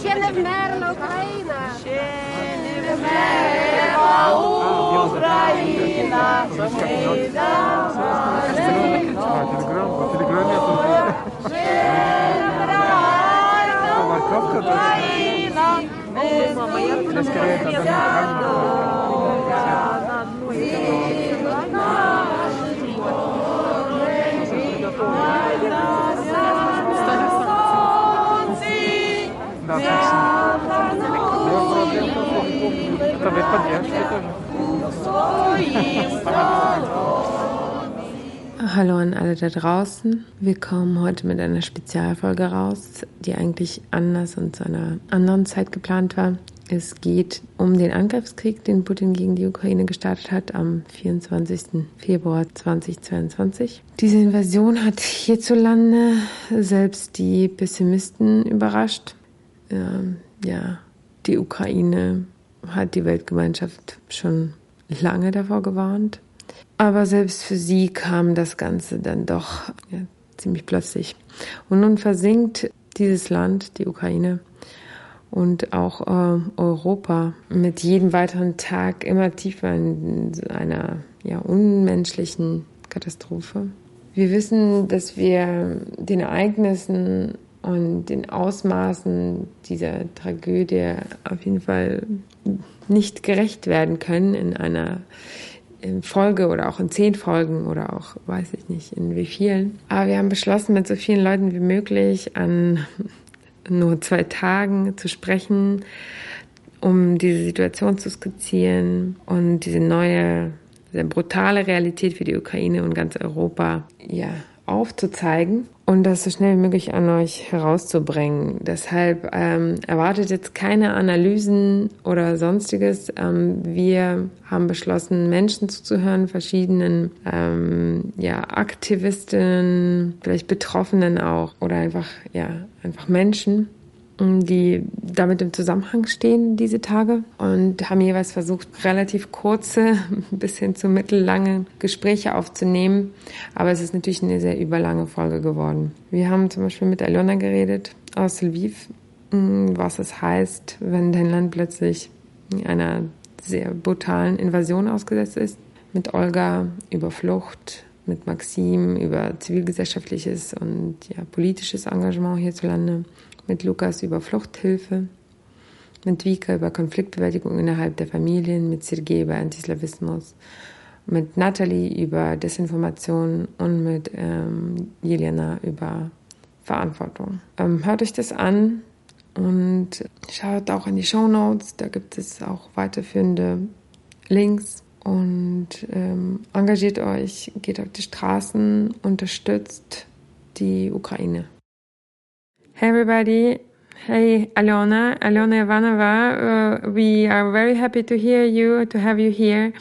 Ще не вмерла Україна. Да, точно. Я вроде просто не помню. Это вы поддержите тоже. Hallo an alle da draußen. Wir kommen heute mit einer Spezialfolge raus, die eigentlich anders und zu einer anderen Zeit geplant war. Es geht um den Angriffskrieg, den Putin gegen die Ukraine gestartet hat am 24. Februar 2022. Diese Invasion hat hierzulande selbst die Pessimisten überrascht. Ähm, ja, die Ukraine hat die Weltgemeinschaft schon lange davor gewarnt. Aber selbst für sie kam das Ganze dann doch ja, ziemlich plötzlich. Und nun versinkt dieses Land, die Ukraine, und auch äh, Europa mit jedem weiteren Tag immer tiefer in einer ja, unmenschlichen Katastrophe. Wir wissen, dass wir den Ereignissen und den Ausmaßen dieser Tragödie auf jeden Fall nicht gerecht werden können in einer Folge oder auch in zehn Folgen oder auch weiß ich nicht in wie vielen. Aber wir haben beschlossen, mit so vielen Leuten wie möglich an nur zwei Tagen zu sprechen, um diese Situation zu skizzieren und diese neue, sehr brutale Realität für die Ukraine und ganz Europa ja, aufzuzeigen und das so schnell wie möglich an euch herauszubringen. Deshalb ähm, erwartet jetzt keine Analysen oder sonstiges. Ähm, wir haben beschlossen, Menschen zuzuhören, verschiedenen ähm, ja, Aktivistinnen, vielleicht Betroffenen auch oder einfach ja einfach Menschen die damit im Zusammenhang stehen diese Tage und haben jeweils versucht, relativ kurze bis hin zu mittellange Gespräche aufzunehmen. Aber es ist natürlich eine sehr überlange Folge geworden. Wir haben zum Beispiel mit Alona geredet aus Lviv, mm, was es heißt, wenn dein Land plötzlich einer sehr brutalen Invasion ausgesetzt ist. Mit Olga über Flucht, mit Maxim über zivilgesellschaftliches und ja, politisches Engagement hierzulande mit Lukas über Fluchthilfe, mit Vika über Konfliktbewältigung innerhalb der Familien, mit Sergei über Antislawismus, mit Natalie über Desinformation und mit ähm, Jelena über Verantwortung. Ähm, hört euch das an und schaut auch in die Show Notes, da gibt es auch weiterführende Links und ähm, engagiert euch, geht auf die Straßen, unterstützt die Ukraine. Everybody. Hey Alona, Alona Ivanova. Uh, we are very happy to hear you, to have you here.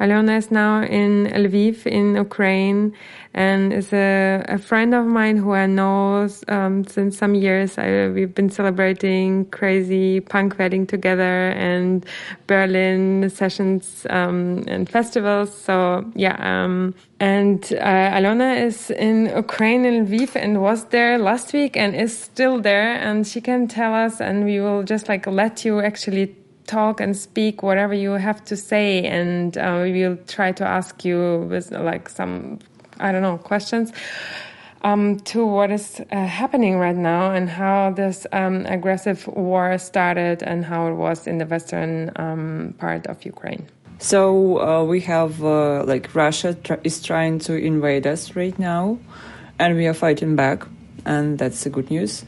Alona is now in Lviv in Ukraine and is a, a friend of mine who I know um, since some years. I, we've been celebrating crazy punk wedding together and Berlin sessions um, and festivals. So yeah, um, and uh, Alona is in Ukraine in Lviv and was there last week and is still there, and she can tell us, and we will just like let you actually talk and speak whatever you have to say and uh, we will try to ask you with like some I don't know, questions um, to what is uh, happening right now and how this um, aggressive war started and how it was in the western um, part of Ukraine. So uh, we have uh, like Russia tr is trying to invade us right now, and we are fighting back, and that's the good news.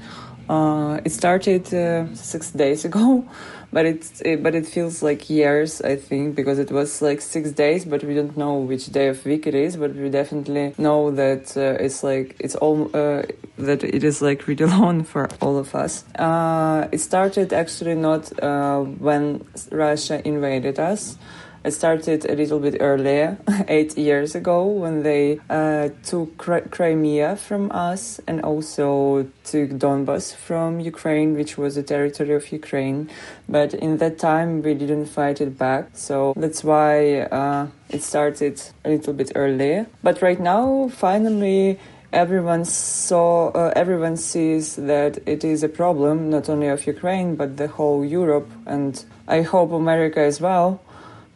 Uh, it started uh, six days ago but it's it, but it feels like years i think because it was like six days but we don't know which day of week it is but we definitely know that uh, it's like it's all uh, that it is like really long for all of us. Uh, it started actually not uh, when russia invaded us it started a little bit earlier, eight years ago, when they uh, took Crimea from us and also took Donbas from Ukraine, which was a territory of Ukraine. But in that time, we didn't fight it back. So that's why uh, it started a little bit earlier. But right now, finally, everyone saw, uh, everyone sees that it is a problem not only of Ukraine but the whole Europe, and I hope America as well,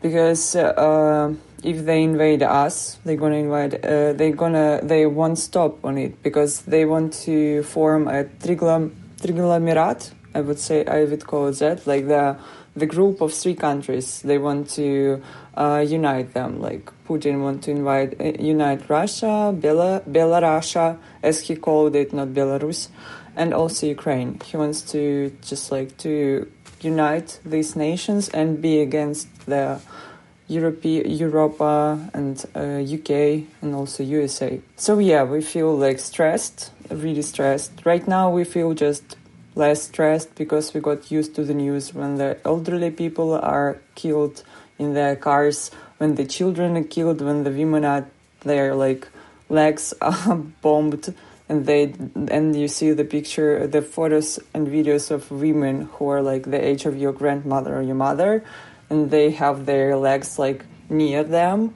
because uh, if they invade us, they're gonna invade, uh, they're gonna, they won't stop on it because they want to form a triglomerate. I would say I would call it that, like the the group of three countries. They want to uh, unite them. Like Putin want to invite, uh, unite Russia, Bela, Belarus, as he called it, not Belarus, and also Ukraine. He wants to just like to unite these nations and be against the Europe, Europa and uh, UK and also USA. So yeah, we feel like stressed, really stressed. Right now we feel just less stressed because we got used to the news when the elderly people are killed in their cars, when the children are killed, when the women are their like legs are bombed and they and you see the picture the photos and videos of women who are like the age of your grandmother or your mother and they have their legs like near them.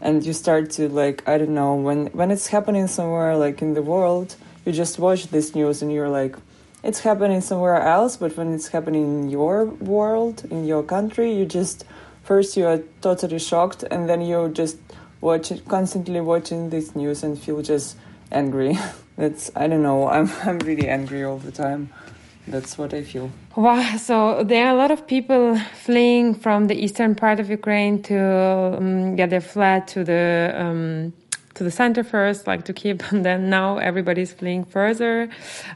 And you start to like i don't know when when it's happening somewhere like in the world you just watch this news and you're like it's happening somewhere else, but when it's happening in your world, in your country, you just first you are totally shocked, and then you just watch constantly watching this news and feel just angry. That's I don't know. I'm I'm really angry all the time. That's what I feel. Wow. So there are a lot of people fleeing from the eastern part of Ukraine to um, yeah fled to the. Um, to the center first, like to keep, and then now everybody's fleeing further,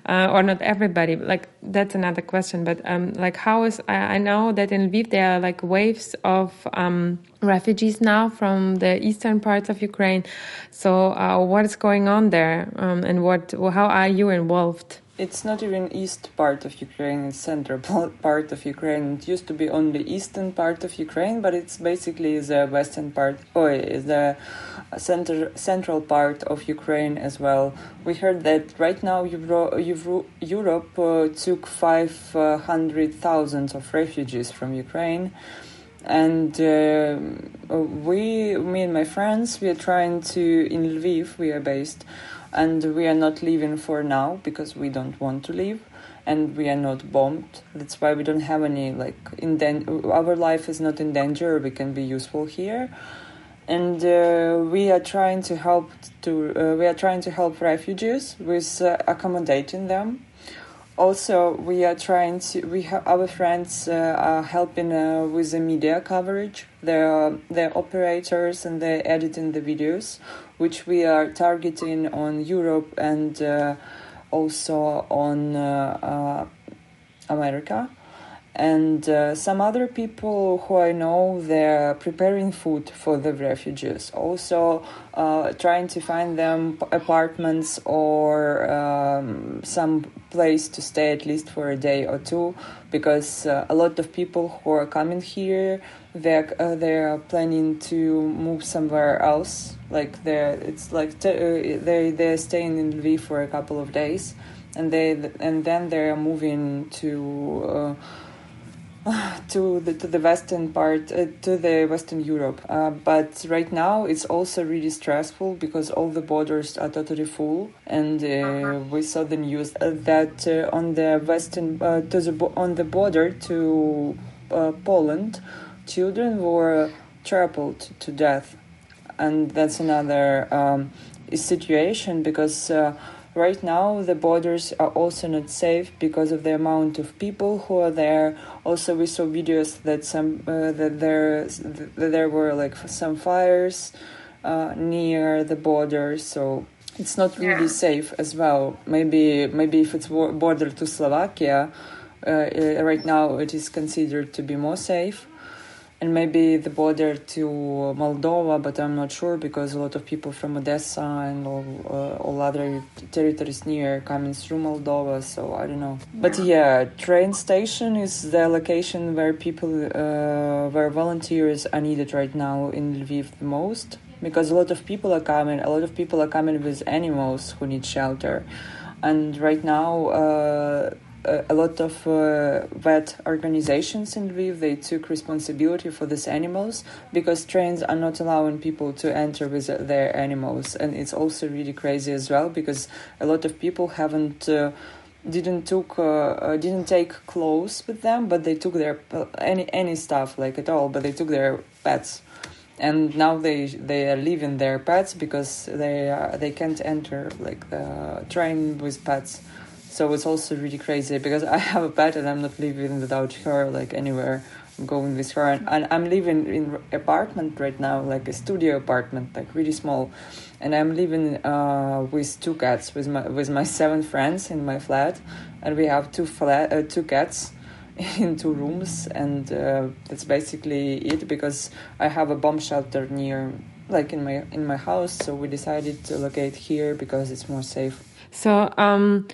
uh, or not everybody. Like that's another question. But um, like, how is I, I, know that in Lviv there are like waves of um, refugees now from the eastern parts of Ukraine. So uh, what is going on there, um, and what how are you involved? It's not even east part of Ukraine, it's central part of Ukraine. It used to be only eastern part of Ukraine, but it's basically the western part, or oh, the center, central part of Ukraine as well. We heard that right now Euro, Euro, Europe uh, took 500,000 of refugees from Ukraine. And uh, we, me and my friends, we are trying to, in Lviv, we are based, and we are not leaving for now because we don't want to leave. And we are not bombed. That's why we don't have any like in dan- our life is not in danger we can be useful here. And uh, we are trying to help to uh, we are trying to help refugees with uh, accommodating them. Also we are trying to we have our friends uh, are helping uh, with the media coverage. They're they're operators and they're editing the videos which we are targeting on Europe and uh, also on uh, uh, America. And uh, some other people who I know, they're preparing food for the refugees. Also, uh, trying to find them apartments or um, some place to stay at least for a day or two, because a lot of people who are coming here, they're they're planning to move somewhere else like they're it's like t- uh, they they're staying in Lviv for a couple of days, and they and then they're moving to. Uh, to the to the western part uh, to the western Europe, uh, but right now it's also really stressful because all the borders are totally full, and uh, we saw the news uh, that on the western to the on the border to Poland, children were trampled to death and that's another um, situation because uh, right now the borders are also not safe because of the amount of people who are there. Also, we saw videos that some uh, that there that there were like some fires uh, near the border, so it's not really yeah. safe as well. Maybe maybe if it's border to Slovakia, uh, right now it is considered to be more safe and maybe the border to Moldova, but I'm not sure because a lot of people from Odessa and all, uh, all other territories near coming through Moldova, so I don't know. But yeah, train station is the location where people, uh, where volunteers are needed right now in Lviv the most because a lot of people are coming, a lot of people are coming with animals who need shelter. And right now, uh, a, lot of uh, vet organizations in Lviv they took responsibility for these animals because trains are not allowing people to enter with their animals, and it's also really crazy as well because a lot of people haven't. Uh, didn't took uh, uh, didn't take clothes with them, but they took their uh, any any stuff like at all. But they took their pets, and now they they are leaving their pets because they uh, they can't enter like the train with pets. So it's also really crazy because I have a pet and I'm not living without her like anywhere. I'm going with her and, and I'm living in apartment right now, like a studio apartment, like really small and I'm living uh, with two cats with my with my seven friends in my flat, and we have two flat uh, two cats in two rooms, and uh, that's basically it because I have a bomb shelter near like in my in my house, so we decided to locate here because it's more safe. So. Um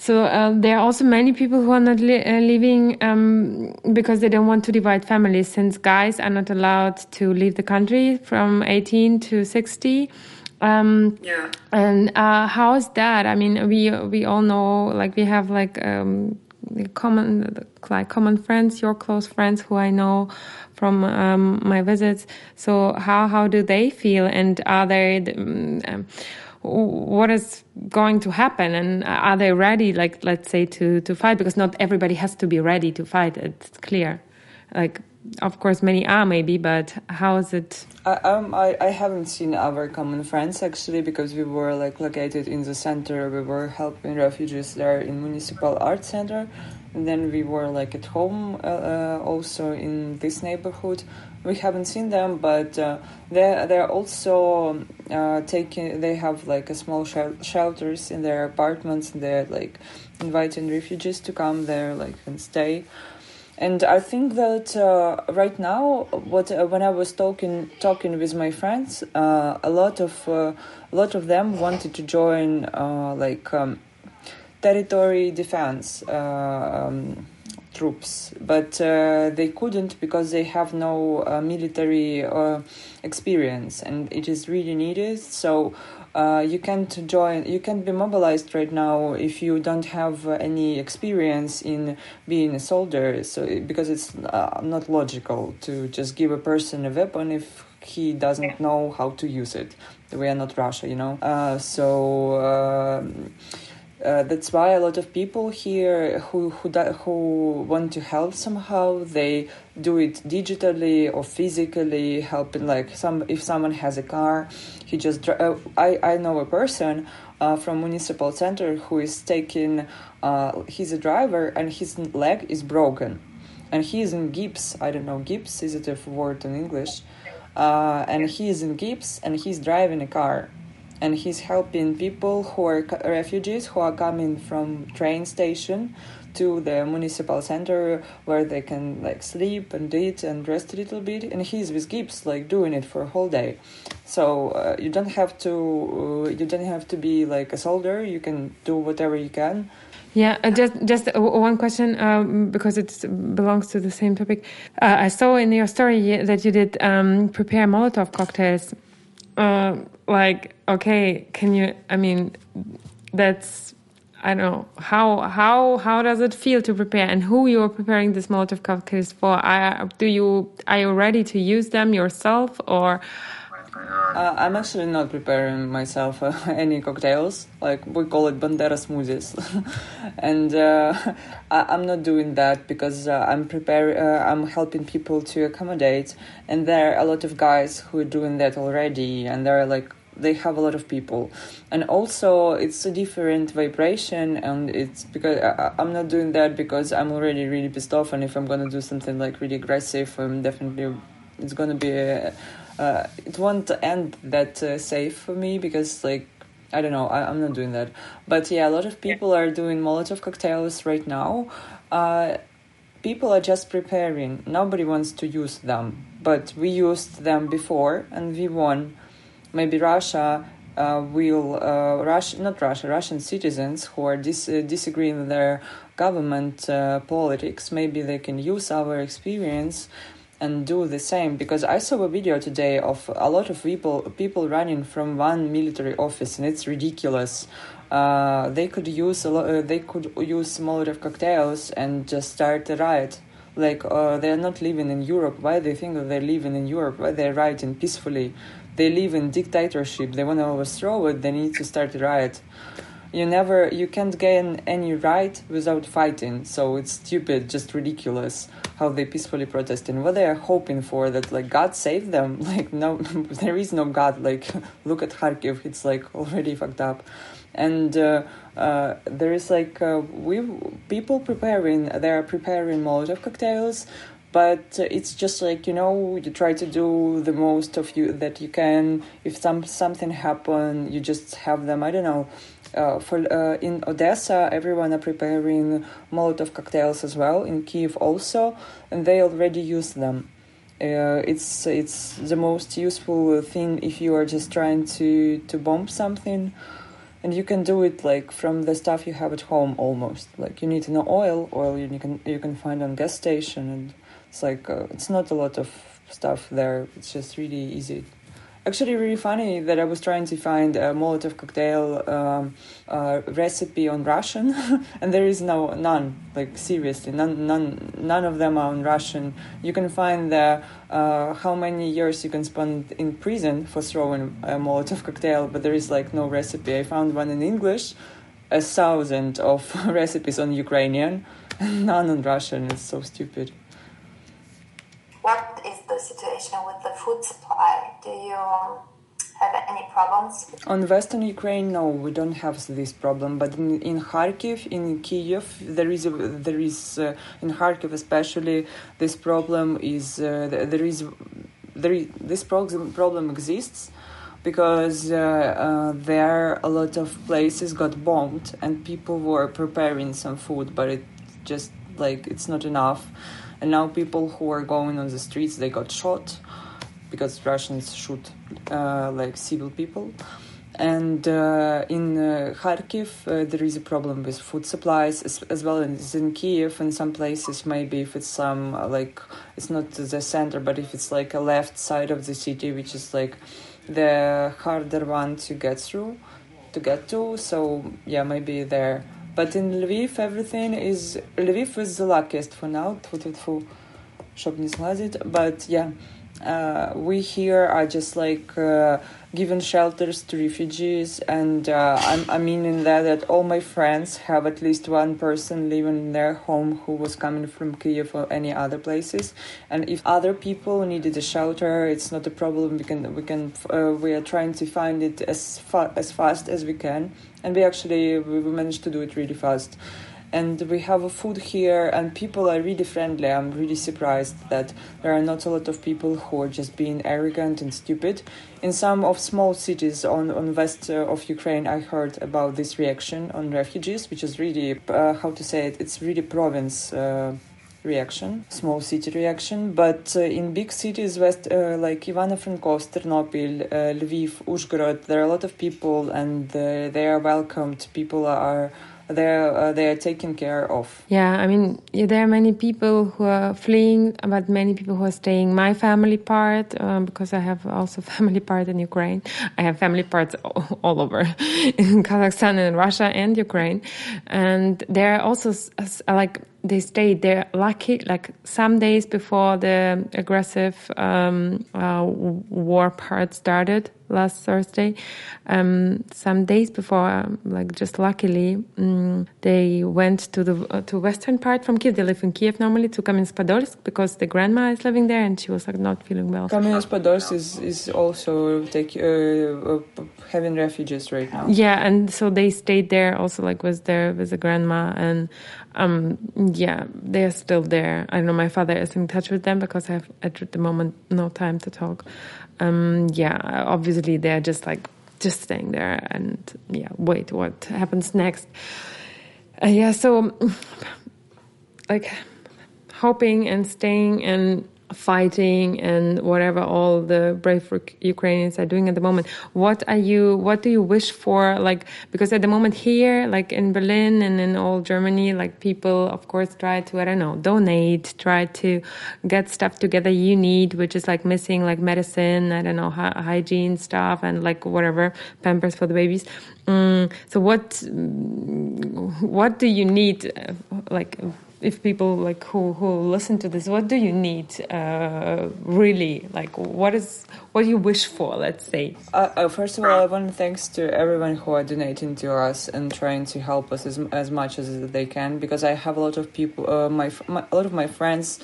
so uh, there are also many people who are not li uh, living um, because they don't want to divide families, since guys are not allowed to leave the country from 18 to 60. Um, yeah. And uh, how is that? I mean, we we all know, like we have like um, common like common friends, your close friends who I know from um, my visits. So how how do they feel, and are they? What is going to happen? And are they ready like let's say to to fight? Because not everybody has to be ready to fight it's clear. Like of course many are maybe but how is it? I, um, I, I haven't seen our common friends actually because we were like located in the center. We were helping refugees there in municipal art center. And then we were like at home uh, uh, also in this neighborhood we haven't seen them but uh, they they're also uh, taking they have like a small shelters in their apartments and they're like inviting refugees to come there like and stay. And I think that uh, right now, what uh, when I was talking talking with my friends, uh, a lot of uh, a lot of them wanted to join like um, territory defense um, troops, but they couldn't because they have no military experience, and it is really needed. So uh, you can't join you can't be mobilized right now if you don't have uh, any experience in being a soldier. So because it's uh, not logical to just give a person a weapon if he doesn't know how to use it. We are not russia you know? Uh, so um, uh, that's why a lot of people here who who who want to help somehow they do it digitally or physically helping like some if someone has a car he just uh, I I know a person uh, from municipal center who is taking uh, he's a driver and his leg is broken. And he is in gips I don't know gips is it a word in English. Uh, and he is in gips and he's driving a car and he's helping people who are refugees who are coming from train station to the municipal center where they can like sleep and eat and rest a little bit and he's with gips like doing it for a whole day so uh, you don't have to uh, you don't have to be like a soldier you can do whatever you can yeah, uh, just just one question um, because it belongs to the same topic. Uh, I saw in your story that you did um, prepare Molotov cocktails. Uh, like, okay, can you? I mean, that's I don't know how how how does it feel to prepare and who you are preparing this Molotov cocktails for? Are, do you are you ready to use them yourself or? Uh, I'm actually not preparing myself uh, any cocktails. Like we call it bandera smoothies, and uh, I, am not doing that because uh, I'm preparing. Uh, I'm helping people to accommodate, and there are a lot of guys who are doing that already, and they're like they have a lot of people. And also it's a different vibration. And it's because I, am not doing that because i'm already really pissed off. And if i'm gonna do something like really aggressive i'm definitely it's gonna be a, uh, it won't end that uh, safe for me because like I don't know I, am not doing that. But yeah a lot of people are doing Molotov cocktails right now. Uh, people are just preparing. Nobody wants to use them. But we used them before and we won. Maybe Russia uh, will uh, Russia, not Russia, Russian citizens who are dis- uh, disagreeing with their government uh, politics, maybe they can use our experience and do the same because I saw a video today of a lot of people people running from one military office and it's ridiculous. Uh, they could use a lot, uh, they could use Molotov cocktails and just start a riot. Like uh, they're not living in Europe. Why they think that they're living in Europe? Why they're rioting peacefully? They live in dictatorship. They want to overthrow it. They need to start a riot you never you can't gain any right without fighting. So it's stupid just ridiculous how they peacefully protest. And what they are hoping for that like god save them like no there is no god like look at kharkiv it's like already fucked up. And uh, uh, there is like uh, we people preparing they are preparing molotov cocktails but it's just like you know you try to do the most of you that you can. If some something happen you just have them i don't know uh, for uh, in Odessa, everyone are preparing Molotov cocktails as well. In Kiev also, and they already use them. Uh, it's it's the most useful thing if you are just trying to to bomb something, and you can do it like from the stuff you have at home almost. Like you need no oil, oil you can you can find on gas station, and it's like uh, it's not a lot of stuff there. It's just really easy actually really funny that I was trying to find a Molotov cocktail um, uh, recipe on Russian, and there is no none. Like seriously, none, none, none of them are on Russian. You can find the uh, how many years you can spend in prison for throwing a Molotov cocktail, but there is like no recipe. I found one in English, a thousand of recipes on Ukrainian, none on Russian. It's so stupid what is situation with the food supply? Do you have any problems? On Western Ukraine, no, we don't have this problem. But in, in Kharkiv, in Kiev, there is a, there is uh, in Kharkiv especially this problem is uh, there is there is, this problem problem exists because uh, uh, there a lot of places got bombed and people were preparing some food, but it just like it's not enough and now people who are going on the streets they got shot because Russians shoot uh, like civil people. And uh, in uh, Kharkiv, uh, there is a problem with food supplies as, as, well as in Kiev. In some places, maybe if it's some uh, like it's not the center, but if it's like a left side of the city, which is like the harder one to get through, to get to. So yeah, maybe there but in Lviv, everything is Lviv is the luckiest for now. But yeah, uh, we here are just like uh, given shelters to refugees, and uh, i mean in that that all my friends have at least one person living in their home who was coming from Kiev or any other places. And if other people needed a shelter, it's not a problem. We can we can uh, we are trying to find it as fa- as fast as we can, and we actually we managed to do it really fast. And we have a food here and people are really friendly. I'm really surprised that there are not a lot of people who are just being arrogant and stupid. In some of small cities on, on west uh, of ukraine i heard about this reaction on refugees which is really uh, how to say it it's really province uh, reaction, small city reaction. But uh, in big cities, west uh, like Ivano-Frankivsk, Ternopil, uh, Lviv, Uzhgorod, there are a lot of people, and uh, they are welcomed. People are they're uh, they are taken care of. Yeah, I mean there are many people who are fleeing, but many people who are staying. My family part, um, because I have also family part in Ukraine. I have family parts all, all over in Kazakhstan and Russia and Ukraine, and there are also like they stayed there lucky like some days before the aggressive um, uh, war part started last thursday um, some days before um, like just luckily um, they went to the uh, to western part from kiev they live in kiev normally to Kamensk-Podolsk because the grandma is living there and she was like not feeling well Kamensk-Podolsk is, is also take, uh, uh, having refugees right now yeah and so they stayed there also like was there with the grandma and um, yeah, they're still there. I know my father is in touch with them because I have at the moment no time to talk. Um, yeah, obviously they're just like just staying there and yeah, wait what happens next. Uh, yeah, so like hoping and staying and fighting and whatever all the brave Ukrainians are doing at the moment. What are you, what do you wish for? Like, because at the moment here, like in Berlin and in all Germany, like people, of course, try to, I don't know, donate, try to get stuff together you need, which is like missing like medicine, I don't know, hygiene stuff and like whatever, pampers for the babies. Mm, so what, what do you need, uh, like, if people like who who listen to this what do you need uh, really? Like what is what you wish for let's say? Uh, uh, first of all i want to thanks to everyone who are donating to us and trying to help us as, as much as they can because i have a lot of people uh, my, my, a lot of my friends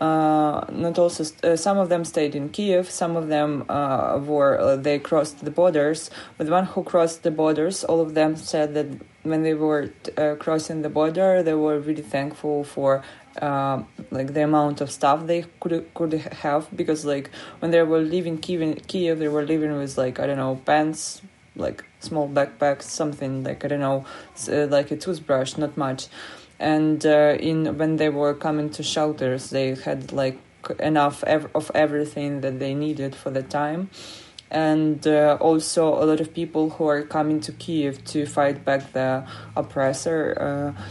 not also uh, some of them stayed in Kiev. Some of them uh, were uh, they crossed the borders. But one who crossed the borders, all of them said that when they were uh, crossing the border, they were really thankful for uh, like the amount of stuff they could could have because like when they were leaving Kiev, Kiev, they were living with like I don't know pants, like small backpacks, something like I don't know, like a toothbrush, not much and uh, in when they were coming to shelters they had like enough ev- of everything that they needed for the time. And uh, also a lot of people who are coming to Kiev to fight back the oppressor uh,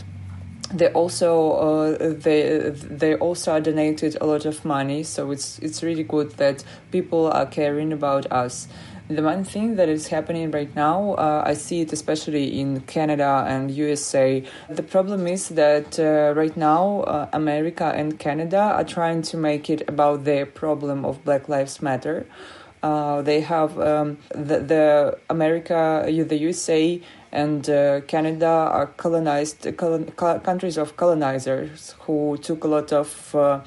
they also uh, they they also donated a lot of money. So it's it's really good that people are caring about us the one thing that is happening right now, uh, I see it especially in Canada and USA. The problem is that uh, right now, uh, America and Canada are trying to make it about their problem of Black Lives Matter. Uh, they have um, the, the, America, the USA, and uh, Canada are colonized colon, countries of colonizers who took a lot of uh,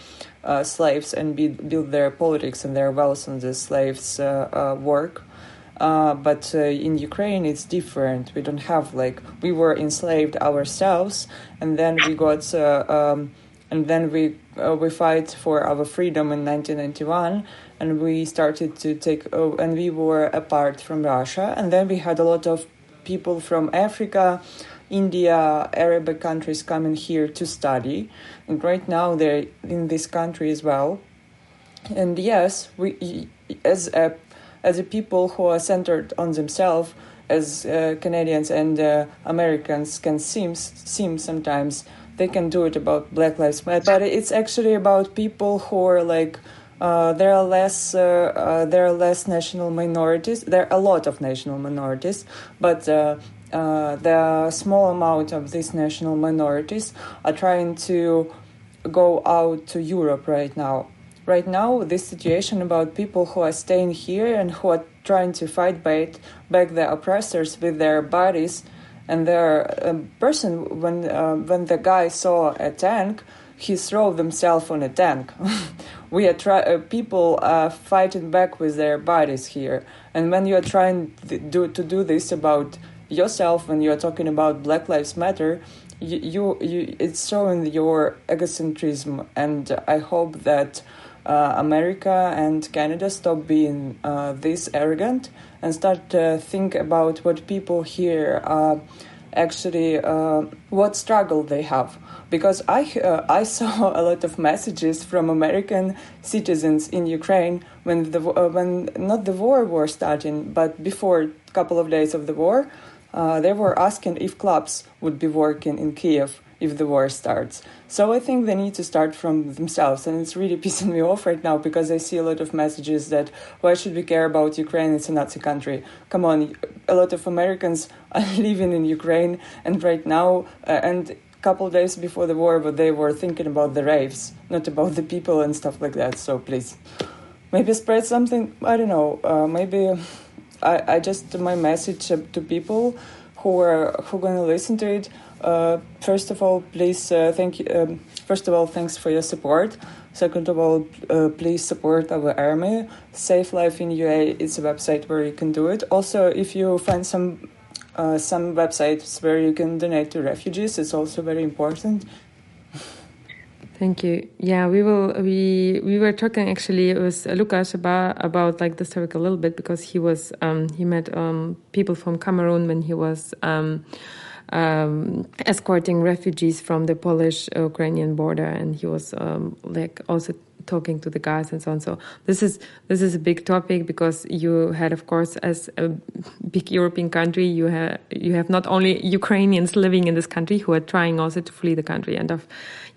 uh, slaves and be, built their politics and their wealth on the slaves' uh, work. Uh, but uh, in Ukraine, it's different. We don't have like we were enslaved ourselves, and then we got uh, um, and then we uh, we fight for our freedom in 1991, and we started to take oh, and we were apart from Russia, and then we had a lot of people from Africa. India, Arabic countries coming here to study, and right now they're in this country as well. And yes, we, as a as a people who are centered on themselves, as uh, Canadians and uh, Americans can seem seem sometimes they can do it about Black Lives Matter, but it's actually about people who are like. Uh, there are less. Uh, uh, there are less national minorities. There are a lot of national minorities, but uh, the small amount of these national minorities are trying to go out to Europe right now right now this situation about people who are staying here and who are trying to fight back, back the oppressors with their bodies. And their um, person when uh, when the guy saw a tank he threw himself on a tank. We are try- uh, people are fighting back with their bodies here. And when you are trying th- do, to do this about yourself when you are talking about black lives matter you, you, you it's showing your egocentrism. And i hope that uh, America and Canada stop being uh, this arrogant and start to think about what people here uh, actually uh, what struggle they have because I uh, I saw a lot of messages from American citizens in Ukraine when the uh, when not the war was starting but before a couple of days of the war they were asking if clubs would be working in Kiev if the war starts. So I think they need to start from themselves, and it's really pissing me off right now because I see a lot of messages that why should we care about Ukraine? It's a Nazi country. Come on, a lot of Americans are living in Ukraine, and right now, uh, and a couple days before the war, but they were thinking about the raves, not about the people and stuff like that. So please, maybe spread something. I don't know. Uh, maybe I, I just my message to people who are who are to listen to it first of all, please uh, thank you. Um, first of all, thanks for your support. Second of all, uh, please support our army. Safe Life in UA is a website where you can do it. Also, if you find some uh, some websites where you can donate to refugees, it's also very important. Thank you. Yeah, we will. We we were talking actually with Lucas about about like this topic a little bit because he was um, he met um, people from Cameroon when he was. Um, um, escorting refugees from the Polish-Ukrainian border, and he was um, like also talking to the guys and so on. So this is this is a big topic because you had, of course, as a big European country, you have you have not only Ukrainians living in this country who are trying also to flee the country, and of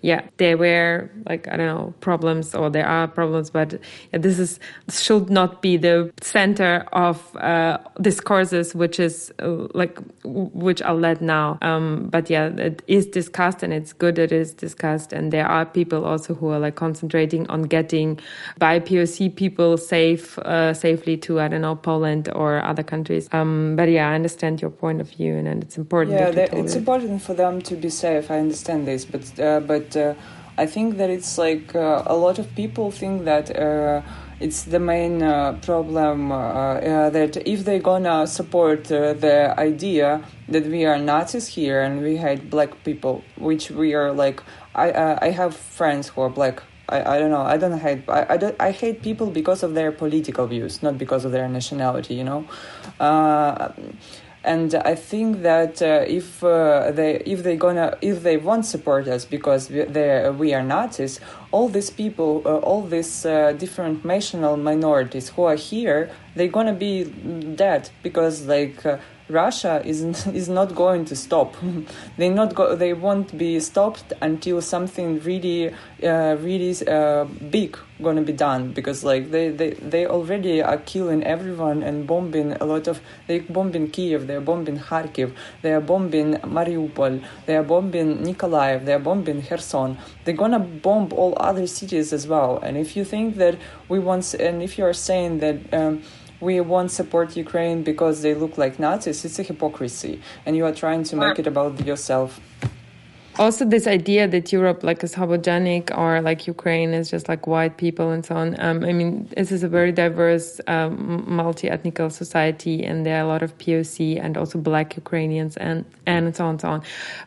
yeah, there were like I don't know problems or there are problems, but yeah, this is should not be the center of uh, discourses, which is uh, like which are led now. Um, but yeah, it is discussed and it's good it is discussed, and there are people also who are like concentrating on getting by POC people safe uh, safely to I don't know Poland or other countries. Um, but yeah, I understand your point of view, and, and it's important. Yeah, it's it. important for them to be safe. I understand this, but uh, but uh, I think that it's like uh, a lot of people think that uh, it's the main uh, problem uh, uh, that if they're gonna support the idea that we are Nazis here and we hate black people, which we are like, I I have friends who are black. I, I don't know. I don't hate. I, I, don't, I hate people because of their political views, not because of their nationality. You know and I think that uh, if uh, they if they gonna if they won't support us because we, we are Nazis, all these people, uh, all these uh, different national minorities who are here, they're gonna be dead because like uh, Russia is is not going to stop. they not go. They won't be stopped until something really, uh, really uh, big going to be done. Because like they, they they already are killing everyone and bombing a lot of. They bombing Kiev. They are bombing Kharkiv. They are bombing Mariupol. They are bombing Nikolaev. They are bombing Kherson. They're gonna bomb all other cities as well. And if you think that we want, and if you are saying that. Um, we won't support Ukraine because they look like Nazis, it's a hypocrisy. And you are trying to make it about yourself. Also, this idea that Europe, like, is homogenic or like Ukraine is just like white people and so on. Um, I mean, this is a very diverse, um, multi ethnical society, and there are a lot of POC and also black Ukrainians and, and so on and so on.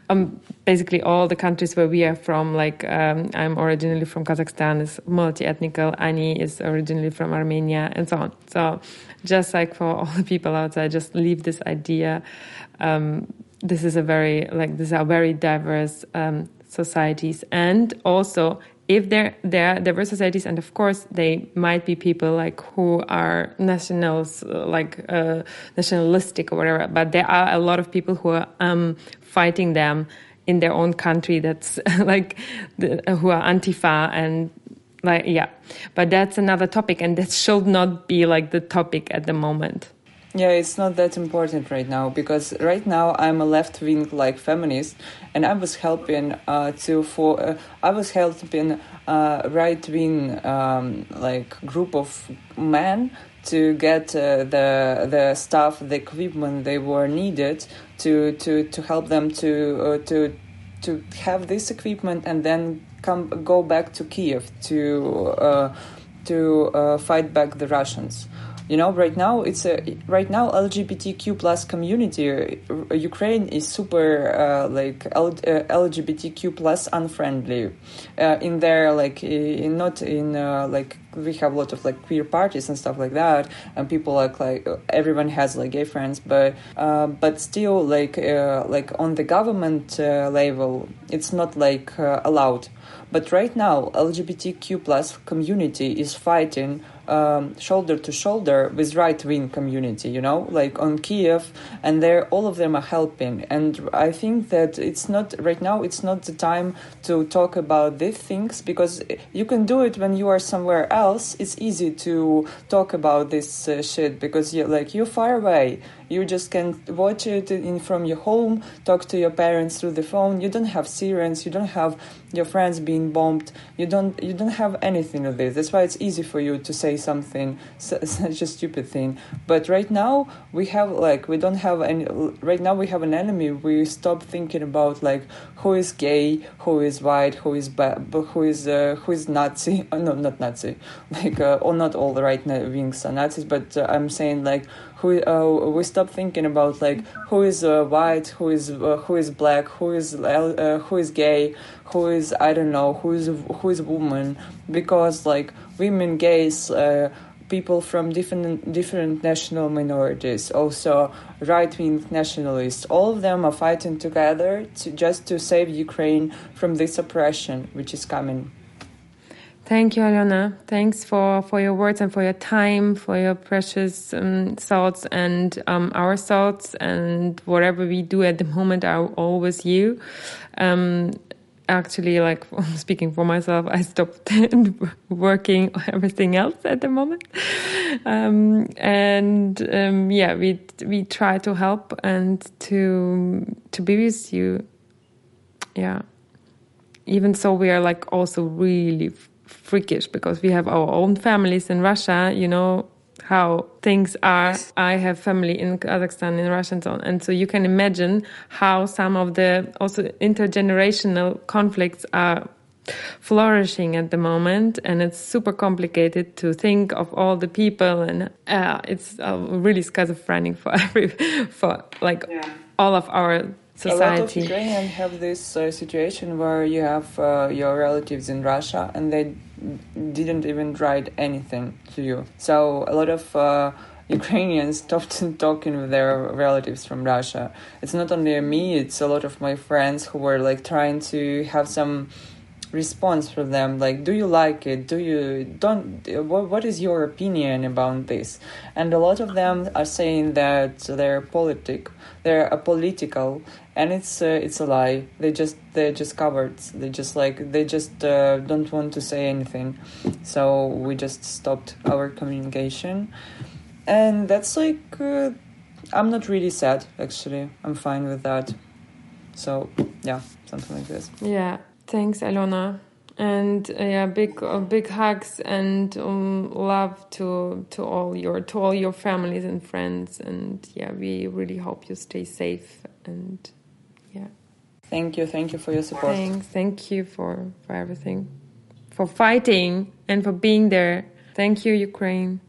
Um, basically, all the countries where we are from, like, um, I'm originally from Kazakhstan, is multi ethnical. Ani is originally from Armenia, and so on. So, just like for all the people outside, just leave this idea. Um, this is a very like these are very diverse um, societies, and also if there there are diverse societies, and of course they might be people like who are nationals, like uh, nationalistic or whatever, but there are a lot of people who are um, fighting them in their own country. That's like the, who are Antifa and like yeah. But that's another topic and that should not be like the topic at the moment. Yeah it's not that important right now because right now i'm a left wing like feminist and i was helping uh, to for uh, i was helping uh, right wing um, like group of men to get uh, the the stuff the equipment they were needed to to to help them to uh, to to have this equipment and then come go back to Kiev to uh, to uh, fight back the Russians. You know, right now it's a right now LGBTQ plus community. Uh, Ukraine is super uh, like L, uh, LGBTQ plus unfriendly uh, in there, like in, not in uh, like we have a lot of like queer parties and stuff like that, and people like like everyone has like gay friends, but uh, but still like uh, like on the government level, it's not like allowed. But right now, LGBTQ plus community is fighting um, shoulder to shoulder with right wing community, you know, like on Kiev, and they're all of them are helping. And I think that it's not right now. It's not the time to talk about these things because you can do it when you are somewhere else. It's easy to talk about this uh, shit because you're like you're far away. You just can watch it in from your home, talk to your parents through the phone. You don't have sirens. You don't have your friends being bombed. You don't. You don't have anything of this. That's why it's easy for you to say something such a stupid thing. But right now we have like we don't have any. Right now we have an enemy. We stop thinking about like who is gay, who is white, who is ba- who is uh, who is Nazi. Oh, no, not Nazi. Like uh, or not all the right wings are Nazis. But uh, I'm saying like who uh, we stop thinking about like who is uh, white, who is uh, who is black, who is uh, who is gay, who is I don't know, who is who is woman, because like women, gays. Uh, people from different different national minorities, also right wing nationalists, all of them are fighting together to just to save Ukraine from this oppression which is coming. Thank you, Alona. Thanks for, for your words and for your time, for your precious um, thoughts and um, our thoughts and whatever we do at the moment are always you. Um, actually, like speaking for myself, I stopped working everything else at the moment. Um, and um, yeah, we we try to help and to to be with you. Yeah. Even so, we are like also really freakish because we have our own families in Russia, you know, how things are. I have family in Kazakhstan, in Russia, and so on. And so you can imagine how some of the also intergenerational conflicts are flourishing at the moment. And it's super complicated to think of all the people. And uh, it's uh, really schizophrenic for every, for like yeah. all of our society. A lot of Ukrainians have this uh, situation where you have uh, your relatives in Russia and they didn't even write anything to you. So a lot of uh, Ukrainians stopped talking with their relatives from Russia. It's not only me; it's a lot of my friends who were like trying to have some response from them like do you like it do you don't what, what is your opinion about this and a lot of them are saying that they're politic they're apolitical and it's uh, it's a lie. They just they're just covered they just like they just uh, don't want to say anything. So we just stopped our communication. And that's like uh, i'm not really sad actually. I'm fine with that. So yeah something like this. Yeah thanks alona and uh, yeah big uh, big hugs and um, love to to all your to all your families and friends. And yeah we really hope you stay safe and. Thank you. Thank you for your support. Thanks. Thank you for, for everything, for fighting and for being there. Thank you, Ukraine.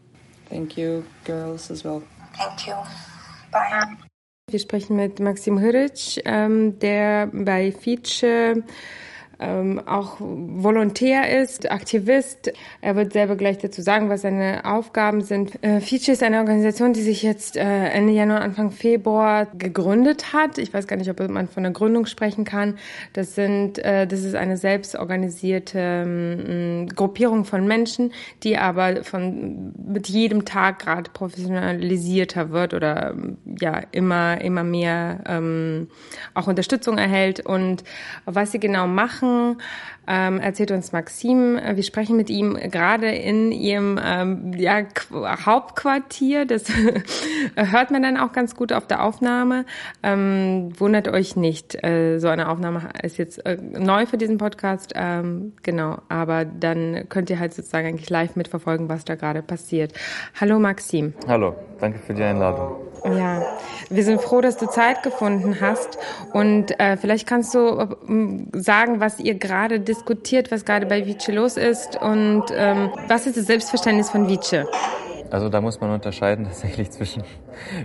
Thank you, girls, as well. Thank you. Bye. Wir sprechen mit Maxim Hiric, ähm, der bei Feature ähm, auch Volontär ist, Aktivist. Er wird selber gleich dazu sagen, was seine Aufgaben sind. Äh, Feature ist eine Organisation, die sich jetzt äh, Ende Januar, Anfang Februar gegründet hat. Ich weiß gar nicht, ob man von einer Gründung sprechen kann. Das sind, äh, das ist eine selbstorganisierte ähm, Gruppierung von Menschen, die aber von mit jedem Tag gerade professionalisierter wird oder ja immer immer mehr ähm, auch Unterstützung erhält. Und was sie genau machen machen, ähm, erzählt uns Maxim. Wir sprechen mit ihm gerade in ihrem ähm, ja, Hauptquartier. Das hört man dann auch ganz gut auf der Aufnahme. Ähm, wundert euch nicht, äh, so eine Aufnahme ist jetzt äh, neu für diesen Podcast. Ähm, genau, aber dann könnt ihr halt sozusagen eigentlich live mitverfolgen, was da gerade passiert. Hallo Maxim. Hallo, danke für die Einladung. Ja, wir sind froh, dass du Zeit gefunden hast und äh, vielleicht kannst du äh, sagen, was ihr gerade diskutiert, was gerade bei Vice los ist und ähm, was ist das Selbstverständnis von Vice? Also da muss man unterscheiden tatsächlich zwischen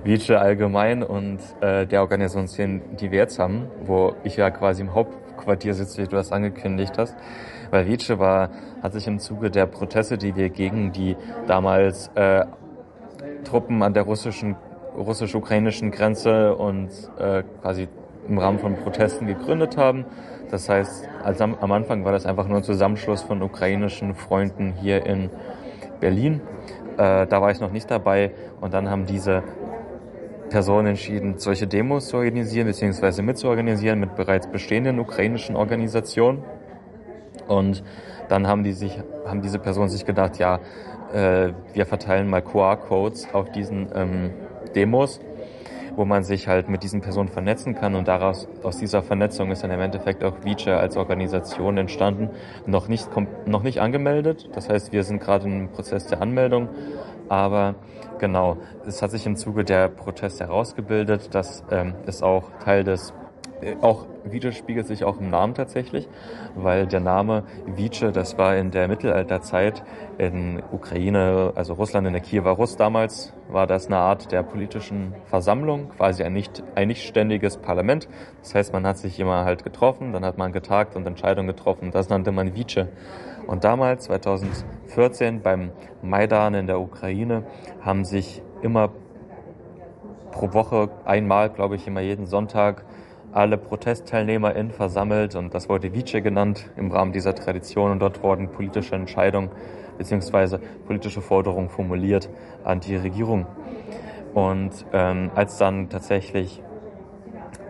Vice allgemein und äh, der Organisation, die wir jetzt haben, wo ich ja quasi im Hauptquartier sitze, wie du das angekündigt hast. Weil Vice war, hat sich im Zuge der Proteste, die wir gegen die damals äh, Truppen an der russischen russisch-ukrainischen Grenze und äh, quasi im Rahmen von Protesten gegründet haben. Das heißt, also am, Anfang war das einfach nur ein Zusammenschluss von ukrainischen Freunden hier in Berlin. Äh, da war ich noch nicht dabei und dann haben diese Personen entschieden, solche Demos zu organisieren bzw. mitzuorganisieren mit bereits bestehenden ukrainischen Organisationen. Und dann haben die sich, haben diese Personen sich gedacht, ja, äh, wir verteilen mal QR-Codes auf diesen ähm, Demos, wo man sich halt mit diesen Personen vernetzen kann und daraus aus dieser Vernetzung ist dann im Endeffekt auch Vice als Organisation entstanden, noch nicht noch nicht angemeldet. Das heißt, wir sind gerade im Prozess der Anmeldung, aber genau, es hat sich im Zuge der Proteste herausgebildet, dass ähm, es auch Teil des auch widerspiegelt sich auch im Namen tatsächlich, weil der Name Vice, das war in der Mittelalterzeit in Ukraine, also Russland in der Kiewer Russ damals, war das eine Art der politischen Versammlung, quasi ein nicht, ein nicht Parlament. Das heißt, man hat sich immer halt getroffen, dann hat man getagt und Entscheidungen getroffen. Das nannte man Vice. Und damals, 2014, beim Maidan in der Ukraine, haben sich immer pro Woche einmal, glaube ich, immer jeden Sonntag alle ProtestteilnehmerInnen versammelt und das wurde Vice genannt im Rahmen dieser Tradition und dort wurden politische Entscheidungen beziehungsweise politische Forderungen formuliert an die Regierung. Und ähm, als dann tatsächlich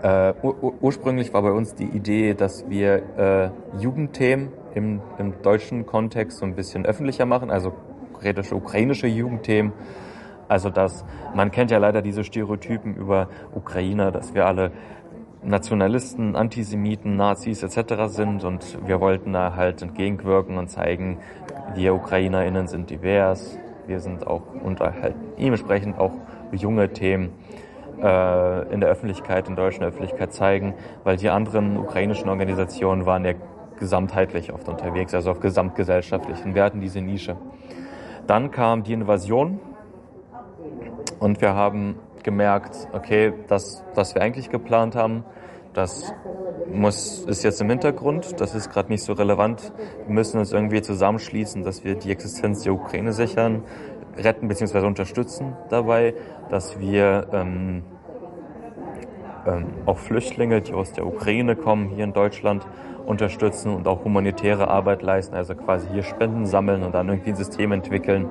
äh, ur ursprünglich war bei uns die Idee, dass wir äh, Jugendthemen im, im deutschen Kontext so ein bisschen öffentlicher machen, also konkretische ukrainische Jugendthemen. Also dass man kennt ja leider diese Stereotypen über Ukrainer, dass wir alle Nationalisten, Antisemiten, Nazis etc. sind und wir wollten da halt entgegenwirken und zeigen, wir UkrainerInnen sind divers, wir sind auch unter halt dementsprechend auch junge Themen äh, in der Öffentlichkeit, in der deutschen Öffentlichkeit zeigen, weil die anderen ukrainischen Organisationen waren ja gesamtheitlich oft unterwegs, also auf gesamtgesellschaftlichen. Wir hatten diese Nische. Dann kam die Invasion und wir haben gemerkt, okay, das, was wir eigentlich geplant haben, das muss, ist jetzt im Hintergrund, das ist gerade nicht so relevant. Wir müssen uns irgendwie zusammenschließen, dass wir die Existenz der Ukraine sichern, retten bzw. unterstützen dabei, dass wir ähm, ähm, auch Flüchtlinge, die aus der Ukraine kommen, hier in Deutschland unterstützen und auch humanitäre Arbeit leisten, also quasi hier Spenden sammeln und dann irgendwie ein System entwickeln,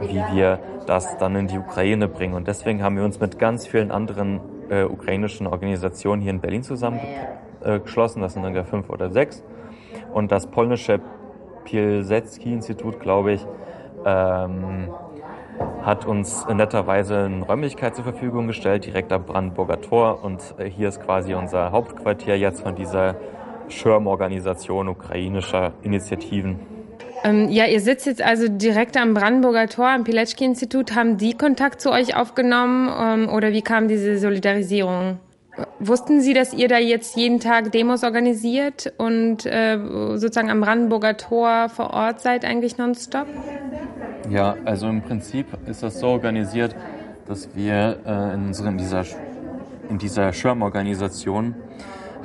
wie wir das dann in die Ukraine bringen. Und deswegen haben wir uns mit ganz vielen anderen äh, ukrainischen Organisationen hier in Berlin zusammengeschlossen. Äh, das sind ungefähr fünf oder sechs. Und das polnische Pielsetski-Institut, glaube ich, ähm, hat uns netterweise eine Räumlichkeit zur Verfügung gestellt, direkt am Brandenburger Tor. Und äh, hier ist quasi unser Hauptquartier jetzt von dieser Schirmorganisation ukrainischer Initiativen. Ähm, ja, ihr sitzt jetzt also direkt am Brandenburger Tor, am Pilecki-Institut. Haben die Kontakt zu euch aufgenommen ähm, oder wie kam diese Solidarisierung? Wussten Sie, dass ihr da jetzt jeden Tag Demos organisiert und äh, sozusagen am Brandenburger Tor vor Ort seid eigentlich nonstop? Ja, also im Prinzip ist das so organisiert, dass wir äh, in, unserem, dieser, in dieser Schirmorganisation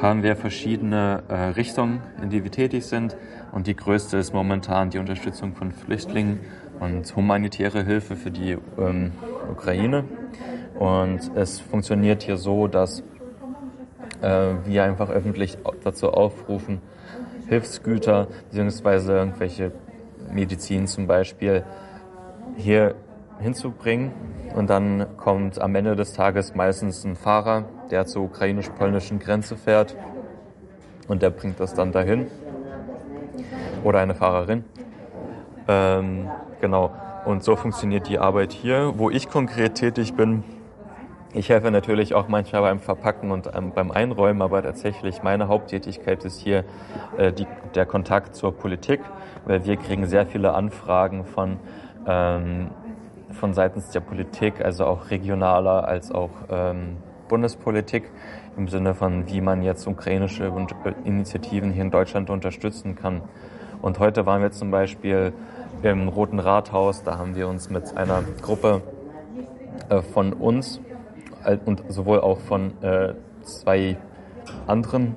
haben wir verschiedene äh, Richtungen, in die wir tätig sind. Und die größte ist momentan die Unterstützung von Flüchtlingen und humanitäre Hilfe für die ähm, Ukraine. Und es funktioniert hier so, dass äh, wir einfach öffentlich dazu aufrufen, Hilfsgüter bzw. irgendwelche Medizin zum Beispiel hier hinzubringen. Und dann kommt am Ende des Tages meistens ein Fahrer, der zur ukrainisch-polnischen Grenze fährt und der bringt das dann dahin. Oder eine Fahrerin. Ähm, genau. Und so funktioniert die Arbeit hier. Wo ich konkret tätig bin, ich helfe natürlich auch manchmal beim Verpacken und ähm, beim Einräumen, aber tatsächlich meine Haupttätigkeit ist hier äh, die, der Kontakt zur Politik, weil wir kriegen sehr viele Anfragen von ähm, von seitens der Politik, also auch regionaler als auch ähm, Bundespolitik im Sinne von, wie man jetzt ukrainische äh, Initiativen hier in Deutschland unterstützen kann. Und heute waren wir zum Beispiel im Roten Rathaus, da haben wir uns mit einer Gruppe äh, von uns und sowohl auch von äh, zwei anderen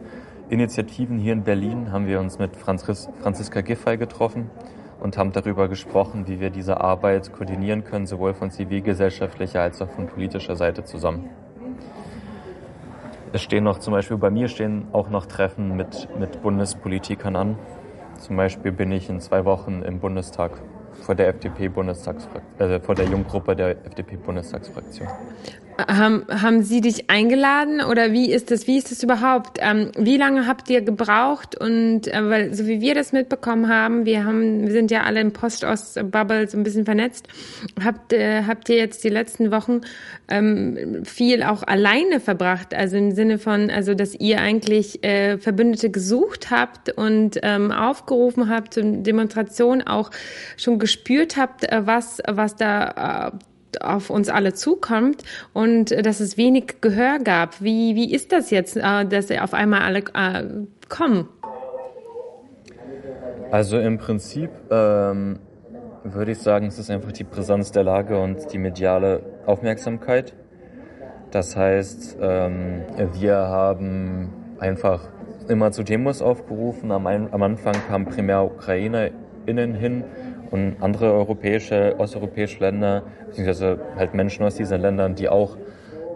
Initiativen hier in Berlin haben wir uns mit Franzis Franziska Giffey getroffen und haben darüber gesprochen, wie wir diese Arbeit koordinieren können, sowohl von zivilgesellschaftlicher als auch von politischer Seite zusammen. Es stehen noch zum Beispiel bei mir stehen auch noch Treffen mit, mit Bundespolitikern an. Zum Beispiel bin ich in zwei Wochen im Bundestag vor der FDP-Bundestagsfraktion, äh, vor der Junggruppe der FDP-Bundestagsfraktion. Haben, haben Sie dich eingeladen oder wie ist das? Wie ist das überhaupt? Ähm, wie lange habt ihr gebraucht? Und äh, weil so wie wir das mitbekommen haben, wir haben, wir sind ja alle im Post-Ost-Bubble so ein bisschen vernetzt. Habt äh, habt ihr jetzt die letzten Wochen ähm, viel auch alleine verbracht? Also im Sinne von, also dass ihr eigentlich äh, Verbündete gesucht habt und ähm, aufgerufen habt zur Demonstration, auch schon gespürt habt, äh, was was da äh, auf uns alle zukommt und äh, dass es wenig Gehör gab. Wie, wie ist das jetzt, äh, dass auf einmal alle äh, kommen? Also im Prinzip ähm, würde ich sagen, es ist einfach die Brisanz der Lage und die mediale Aufmerksamkeit. Das heißt, ähm, wir haben einfach immer zu Demos aufgerufen. Am, am Anfang kamen primär UkrainerInnen hin und andere europäische, osteuropäische Länder, beziehungsweise halt Menschen aus diesen Ländern, die auch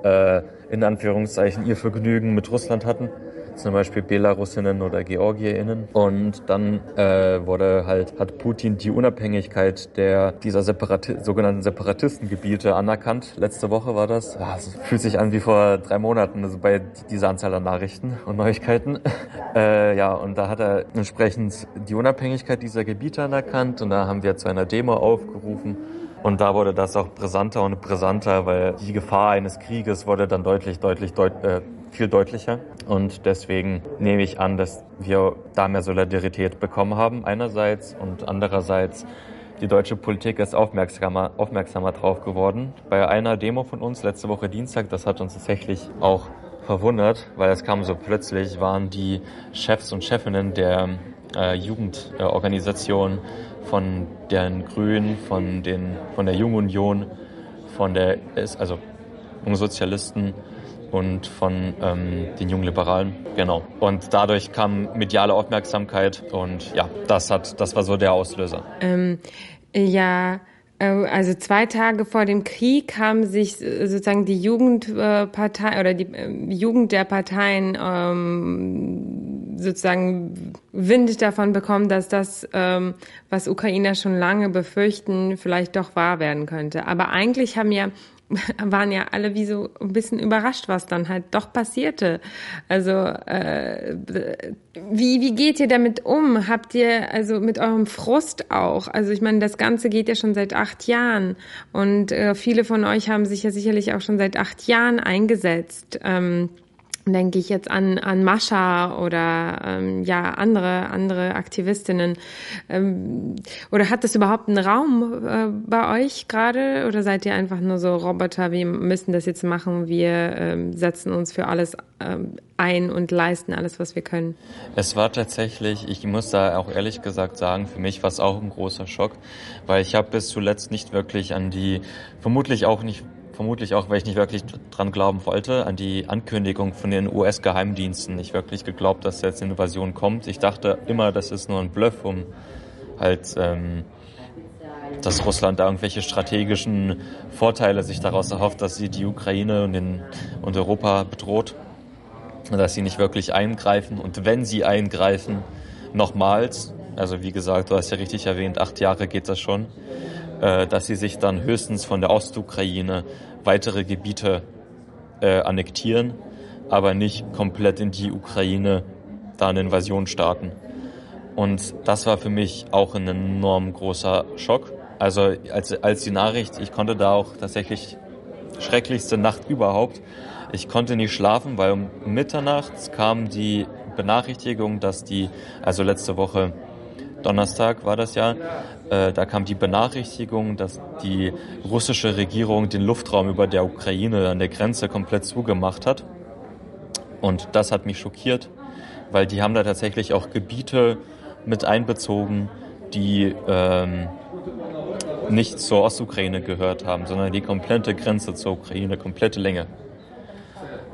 äh, in Anführungszeichen ihr Vergnügen mit Russland hatten zum Beispiel Belarusinnen oder Georgierinnen. Und dann äh, wurde halt, hat Putin die Unabhängigkeit der, dieser Separati sogenannten Separatistengebiete anerkannt. Letzte Woche war das. Ja, es fühlt sich an wie vor drei Monaten, also bei dieser Anzahl an Nachrichten und Neuigkeiten. äh, ja, und da hat er entsprechend die Unabhängigkeit dieser Gebiete anerkannt und da haben wir zu einer Demo aufgerufen. Und da wurde das auch brisanter und brisanter, weil die Gefahr eines Krieges wurde dann deutlich, deutlich, deut äh, viel deutlicher. Und deswegen nehme ich an, dass wir da mehr Solidarität bekommen haben einerseits und andererseits die deutsche Politik ist aufmerksamer, aufmerksamer drauf geworden. Bei einer Demo von uns letzte Woche Dienstag, das hat uns tatsächlich auch verwundert, weil es kam so plötzlich, waren die Chefs und Chefinnen der äh, Jugendorganisation von den Grünen, von, den, von der Jungunion, von der, also Sozialisten und von ähm, den jungen Liberalen. Genau. Und dadurch kam mediale Aufmerksamkeit und ja, das hat, das war so der Auslöser. Ähm, ja, also zwei Tage vor dem Krieg haben sich sozusagen die Jugendpartei oder die äh, Jugend der Parteien ähm, sozusagen Wind davon bekommen, dass das, ähm, was Ukrainer schon lange befürchten, vielleicht doch wahr werden könnte. Aber eigentlich haben ja waren ja alle wie so ein bisschen überrascht, was dann halt doch passierte. Also äh, wie, wie geht ihr damit um? Habt ihr also mit eurem Frust auch? Also ich meine, das Ganze geht ja schon seit acht Jahren und äh, viele von euch haben sich ja sicherlich auch schon seit acht Jahren eingesetzt. Ähm, denke ich jetzt an, an Mascha oder ähm, ja andere andere Aktivistinnen. Ähm, oder hat das überhaupt einen Raum äh, bei euch gerade oder seid ihr einfach nur so Roboter, wir müssen das jetzt machen, wir ähm, setzen uns für alles ähm, ein und leisten alles, was wir können? Es war tatsächlich, ich muss da auch ehrlich gesagt sagen, für mich war es auch ein großer Schock, weil ich habe bis zuletzt nicht wirklich an die, vermutlich auch nicht vermutlich auch, weil ich nicht wirklich dran glauben wollte, an die Ankündigung von den US-Geheimdiensten nicht wirklich geglaubt, dass jetzt eine Invasion kommt. Ich dachte immer, das ist nur ein Bluff, um halt, ähm, dass Russland da irgendwelche strategischen Vorteile sich daraus erhofft, dass sie die Ukraine und, den, und Europa bedroht, dass sie nicht wirklich eingreifen. Und wenn sie eingreifen, nochmals, also wie gesagt, du hast ja richtig erwähnt, acht Jahre geht das schon, dass sie sich dann höchstens von der Ostukraine weitere Gebiete äh, annektieren, aber nicht komplett in die Ukraine da eine Invasion starten. Und das war für mich auch ein enorm großer Schock. Also als, als die Nachricht, ich konnte da auch tatsächlich schrecklichste Nacht überhaupt. Ich konnte nicht schlafen, weil um Mitternachts kam die Benachrichtigung, dass die, also letzte Woche Donnerstag war das ja, äh, da kam die Benachrichtigung, dass die russische Regierung den Luftraum über der Ukraine an der Grenze komplett zugemacht hat. Und das hat mich schockiert, weil die haben da tatsächlich auch Gebiete mit einbezogen, die ähm, nicht zur Ostukraine gehört haben, sondern die komplette Grenze zur Ukraine, komplette Länge.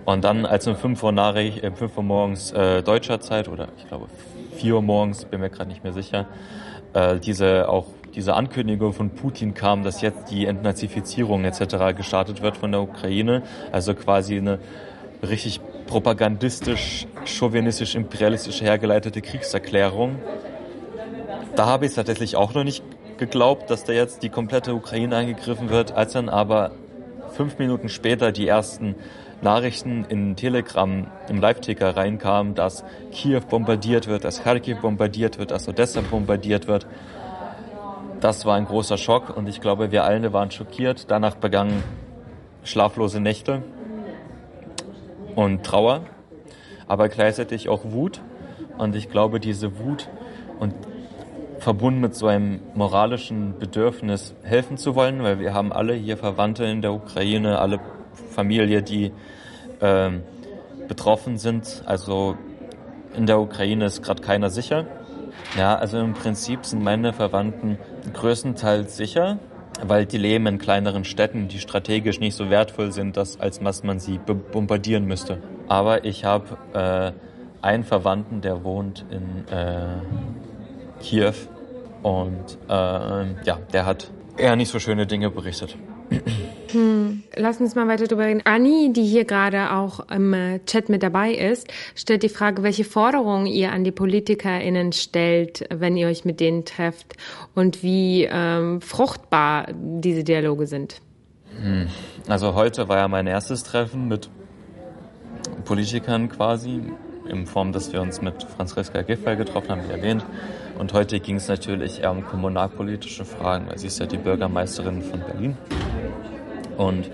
Und dann, als um 5 Uhr, Nachricht, äh, 5 Uhr morgens äh, deutscher Zeit oder ich glaube 4 Uhr morgens, bin mir gerade nicht mehr sicher, äh, diese auch diese Ankündigung von Putin kam, dass jetzt die Entnazifizierung etc. gestartet wird von der Ukraine, also quasi eine richtig propagandistisch, chauvinistisch, imperialistisch hergeleitete Kriegserklärung. Da habe ich tatsächlich auch noch nicht geglaubt, dass da jetzt die komplette Ukraine angegriffen wird, als dann aber fünf Minuten später die ersten Nachrichten in Telegram im Live-Ticker reinkamen, dass Kiew bombardiert wird, dass Kharkiv bombardiert wird, dass Odessa bombardiert wird. Das war ein großer Schock und ich glaube, wir alle waren schockiert. Danach begannen schlaflose Nächte und Trauer, aber gleichzeitig auch Wut. Und ich glaube, diese Wut und verbunden mit so einem moralischen Bedürfnis helfen zu wollen, weil wir haben alle hier Verwandte in der Ukraine, alle Familie, die äh, betroffen sind. Also in der Ukraine ist gerade keiner sicher. Ja, also im Prinzip sind meine Verwandten größtenteils sicher, weil die leben in kleineren Städten, die strategisch nicht so wertvoll sind, dass, als dass man sie bombardieren müsste. Aber ich habe äh, einen Verwandten, der wohnt in äh, Kiew und äh, ja, der hat eher nicht so schöne Dinge berichtet. Hm. Lass uns mal weiter drüber reden. Anni, die hier gerade auch im äh, Chat mit dabei ist, stellt die Frage, welche Forderungen ihr an die PolitikerInnen stellt, wenn ihr euch mit denen trefft und wie ähm, fruchtbar diese Dialoge sind. Hm. Also heute war ja mein erstes Treffen mit Politikern quasi, in Form, dass wir uns mit Franziska Giffey getroffen haben, wie erwähnt. Und heute ging es natürlich eher um kommunalpolitische Fragen, weil sie ist ja die Bürgermeisterin von Berlin. Und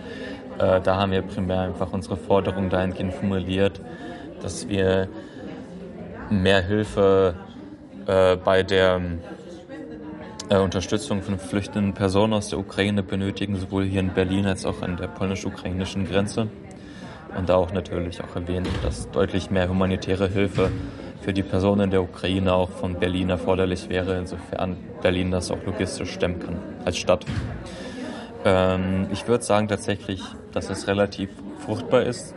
äh, da haben wir primär einfach unsere Forderung dahingehend formuliert, dass wir mehr Hilfe äh, bei der äh, Unterstützung von flüchtenden Personen aus der Ukraine benötigen, sowohl hier in Berlin als auch an der polnisch-ukrainischen Grenze. Und da auch natürlich auch erwähnen, dass deutlich mehr humanitäre Hilfe für die Personen in der Ukraine auch von Berlin erforderlich wäre, insofern Berlin das auch logistisch stemmen kann als Stadt. Ähm, ich würde sagen tatsächlich, dass es relativ fruchtbar ist,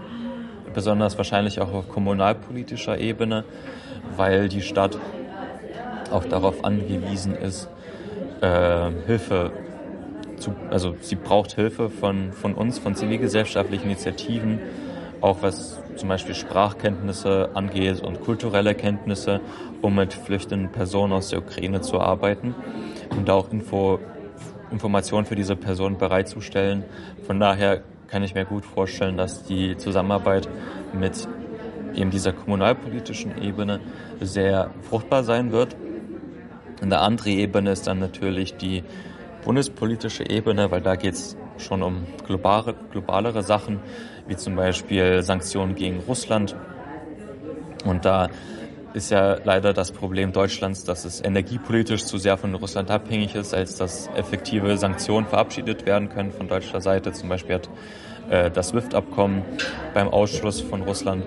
besonders wahrscheinlich auch auf kommunalpolitischer Ebene, weil die Stadt auch darauf angewiesen ist, äh, Hilfe zu, also sie braucht Hilfe von, von uns, von zivilgesellschaftlichen Initiativen, auch was zum Beispiel Sprachkenntnisse angeht und kulturelle Kenntnisse, um mit flüchtenden Personen aus der Ukraine zu arbeiten. Und auch Info, Informationen für diese Personen bereitzustellen. Von daher kann ich mir gut vorstellen, dass die Zusammenarbeit mit eben dieser kommunalpolitischen Ebene sehr fruchtbar sein wird. Eine andere Ebene ist dann natürlich die bundespolitische Ebene, weil da geht es schon um globale, globalere Sachen, wie zum Beispiel Sanktionen gegen Russland. Und da ist ja leider das Problem Deutschlands, dass es energiepolitisch zu sehr von Russland abhängig ist, als dass effektive Sanktionen verabschiedet werden können von deutscher Seite. Zum Beispiel hat äh, das SWIFT-Abkommen beim Ausschluss von Russland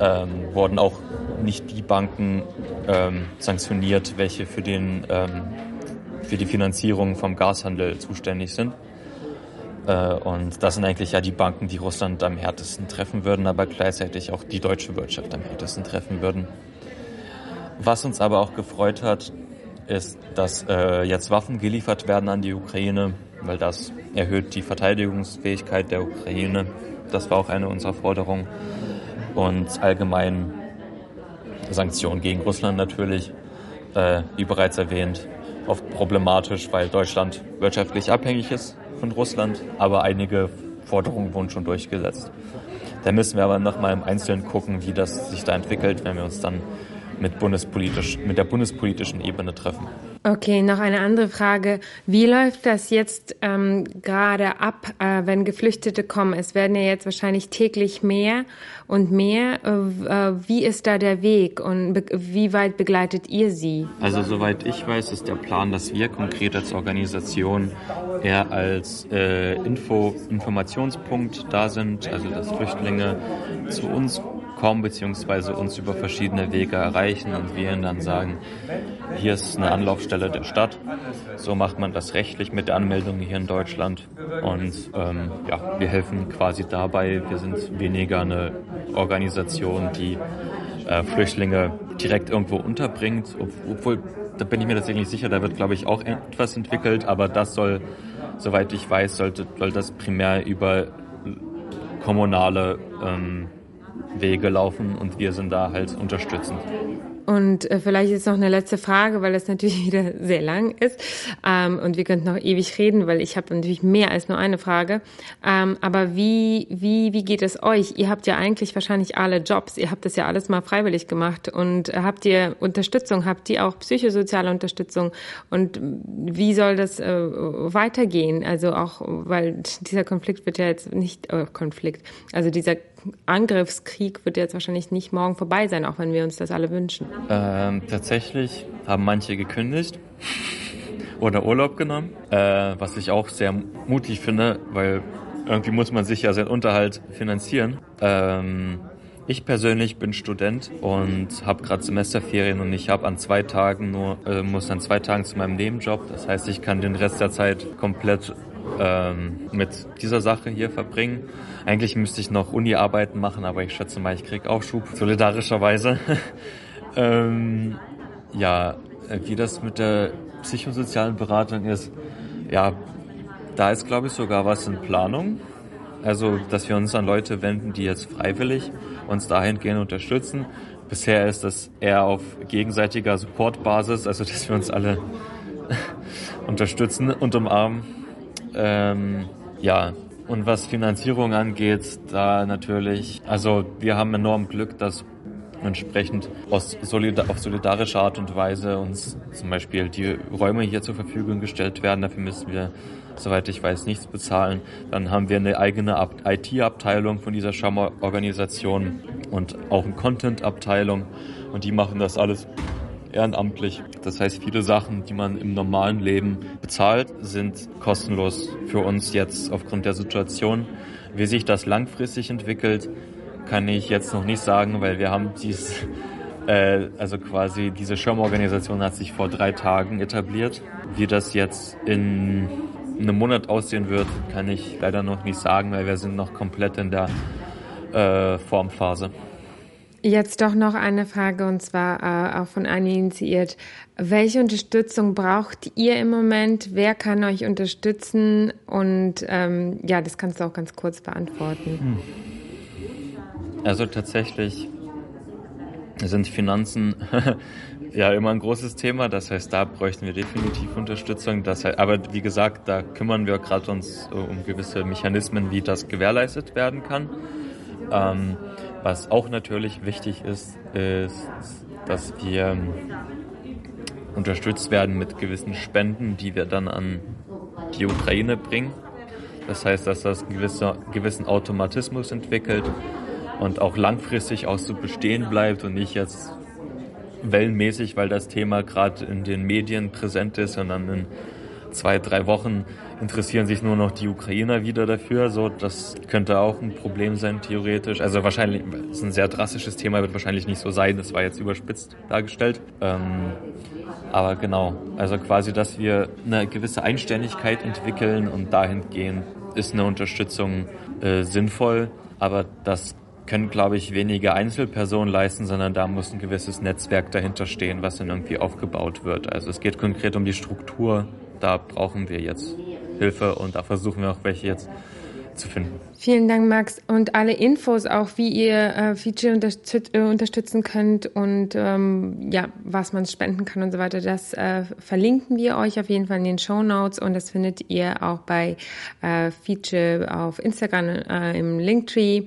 ähm, wurden auch nicht die Banken ähm, sanktioniert, welche für, den, ähm, für die Finanzierung vom Gashandel zuständig sind. Äh, und das sind eigentlich ja die Banken, die Russland am härtesten treffen würden, aber gleichzeitig auch die deutsche Wirtschaft am härtesten treffen würden. Was uns aber auch gefreut hat, ist, dass äh, jetzt Waffen geliefert werden an die Ukraine, weil das erhöht die Verteidigungsfähigkeit der Ukraine. Das war auch eine unserer Forderungen. Und allgemein Sanktionen gegen Russland natürlich, äh, wie bereits erwähnt, oft problematisch, weil Deutschland wirtschaftlich abhängig ist von Russland, aber einige Forderungen wurden schon durchgesetzt. Da müssen wir aber nochmal im Einzelnen gucken, wie das sich da entwickelt, wenn wir uns dann mit, bundespolitisch, mit der bundespolitischen Ebene treffen. Okay, noch eine andere Frage. Wie läuft das jetzt ähm, gerade ab, äh, wenn Geflüchtete kommen? Es werden ja jetzt wahrscheinlich täglich mehr und mehr. Äh, äh wie ist da der Weg und wie weit begleitet ihr sie? Also soweit ich weiß, ist der Plan, dass wir konkret als Organisation eher als äh, Info, Informationspunkt da sind, also dass Flüchtlinge zu uns kommen beziehungsweise uns über verschiedene Wege erreichen und wir ihnen dann sagen, hier ist eine Anlaufstelle der Stadt. So macht man das rechtlich mit der Anmeldung hier in Deutschland. Und ähm, ja, wir helfen quasi dabei. Wir sind weniger eine Organisation, die äh, Flüchtlinge direkt irgendwo unterbringt, obwohl da bin ich mir tatsächlich sicher, da wird, glaube ich, auch etwas entwickelt, aber das soll, soweit ich weiß, sollte, soll das primär über kommunale ähm, Wege laufen und wir sind da halt unterstützend. Und äh, vielleicht ist noch eine letzte Frage, weil das natürlich wieder sehr lang ist. Ähm, und wir könnten noch ewig reden, weil ich habe natürlich mehr als nur eine Frage. Ähm, aber wie, wie, wie geht es euch? Ihr habt ja eigentlich wahrscheinlich alle Jobs. Ihr habt das ja alles mal freiwillig gemacht. Und habt ihr Unterstützung? Habt ihr auch psychosoziale Unterstützung? Und wie soll das äh, weitergehen? Also auch, weil dieser Konflikt wird ja jetzt nicht, äh, Konflikt, also dieser Angriffskrieg wird jetzt wahrscheinlich nicht morgen vorbei sein, auch wenn wir uns das alle wünschen. Ähm, tatsächlich haben manche gekündigt oder Urlaub genommen, äh, was ich auch sehr mutig finde, weil irgendwie muss man sich ja seinen Unterhalt finanzieren. Ähm, ich persönlich bin Student und habe gerade Semesterferien und ich habe an zwei Tagen nur äh, muss an zwei Tagen zu meinem Nebenjob. Das heißt, ich kann den Rest der Zeit komplett ähm, mit dieser Sache hier verbringen. Eigentlich müsste ich noch Uni-Arbeiten machen, aber ich schätze mal, ich krieg Aufschub, solidarischerweise. ähm, ja, wie das mit der psychosozialen Beratung ist, ja, da ist, glaube ich, sogar was in Planung. Also, dass wir uns an Leute wenden, die jetzt freiwillig uns dahingehend unterstützen. Bisher ist das eher auf gegenseitiger Supportbasis, also dass wir uns alle unterstützen und umarmen. Ähm, ja, und was Finanzierung angeht, da natürlich, also wir haben enorm Glück, dass entsprechend aus solidar auf solidarische Art und Weise uns zum Beispiel die Räume hier zur Verfügung gestellt werden. Dafür müssen wir, soweit ich weiß, nichts bezahlen. Dann haben wir eine eigene IT-Abteilung von dieser Schirmorganisation und auch eine Content-Abteilung und die machen das alles ehrenamtlich. Das heißt, viele Sachen, die man im normalen Leben bezahlt, sind kostenlos für uns jetzt aufgrund der Situation. Wie sich das langfristig entwickelt, kann ich jetzt noch nicht sagen, weil wir haben dies, äh, also quasi diese Schirmorganisation hat sich vor drei Tagen etabliert. Wie das jetzt in einem Monat aussehen wird, kann ich leider noch nicht sagen, weil wir sind noch komplett in der äh, Formphase. Jetzt doch noch eine Frage und zwar äh, auch von Anni initiiert. Welche Unterstützung braucht ihr im Moment? Wer kann euch unterstützen? Und ähm, ja, das kannst du auch ganz kurz beantworten. Hm. Also tatsächlich sind Finanzen ja immer ein großes Thema. Das heißt, da bräuchten wir definitiv Unterstützung. Das heißt, aber wie gesagt, da kümmern wir gerade uns um gewisse Mechanismen, wie das gewährleistet werden kann. Ähm, was auch natürlich wichtig ist, ist, dass wir ähm, unterstützt werden mit gewissen Spenden, die wir dann an die Ukraine bringen. Das heißt, dass das einen gewissen Automatismus entwickelt und auch langfristig auch so bestehen bleibt und nicht jetzt wellenmäßig, weil das Thema gerade in den Medien präsent ist, sondern in zwei, drei Wochen interessieren sich nur noch die Ukrainer wieder dafür. So, das könnte auch ein Problem sein, theoretisch. Also wahrscheinlich, ist ein sehr drastisches Thema, wird wahrscheinlich nicht so sein. Das war jetzt überspitzt dargestellt. Ähm, aber genau, also quasi, dass wir eine gewisse Einständigkeit entwickeln und dahingehend ist eine Unterstützung äh, sinnvoll. Aber das können, glaube ich, weniger Einzelpersonen leisten, sondern da muss ein gewisses Netzwerk dahinter stehen, was dann irgendwie aufgebaut wird. Also es geht konkret um die Struktur. Da brauchen wir jetzt Hilfe und da versuchen wir auch welche jetzt zu finden. Vielen Dank, Max. Und alle Infos auch, wie ihr äh, Fiji unterstüt äh, unterstützen könnt und ähm, ja, was man spenden kann und so weiter, das äh, verlinken wir euch auf jeden Fall in den Show Notes und das findet ihr auch bei äh, Fiji auf Instagram äh, im Linktree.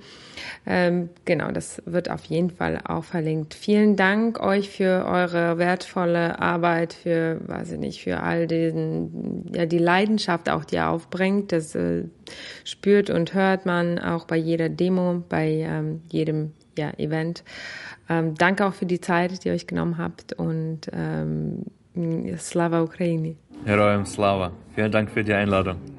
Ähm, genau, das wird auf jeden Fall auch verlinkt. Vielen Dank euch für eure wertvolle Arbeit, für, weiß ich nicht, für all diesen, ja, die Leidenschaft auch, die ihr aufbringt. Das äh, spürt und hört man auch bei jeder Demo, bei ähm, jedem ja, Event. Ähm, danke auch für die Zeit, die ihr euch genommen habt und ähm, Slava Ukraini. Heroem Slava. Vielen Dank für die Einladung.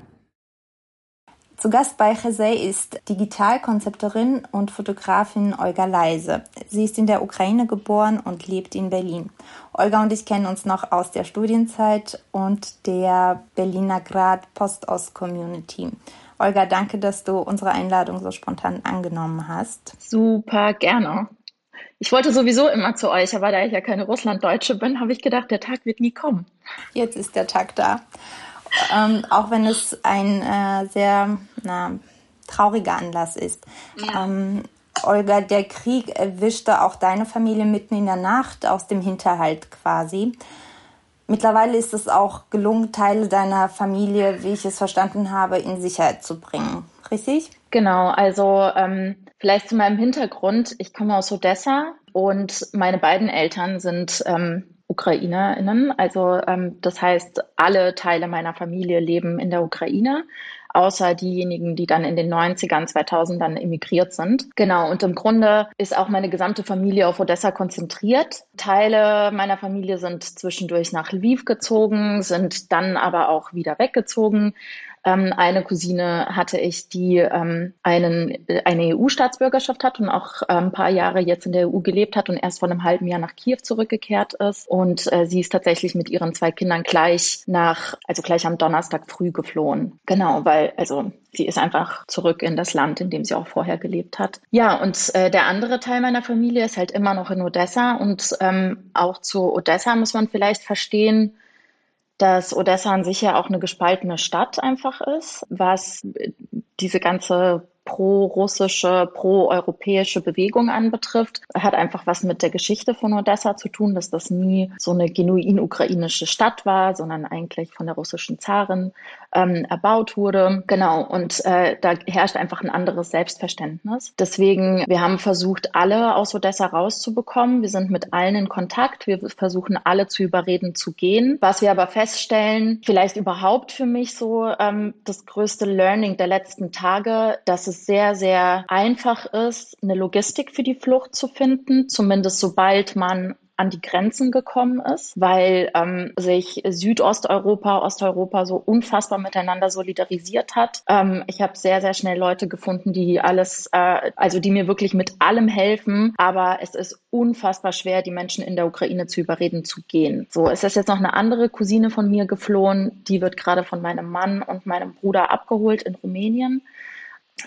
Zu Gast bei Chesey ist Digitalkonzepterin und Fotografin Olga Leise. Sie ist in der Ukraine geboren und lebt in Berlin. Olga und ich kennen uns noch aus der Studienzeit und der Berliner Grad Postost Community. Olga, danke, dass du unsere Einladung so spontan angenommen hast. Super gerne. Ich wollte sowieso immer zu euch, aber da ich ja keine Russlanddeutsche bin, habe ich gedacht, der Tag wird nie kommen. Jetzt ist der Tag da ähm, auch wenn es ein äh, sehr na, trauriger Anlass ist. Ja. Ähm, Olga, der Krieg erwischte auch deine Familie mitten in der Nacht aus dem Hinterhalt quasi. Mittlerweile ist es auch gelungen, Teile deiner Familie, wie ich es verstanden habe, in Sicherheit zu bringen. Richtig? Genau, also ähm, vielleicht zu meinem Hintergrund. Ich komme aus Odessa und meine beiden Eltern sind ähm, UkrainerInnen. Also ähm, das heißt, alle Teile meiner Familie leben in der Ukraine, außer diejenigen, die dann in den 90ern, 2000ern emigriert sind. Genau, und im Grunde ist auch meine gesamte Familie auf Odessa konzentriert. Teile meiner Familie sind zwischendurch nach Lviv gezogen, sind dann aber auch wieder weggezogen. Ähm, eine Cousine hatte ich, die ähm, einen, eine EU-Staatsbürgerschaft hat und auch äh, ein paar Jahre jetzt in der EU gelebt hat und erst vor einem halben Jahr nach Kiew zurückgekehrt ist. Und äh, sie ist tatsächlich mit ihren zwei Kindern gleich nach, also gleich am Donnerstag früh geflohen. Genau, weil, also sie ist einfach zurück in das Land, in dem sie auch vorher gelebt hat. Ja, und äh, der andere Teil meiner Familie ist halt immer noch in Odessa und ähm, auch zu Odessa muss man vielleicht verstehen, dass Odessa an sich ja auch eine gespaltene Stadt einfach ist, was diese ganze pro-russische, pro-europäische Bewegung anbetrifft, hat einfach was mit der Geschichte von Odessa zu tun, dass das nie so eine genuin ukrainische Stadt war, sondern eigentlich von der russischen Zarin ähm, erbaut wurde. Genau, und äh, da herrscht einfach ein anderes Selbstverständnis. Deswegen, wir haben versucht, alle aus Odessa rauszubekommen. Wir sind mit allen in Kontakt. Wir versuchen, alle zu überreden, zu gehen. Was wir aber feststellen, vielleicht überhaupt für mich so ähm, das größte Learning der letzten Tage, dass es sehr, sehr einfach ist, eine Logistik für die Flucht zu finden, zumindest sobald man an die Grenzen gekommen ist, weil ähm, sich Südosteuropa, Osteuropa so unfassbar miteinander solidarisiert hat. Ähm, ich habe sehr, sehr schnell Leute gefunden, die alles, äh, also die mir wirklich mit allem helfen, aber es ist unfassbar schwer, die Menschen in der Ukraine zu überreden, zu gehen. So, es ist jetzt noch eine andere Cousine von mir geflohen, die wird gerade von meinem Mann und meinem Bruder abgeholt in Rumänien.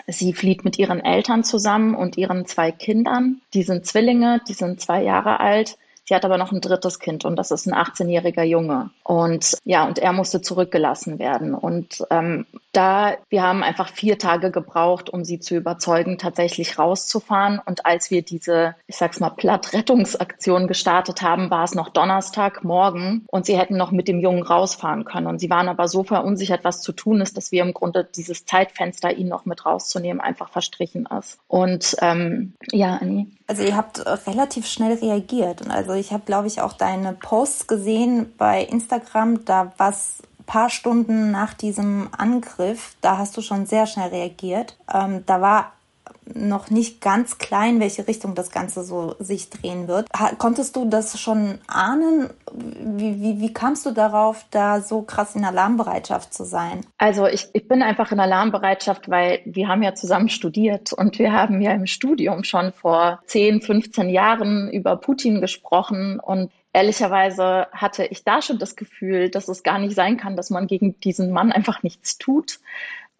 Sie flieht mit ihren Eltern zusammen und ihren zwei Kindern. Die sind Zwillinge, die sind zwei Jahre alt. Sie hat aber noch ein drittes Kind und das ist ein 18-jähriger Junge. Und ja, und er musste zurückgelassen werden. Und ähm, da, wir haben einfach vier Tage gebraucht, um sie zu überzeugen, tatsächlich rauszufahren. Und als wir diese, ich sag's mal, Plattrettungsaktion gestartet haben, war es noch Donnerstagmorgen und sie hätten noch mit dem Jungen rausfahren können. Und sie waren aber so verunsichert, was zu tun ist, dass wir im Grunde dieses Zeitfenster, ihn noch mit rauszunehmen, einfach verstrichen ist. Und ähm, ja, Annie. Also ihr habt relativ schnell reagiert. Also ich habe, glaube ich, auch deine Posts gesehen bei Instagram. Da was paar Stunden nach diesem Angriff, da hast du schon sehr schnell reagiert. Ähm, da war noch nicht ganz klein, welche Richtung das Ganze so sich drehen wird. konntest du das schon ahnen? Wie, wie, wie kamst du darauf, da so krass in Alarmbereitschaft zu sein? Also ich, ich bin einfach in Alarmbereitschaft, weil wir haben ja zusammen studiert und wir haben ja im Studium schon vor 10, 15 Jahren über Putin gesprochen und ehrlicherweise hatte ich da schon das Gefühl, dass es gar nicht sein kann, dass man gegen diesen Mann einfach nichts tut.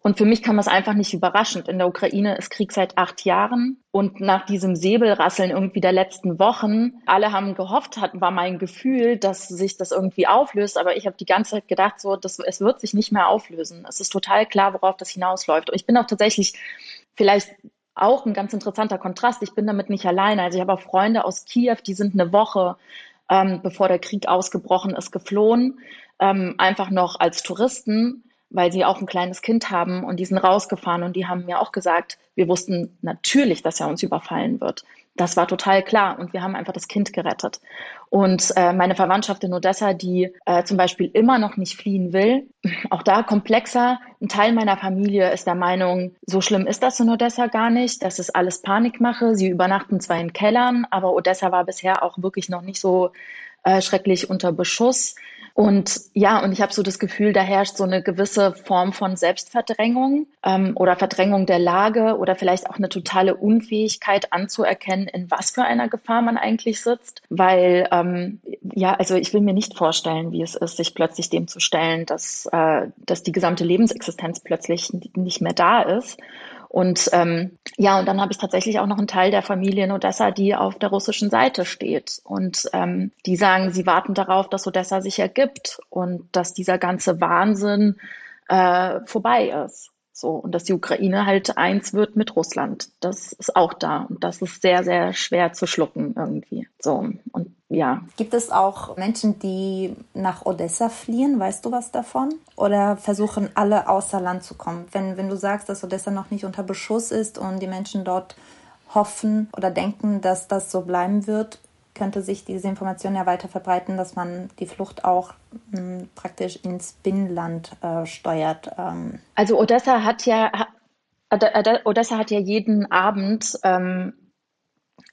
Und für mich kam das einfach nicht überraschend. In der Ukraine ist Krieg seit acht Jahren. Und nach diesem Säbelrasseln irgendwie der letzten Wochen, alle haben gehofft, hatten, war mein Gefühl, dass sich das irgendwie auflöst. Aber ich habe die ganze Zeit gedacht, so, das, es wird sich nicht mehr auflösen. Es ist total klar, worauf das hinausläuft. Und ich bin auch tatsächlich vielleicht auch ein ganz interessanter Kontrast. Ich bin damit nicht alleine. Also ich habe auch Freunde aus Kiew, die sind eine Woche, ähm, bevor der Krieg ausgebrochen ist, geflohen. Ähm, einfach noch als Touristen weil sie auch ein kleines Kind haben und die sind rausgefahren und die haben mir auch gesagt, wir wussten natürlich, dass er uns überfallen wird. Das war total klar und wir haben einfach das Kind gerettet. Und äh, meine Verwandtschaft in Odessa, die äh, zum Beispiel immer noch nicht fliehen will, auch da komplexer. Ein Teil meiner Familie ist der Meinung, so schlimm ist das in Odessa gar nicht. Das ist alles Panikmache. Sie übernachten zwar in Kellern, aber Odessa war bisher auch wirklich noch nicht so äh, schrecklich unter Beschuss. Und ja, und ich habe so das Gefühl, da herrscht so eine gewisse Form von Selbstverdrängung ähm, oder Verdrängung der Lage oder vielleicht auch eine totale Unfähigkeit anzuerkennen, in was für einer Gefahr man eigentlich sitzt. Weil ähm, ja, also ich will mir nicht vorstellen, wie es ist, sich plötzlich dem zu stellen, dass, äh, dass die gesamte Lebensexistenz plötzlich nicht mehr da ist. Und ähm, ja, und dann habe ich tatsächlich auch noch einen Teil der Familie in Odessa, die auf der russischen Seite steht. Und ähm, die sagen, sie warten darauf, dass Odessa sich ergibt und dass dieser ganze Wahnsinn äh, vorbei ist. So, und dass die Ukraine halt eins wird mit Russland. Das ist auch da. Und das ist sehr, sehr schwer zu schlucken irgendwie. So, und ja. Gibt es auch Menschen, die nach Odessa fliehen? Weißt du was davon? Oder versuchen alle außer Land zu kommen? Wenn, wenn du sagst, dass Odessa noch nicht unter Beschuss ist und die Menschen dort hoffen oder denken, dass das so bleiben wird, könnte sich diese Information ja weiter verbreiten, dass man die Flucht auch mh, hm, praktisch ins Binnenland äh, steuert. Ähm. Also Odessa hat ja Odessa hat ja jeden Abend ähm,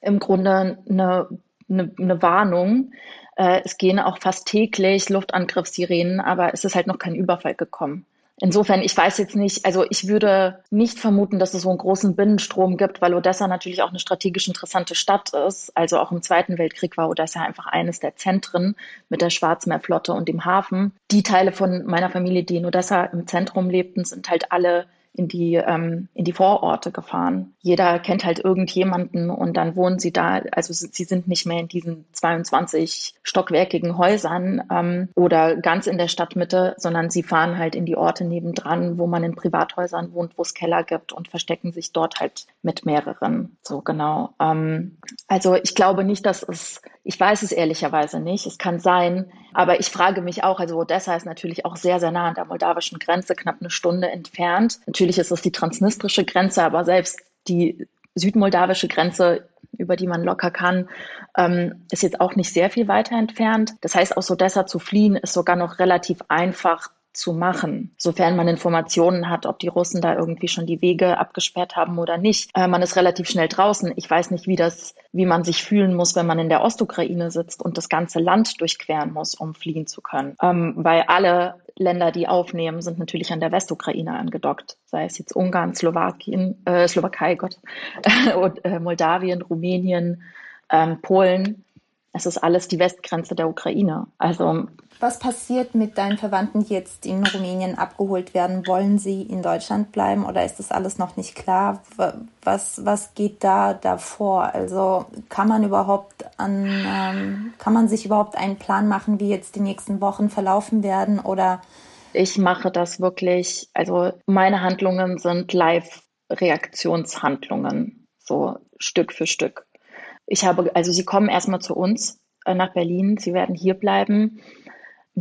im Grunde eine eine, eine Warnung. Äh, es gehen auch fast täglich Luftangriffssirenen, aber es ist halt noch kein Überfall gekommen. Insofern, ich weiß jetzt nicht, also ich würde nicht vermuten, dass es so einen großen Binnenstrom gibt, weil Odessa natürlich auch eine strategisch interessante Stadt ist. Also auch im Zweiten Weltkrieg war Odessa einfach eines der Zentren mit der Schwarzmeerflotte und dem Hafen. Die Teile von meiner Familie, die in Odessa im Zentrum lebten, sind halt alle in die, ähm, in die Vororte gefahren. Jeder kennt halt irgendjemanden und dann wohnen sie da. Also sie sind nicht mehr in diesen 22 stockwerkigen Häusern ähm, oder ganz in der Stadtmitte, sondern sie fahren halt in die Orte nebendran, wo man in Privathäusern wohnt, wo es Keller gibt und verstecken sich dort halt mit mehreren. So genau. Ähm, also ich glaube nicht, dass es, ich weiß es ehrlicherweise nicht. Es kann sein, aber ich frage mich auch, also Odessa ist natürlich auch sehr, sehr nah an der moldawischen Grenze, knapp eine Stunde entfernt. Natürlich ist es die transnistrische Grenze, aber selbst die südmoldawische Grenze, über die man locker kann, ähm, ist jetzt auch nicht sehr viel weiter entfernt. Das heißt, aus Odessa zu fliehen ist sogar noch relativ einfach zu machen, sofern man Informationen hat, ob die Russen da irgendwie schon die Wege abgesperrt haben oder nicht. Äh, man ist relativ schnell draußen. Ich weiß nicht, wie das, wie man sich fühlen muss, wenn man in der Ostukraine sitzt und das ganze Land durchqueren muss, um fliehen zu können. Ähm, weil alle Länder, die aufnehmen, sind natürlich an der Westukraine angedockt. Sei es jetzt Ungarn, Slowakien, äh, Slowakei, Gott, und, äh, Moldawien, Rumänien, ähm, Polen. Es ist alles die Westgrenze der Ukraine. Also was passiert mit deinen Verwandten, die jetzt in Rumänien abgeholt werden? Wollen sie in Deutschland bleiben oder ist das alles noch nicht klar? Was, was geht da davor? Also kann man überhaupt an, ähm, kann man sich überhaupt einen Plan machen, wie jetzt die nächsten Wochen verlaufen werden oder? Ich mache das wirklich, also meine Handlungen sind Live-Reaktionshandlungen, so Stück für Stück. Ich habe, also sie kommen erstmal zu uns äh, nach Berlin, sie werden hier bleiben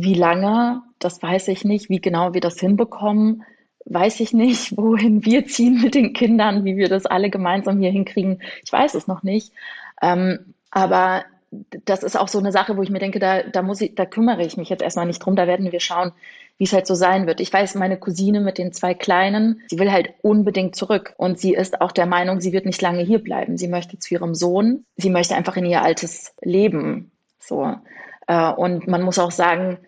wie lange, das weiß ich nicht. Wie genau wir das hinbekommen, weiß ich nicht. Wohin wir ziehen mit den Kindern, wie wir das alle gemeinsam hier hinkriegen, ich weiß es noch nicht. Ähm, aber das ist auch so eine Sache, wo ich mir denke, da, da muss ich, da kümmere ich mich jetzt erstmal nicht drum. Da werden wir schauen, wie es halt so sein wird. Ich weiß, meine Cousine mit den zwei Kleinen, sie will halt unbedingt zurück. Und sie ist auch der Meinung, sie wird nicht lange hier bleiben. Sie möchte zu ihrem Sohn. Sie möchte einfach in ihr altes Leben. So. Äh, und man muss auch sagen,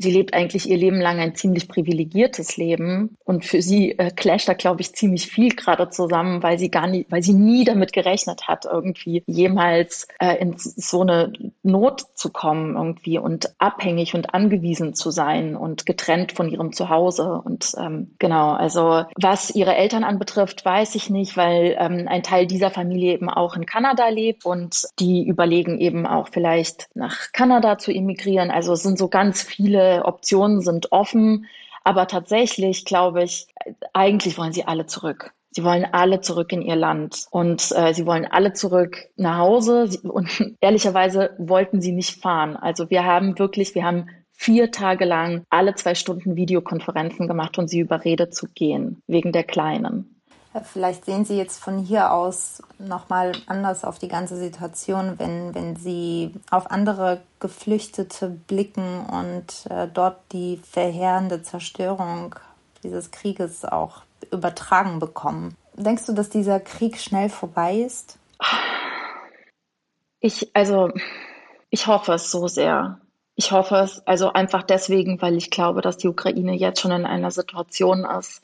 sie lebt eigentlich ihr Leben lang ein ziemlich privilegiertes Leben und für sie äh, clasht da, glaube ich, ziemlich viel gerade zusammen, weil sie gar nie, weil sie nie damit gerechnet hat, irgendwie jemals äh, in so eine Not zu kommen irgendwie und abhängig und angewiesen zu sein und getrennt von ihrem Zuhause und ähm, genau, also was ihre Eltern anbetrifft, weiß ich nicht, weil ähm, ein Teil dieser Familie eben auch in Kanada lebt und die überlegen eben auch vielleicht nach Kanada zu emigrieren. Also es sind so ganz viele Optionen sind offen. Aber tatsächlich glaube ich, eigentlich wollen sie alle zurück. Sie wollen alle zurück in ihr Land und äh, sie wollen alle zurück nach Hause. Und ehrlicherweise wollten sie nicht fahren. Also wir haben wirklich, wir haben vier Tage lang alle zwei Stunden Videokonferenzen gemacht und sie überredet zu gehen wegen der Kleinen. Vielleicht sehen Sie jetzt von hier aus nochmal anders auf die ganze Situation, wenn, wenn Sie auf andere Geflüchtete blicken und äh, dort die verheerende Zerstörung dieses Krieges auch übertragen bekommen. Denkst du, dass dieser Krieg schnell vorbei ist? Ich, also, ich hoffe es so sehr. Ich hoffe es also einfach deswegen, weil ich glaube, dass die Ukraine jetzt schon in einer Situation ist,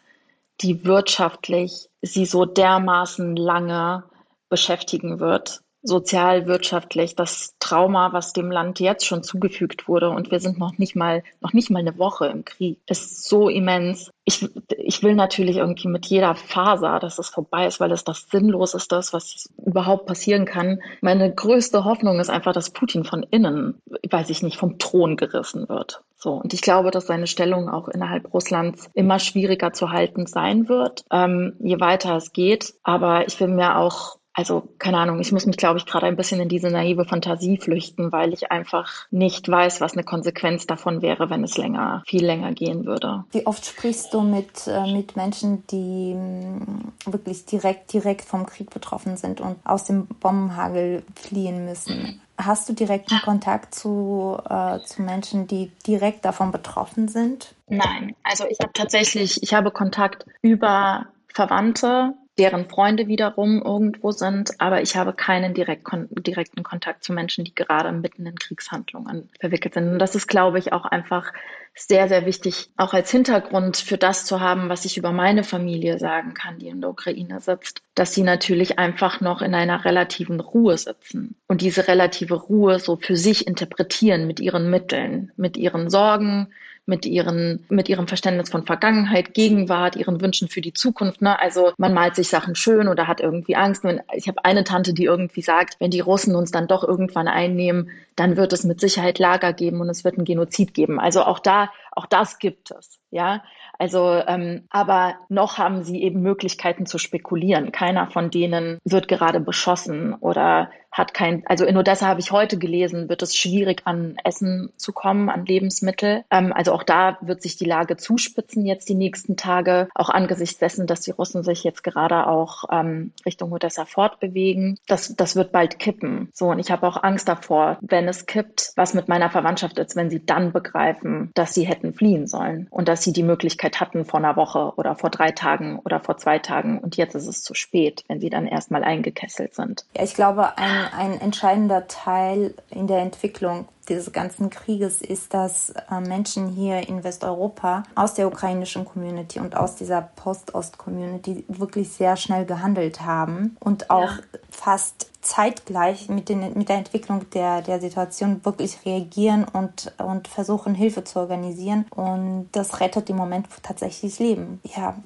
die wirtschaftlich sie so dermaßen lange beschäftigen wird, sozial, wirtschaftlich, das Trauma, was dem Land jetzt schon zugefügt wurde und wir sind noch nicht mal, noch nicht mal eine Woche im Krieg, ist so immens. Ich, ich will natürlich irgendwie mit jeder Faser, dass es vorbei ist, weil es das Sinnloseste ist, was überhaupt passieren kann. Meine größte Hoffnung ist einfach, dass Putin von innen, weiß ich nicht, vom Thron gerissen wird. So. Und ich glaube, dass seine Stellung auch innerhalb Russlands immer schwieriger zu halten sein wird, ähm, je weiter es geht. Aber ich will mir auch also keine Ahnung, ich muss mich, glaube ich, gerade ein bisschen in diese naive Fantasie flüchten, weil ich einfach nicht weiß, was eine Konsequenz davon wäre, wenn es länger, viel länger gehen würde. Wie oft sprichst du mit, äh, mit Menschen, die mm, wirklich direkt, direkt vom Krieg betroffen sind und aus dem Bombenhagel fliehen müssen? Hast du direkten Kontakt zu, äh, zu Menschen, die direkt davon betroffen sind? Nein, also ich habe tatsächlich, ich habe Kontakt über Verwandte, deren Freunde wiederum irgendwo sind, aber ich habe keinen direkt kon direkten Kontakt zu Menschen, die gerade mitten in Kriegshandlungen verwickelt sind. Und das ist, glaube ich, auch einfach sehr, sehr wichtig, auch als Hintergrund für das zu haben, was ich über meine Familie sagen kann, die in der Ukraine sitzt, dass sie natürlich einfach noch in einer relativen Ruhe sitzen und diese relative Ruhe so für sich interpretieren mit ihren Mitteln, mit ihren Sorgen, mit ihren, mit ihrem Verständnis von Vergangenheit, Gegenwart, ihren Wünschen für die Zukunft. Ne? Also man malt sich Sachen schön oder hat irgendwie Angst. Ich habe eine Tante, die irgendwie sagt, wenn die Russen uns dann doch irgendwann einnehmen, dann wird es mit Sicherheit Lager geben und es wird ein Genozid geben. Also auch da, auch das gibt es. Ja, also, ähm, aber noch haben sie eben Möglichkeiten zu spekulieren. Keiner von denen wird gerade beschossen oder hat kein, also in Odessa habe ich heute gelesen, wird es schwierig an Essen zu kommen, an Lebensmittel. Ähm, also auch da wird sich die Lage zuspitzen jetzt die nächsten Tage, auch angesichts dessen, dass die Russen sich jetzt gerade auch ähm, Richtung Odessa fortbewegen. Das, das wird bald kippen. So, und ich habe auch Angst davor, wenn es kippt, was mit meiner Verwandtschaft ist, wenn sie dann begreifen, dass sie hätten fliehen sollen und dass sie die Möglichkeit hatten vor einer Woche oder vor drei Tagen oder vor zwei Tagen und jetzt ist es zu spät, wenn sie dann erstmal eingekesselt sind. Ja, ich glaube, ein ein entscheidender Teil in der Entwicklung dieses ganzen Krieges ist, dass äh, Menschen hier in Westeuropa aus der ukrainischen Community und aus dieser Post-Ost-Community wirklich sehr schnell gehandelt haben und auch ja. fast zeitgleich mit, den, mit der Entwicklung der, der Situation wirklich reagieren und, und versuchen, Hilfe zu organisieren. Und das rettet im Moment tatsächlich das Leben. Ja,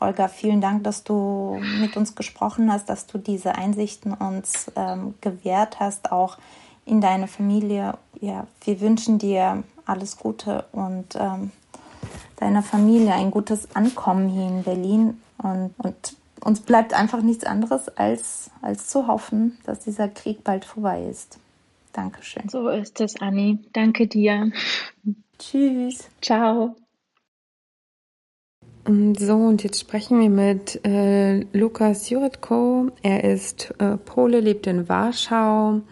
Olga, vielen Dank, dass du mit uns gesprochen hast, dass du diese Einsichten uns ähm, gewährt hast, auch in deine Familie. Ja, wir wünschen dir alles Gute und ähm, deiner Familie ein gutes Ankommen hier in Berlin. Und, und uns bleibt einfach nichts anderes, als, als zu hoffen, dass dieser Krieg bald vorbei ist. Dankeschön. So ist es, Anni. Danke dir. Tschüss. Ciao. So, und jetzt sprechen wir mit äh, Lukas Juretko. Er ist äh, Pole, lebt in Warschau,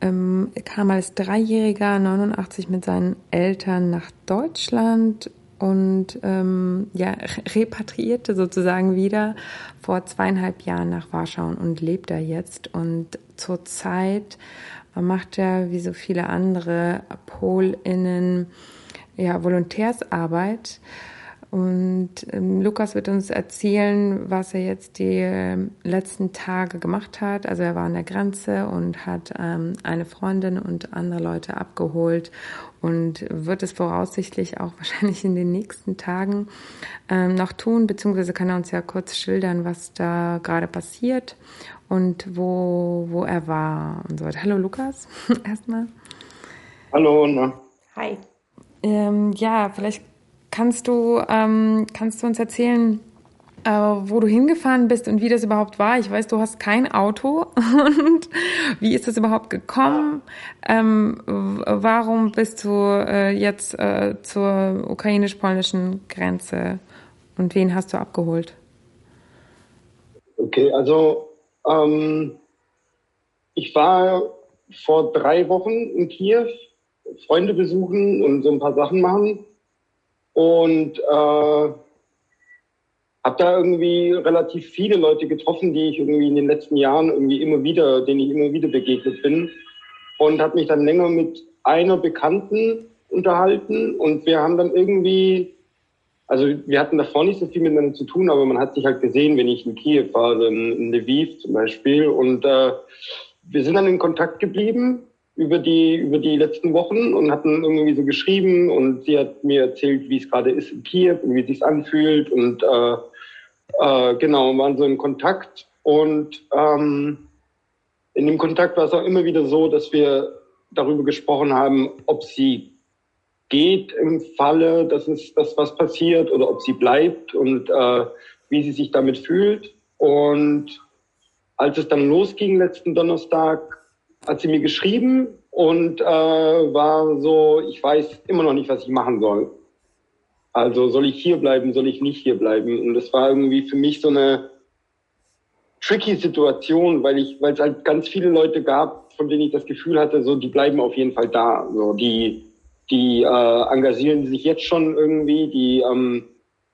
ähm, kam als Dreijähriger 89 mit seinen Eltern nach Deutschland und ähm, ja, repatriierte sozusagen wieder vor zweieinhalb Jahren nach Warschau und lebt da jetzt. Und zurzeit macht er, wie so viele andere PolInnen, ja, Volontärsarbeit und ähm, Lukas wird uns erzählen, was er jetzt die äh, letzten Tage gemacht hat. Also er war an der Grenze und hat ähm, eine Freundin und andere Leute abgeholt und wird es voraussichtlich auch wahrscheinlich in den nächsten Tagen ähm, noch tun, beziehungsweise kann er uns ja kurz schildern, was da gerade passiert und wo, wo er war und so weiter. Hallo Lukas, erstmal. Hallo, na. Hi. Ähm, ja, vielleicht Kannst du, ähm, kannst du uns erzählen, äh, wo du hingefahren bist und wie das überhaupt war? Ich weiß, du hast kein Auto und wie ist das überhaupt gekommen? Ähm, warum bist du äh, jetzt äh, zur ukrainisch-polnischen Grenze und wen hast du abgeholt? Okay, also ähm, ich war vor drei Wochen in Kiew, Freunde besuchen und so ein paar Sachen machen und äh, habe da irgendwie relativ viele Leute getroffen, die ich irgendwie in den letzten Jahren irgendwie immer wieder, denen ich immer wieder begegnet bin. Und habe mich dann länger mit einer Bekannten unterhalten. Und wir haben dann irgendwie, also wir hatten davor nicht so viel miteinander zu tun, aber man hat sich halt gesehen, wenn ich in Kiew war, also in Lviv zum Beispiel. Und äh, wir sind dann in Kontakt geblieben über die, über die letzten Wochen und hatten irgendwie so geschrieben und sie hat mir erzählt, wie es gerade ist in Kiew und wie es sich anfühlt und äh, äh, genau, waren so in Kontakt und ähm, in dem Kontakt war es auch immer wieder so, dass wir darüber gesprochen haben, ob sie geht im Falle, dass es dass was passiert oder ob sie bleibt und äh, wie sie sich damit fühlt. Und als es dann losging letzten Donnerstag, hat sie mir geschrieben und äh, war so, ich weiß immer noch nicht, was ich machen soll. Also soll ich hier bleiben, soll ich nicht hier bleiben? Und das war irgendwie für mich so eine tricky Situation, weil ich, weil es halt ganz viele Leute gab, von denen ich das Gefühl hatte, so die bleiben auf jeden Fall da. So die, die äh, engagieren sich jetzt schon irgendwie, die, ähm,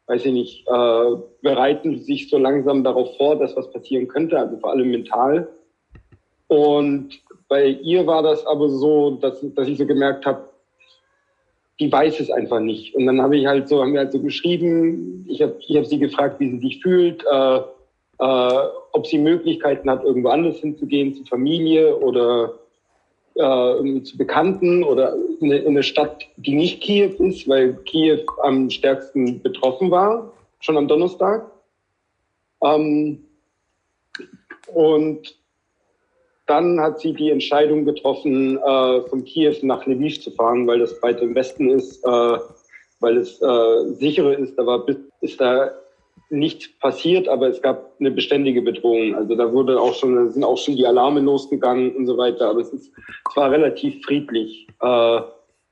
weiß ich nicht, äh, bereiten sich so langsam darauf vor, dass was passieren könnte, also vor allem mental. Und bei ihr war das aber so, dass, dass ich so gemerkt habe, die weiß es einfach nicht. Und dann habe ich halt so, haben wir halt so geschrieben, ich habe ich hab sie gefragt, wie sie sich fühlt, äh, äh, ob sie Möglichkeiten hat, irgendwo anders hinzugehen, zur Familie oder äh, zu Bekannten oder in in eine Stadt, die nicht Kiew ist, weil Kiew am stärksten betroffen war, schon am Donnerstag. Ähm, und dann hat sie die Entscheidung getroffen, äh, von Kiew nach Lviv zu fahren, weil das weiter im Westen ist, äh, weil es äh, sicherer ist. Da ist da nichts passiert, aber es gab eine beständige Bedrohung. Also da wurde auch schon, sind auch schon die Alarme losgegangen und so weiter. Aber es, ist, es war relativ friedlich, äh,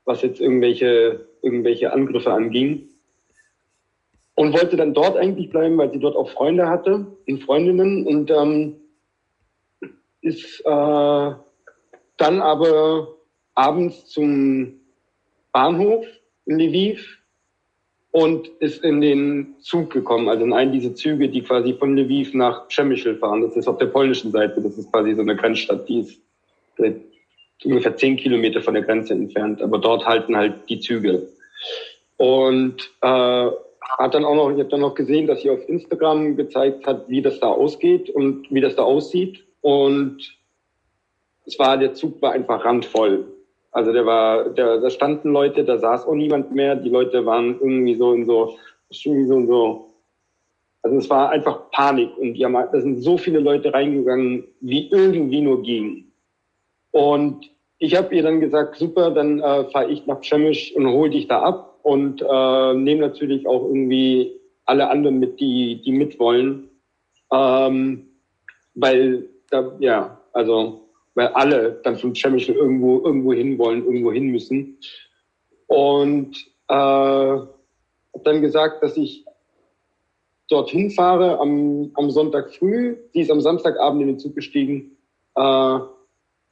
was jetzt irgendwelche, irgendwelche Angriffe anging. Und wollte dann dort eigentlich bleiben, weil sie dort auch Freunde hatte und Freundinnen. Und ähm, ist äh, dann aber abends zum Bahnhof in Lviv und ist in den Zug gekommen, also in einen dieser Züge, die quasi von Lviv nach Przemyśl fahren. Das ist auf der polnischen Seite, das ist quasi so eine Grenzstadt, die ist ungefähr zehn Kilometer von der Grenze entfernt, aber dort halten halt die Züge. Und äh, hat dann auch noch, ich habe dann noch gesehen, dass sie auf Instagram gezeigt hat, wie das da ausgeht und wie das da aussieht. Und es war, der Zug war einfach randvoll. Also der war, der, da standen Leute, da saß auch niemand mehr. Die Leute waren irgendwie so in so, irgendwie so, in so. Also es war einfach Panik und die haben, da sind so viele Leute reingegangen, wie irgendwie nur ging. Und ich habe ihr dann gesagt, super, dann äh, fahre ich nach Przemysch und hol dich da ab und äh, nehme natürlich auch irgendwie alle anderen mit, die, die mitwollen. Ähm, weil da, ja, also weil alle dann von Chemical irgendwo irgendwo hin wollen, irgendwo hin müssen. Und äh, habe dann gesagt, dass ich dorthin fahre am, am Sonntag früh. Sie ist am Samstagabend in den Zug gestiegen. Äh,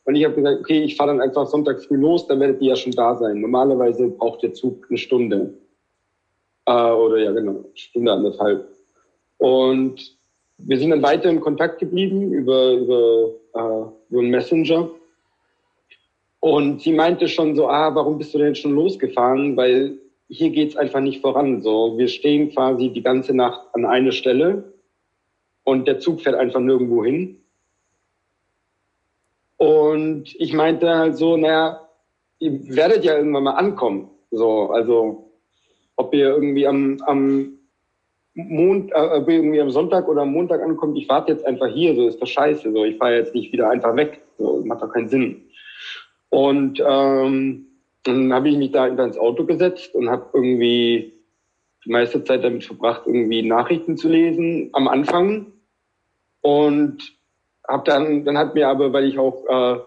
und ich habe gesagt, okay, ich fahre dann einfach Sonntag früh los, dann werdet ihr ja schon da sein. Normalerweise braucht der Zug eine Stunde. Äh, oder ja, genau, Stunde anderthalb. Und wir sind dann weiter in Kontakt geblieben über, über, äh, über einen Messenger. Und sie meinte schon so, ah, warum bist du denn schon losgefahren? Weil hier geht's einfach nicht voran. So, wir stehen quasi die ganze Nacht an einer Stelle und der Zug fährt einfach nirgendwo hin. Und ich meinte halt so, naja, ihr werdet ja irgendwann mal ankommen. So, also ob ihr irgendwie am, am Mond, äh, irgendwie am Sonntag oder am Montag ankommt, ich warte jetzt einfach hier, so ist das scheiße, so ich fahre jetzt nicht wieder einfach weg, so macht doch keinen Sinn. Und ähm, dann habe ich mich da ins Auto gesetzt und habe irgendwie die meiste Zeit damit verbracht, irgendwie Nachrichten zu lesen am Anfang und habe dann, dann hat mir aber, weil ich auch äh,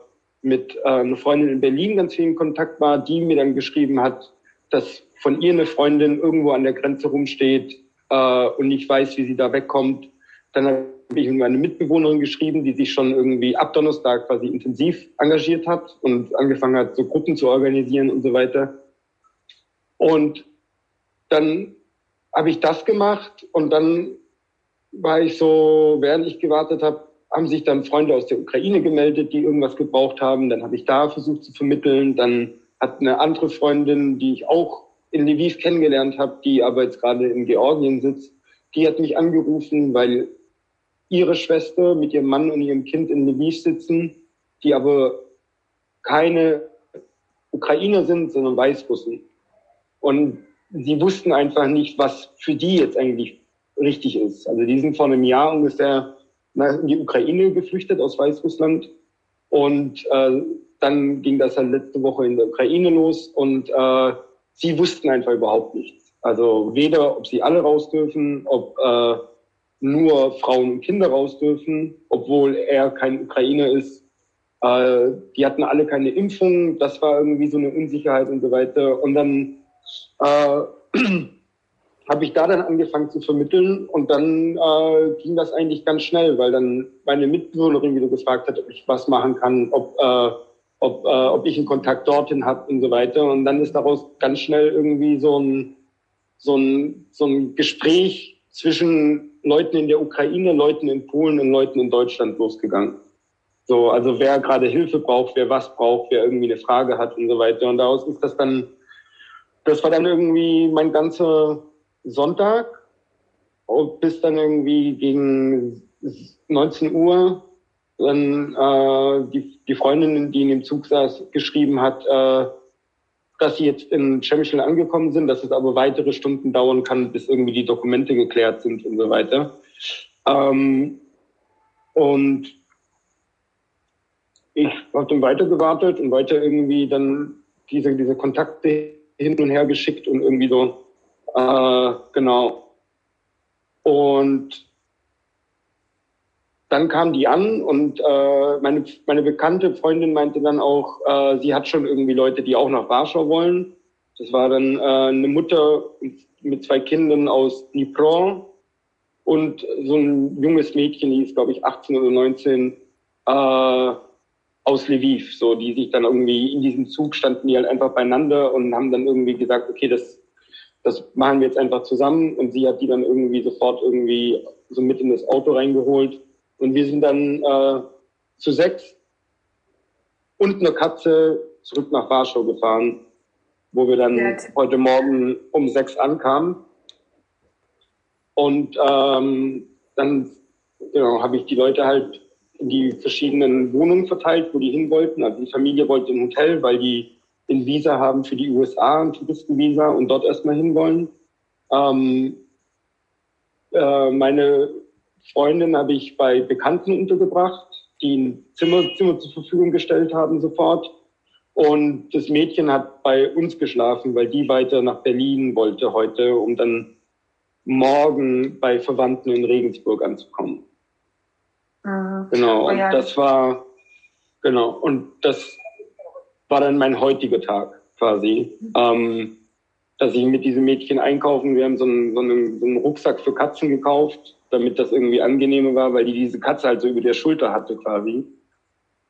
mit äh, einer Freundin in Berlin ganz viel in Kontakt war, die mir dann geschrieben hat, dass von ihr eine Freundin irgendwo an der Grenze rumsteht, äh, und nicht weiß, wie sie da wegkommt. Dann habe ich mit meine Mitbewohnerin geschrieben, die sich schon irgendwie ab Donnerstag quasi intensiv engagiert hat und angefangen hat, so Gruppen zu organisieren und so weiter. Und dann habe ich das gemacht und dann war ich so, während ich gewartet habe, haben sich dann Freunde aus der Ukraine gemeldet, die irgendwas gebraucht haben. Dann habe ich da versucht zu vermitteln. Dann hat eine andere Freundin, die ich auch in Lviv kennengelernt habe, die aber jetzt gerade in Georgien sitzt, die hat mich angerufen, weil ihre Schwester mit ihrem Mann und ihrem Kind in Lviv sitzen, die aber keine Ukrainer sind, sondern Weißrussen. Und sie wussten einfach nicht, was für die jetzt eigentlich richtig ist. Also die sind vor einem Jahr ungefähr in die Ukraine geflüchtet aus Weißrussland. Und äh, dann ging das halt letzte Woche in der Ukraine los und äh, sie wussten einfach überhaupt nichts. Also weder, ob sie alle raus dürfen, ob äh, nur Frauen und Kinder raus dürfen, obwohl er kein Ukrainer ist. Äh, die hatten alle keine Impfung, das war irgendwie so eine Unsicherheit und so weiter. Und dann äh, habe ich da dann angefangen zu vermitteln und dann äh, ging das eigentlich ganz schnell, weil dann meine Mitbewohnerin wieder gefragt hat, ob ich was machen kann, ob äh, ob, äh, ob ich einen Kontakt dorthin habe und so weiter. Und dann ist daraus ganz schnell irgendwie so ein, so ein, so ein Gespräch zwischen Leuten in der Ukraine, Leuten in Polen und Leuten in Deutschland losgegangen. So, also wer gerade Hilfe braucht, wer was braucht, wer irgendwie eine Frage hat und so weiter. Und daraus ist das dann, das war dann irgendwie mein ganzer Sonntag bis dann irgendwie gegen 19 Uhr dann äh, die, die Freundin, die in dem Zug saß, geschrieben hat, äh, dass sie jetzt in Chemical angekommen sind, dass es aber weitere Stunden dauern kann, bis irgendwie die Dokumente geklärt sind und so weiter. Ähm, und ich habe dann weiter gewartet und weiter irgendwie dann diese, diese Kontakte hin und her geschickt und irgendwie so, äh, genau. Und dann kam die an und äh, meine, meine bekannte Freundin meinte dann auch, äh, sie hat schon irgendwie Leute, die auch nach Warschau wollen. Das war dann äh, eine Mutter mit zwei Kindern aus Dnipro und so ein junges Mädchen, die ist glaube ich 18 oder 19, äh, aus Lviv, so die sich dann irgendwie in diesem Zug standen die halt einfach beieinander und haben dann irgendwie gesagt, okay, das das machen wir jetzt einfach zusammen. Und sie hat die dann irgendwie sofort irgendwie so mit in das Auto reingeholt und wir sind dann äh, zu sechs und eine Katze zurück nach Warschau gefahren, wo wir dann ja. heute Morgen um sechs ankamen. Und ähm, dann genau, habe ich die Leute halt in die verschiedenen Wohnungen verteilt, wo die hin wollten. Also die Familie wollte ein Hotel, weil die ein Visa haben für die USA, ein Touristenvisa und dort erstmal hinwollen. Ähm, äh, meine Freundin habe ich bei Bekannten untergebracht, die ein Zimmer, Zimmer zur Verfügung gestellt haben sofort. Und das Mädchen hat bei uns geschlafen, weil die weiter nach Berlin wollte heute, um dann morgen bei Verwandten in Regensburg anzukommen. Mhm. Genau, und oh ja. das war, genau, und das war dann mein heutiger Tag quasi. Mhm. Ähm, dass ich mit diesem Mädchen einkaufen, wir haben so einen, so, einen, so einen Rucksack für Katzen gekauft damit das irgendwie angenehmer war, weil die diese Katze halt so über der Schulter hatte quasi.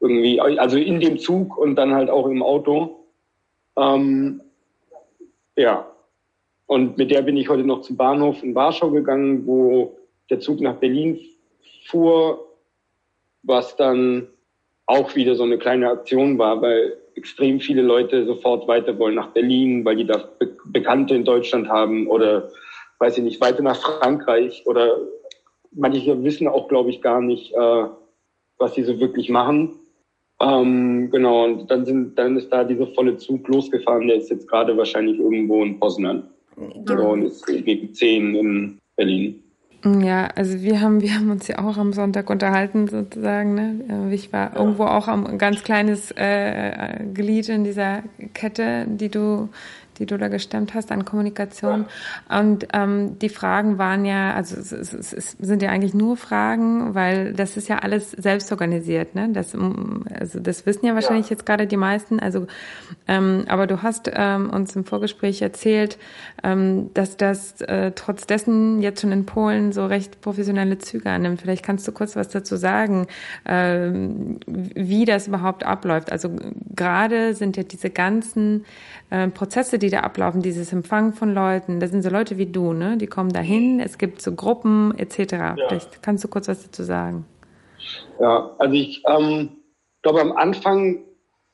Irgendwie, also in dem Zug und dann halt auch im Auto. Ähm, ja. Und mit der bin ich heute noch zum Bahnhof in Warschau gegangen, wo der Zug nach Berlin fuhr, was dann auch wieder so eine kleine Aktion war, weil extrem viele Leute sofort weiter wollen nach Berlin, weil die da Be Bekannte in Deutschland haben oder weiß ich nicht, weiter nach Frankreich oder manche wissen auch, glaube ich, gar nicht, äh, was sie so wirklich machen. Ähm, genau, und dann sind, dann ist da dieser volle Zug losgefahren, der ist jetzt gerade wahrscheinlich irgendwo in Poznan. So, und ist gegen zehn in Berlin. Ja, also wir haben, wir haben uns ja auch am Sonntag unterhalten sozusagen. Ne? Ich war ja. irgendwo auch am ganz kleines äh, Glied in dieser Kette, die du die du da gestemmt hast an Kommunikation. Ja. Und ähm, die Fragen waren ja, also es, es, es, sind ja eigentlich nur Fragen, weil das ist ja alles selbst organisiert. Ne? Das, also das wissen ja wahrscheinlich ja. jetzt gerade die meisten. Also, ähm, aber du hast ähm, uns im Vorgespräch erzählt, ähm, dass das äh, trotz dessen jetzt schon in Polen so recht professionelle Züge annimmt. Vielleicht kannst du kurz was dazu sagen, ähm, wie das überhaupt abläuft. Also gerade sind ja diese ganzen äh, Prozesse, die da ablaufen, dieses Empfangen von Leuten, das sind so Leute wie du, ne? Die kommen dahin, es gibt so Gruppen etc. Ja. Vielleicht kannst du kurz was dazu sagen. Ja, also ich ähm, glaube, am Anfang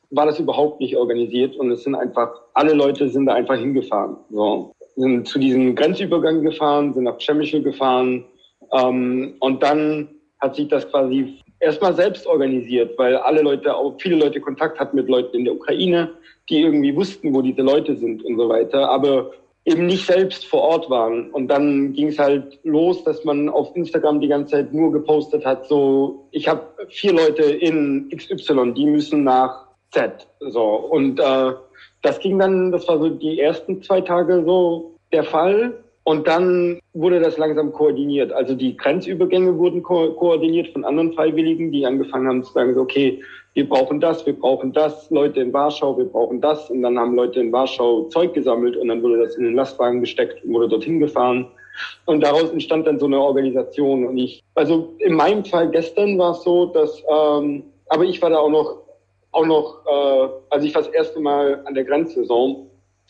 war das überhaupt nicht organisiert und es sind einfach, alle Leute sind da einfach hingefahren. So. Sind zu diesem Grenzübergang gefahren, sind nach Chemical gefahren ähm, und dann hat sich das quasi erstmal selbst organisiert, weil alle Leute, auch viele Leute Kontakt hatten mit Leuten in der Ukraine, die irgendwie wussten, wo diese Leute sind und so weiter, aber eben nicht selbst vor Ort waren. Und dann ging es halt los, dass man auf Instagram die ganze Zeit nur gepostet hat, so, ich habe vier Leute in XY, die müssen nach Z. So. Und äh, das ging dann, das war so die ersten zwei Tage so der Fall. Und dann wurde das langsam koordiniert. Also die Grenzübergänge wurden ko koordiniert von anderen Freiwilligen, die angefangen haben zu sagen, okay, wir brauchen das, wir brauchen das, Leute in Warschau, wir brauchen das. Und dann haben Leute in Warschau Zeug gesammelt und dann wurde das in den Lastwagen gesteckt und wurde dorthin gefahren. Und daraus entstand dann so eine Organisation. Und ich, also in meinem Fall gestern war es so, dass, ähm, aber ich war da auch noch, auch noch, äh, also ich war das erste Mal an der Grenzsaison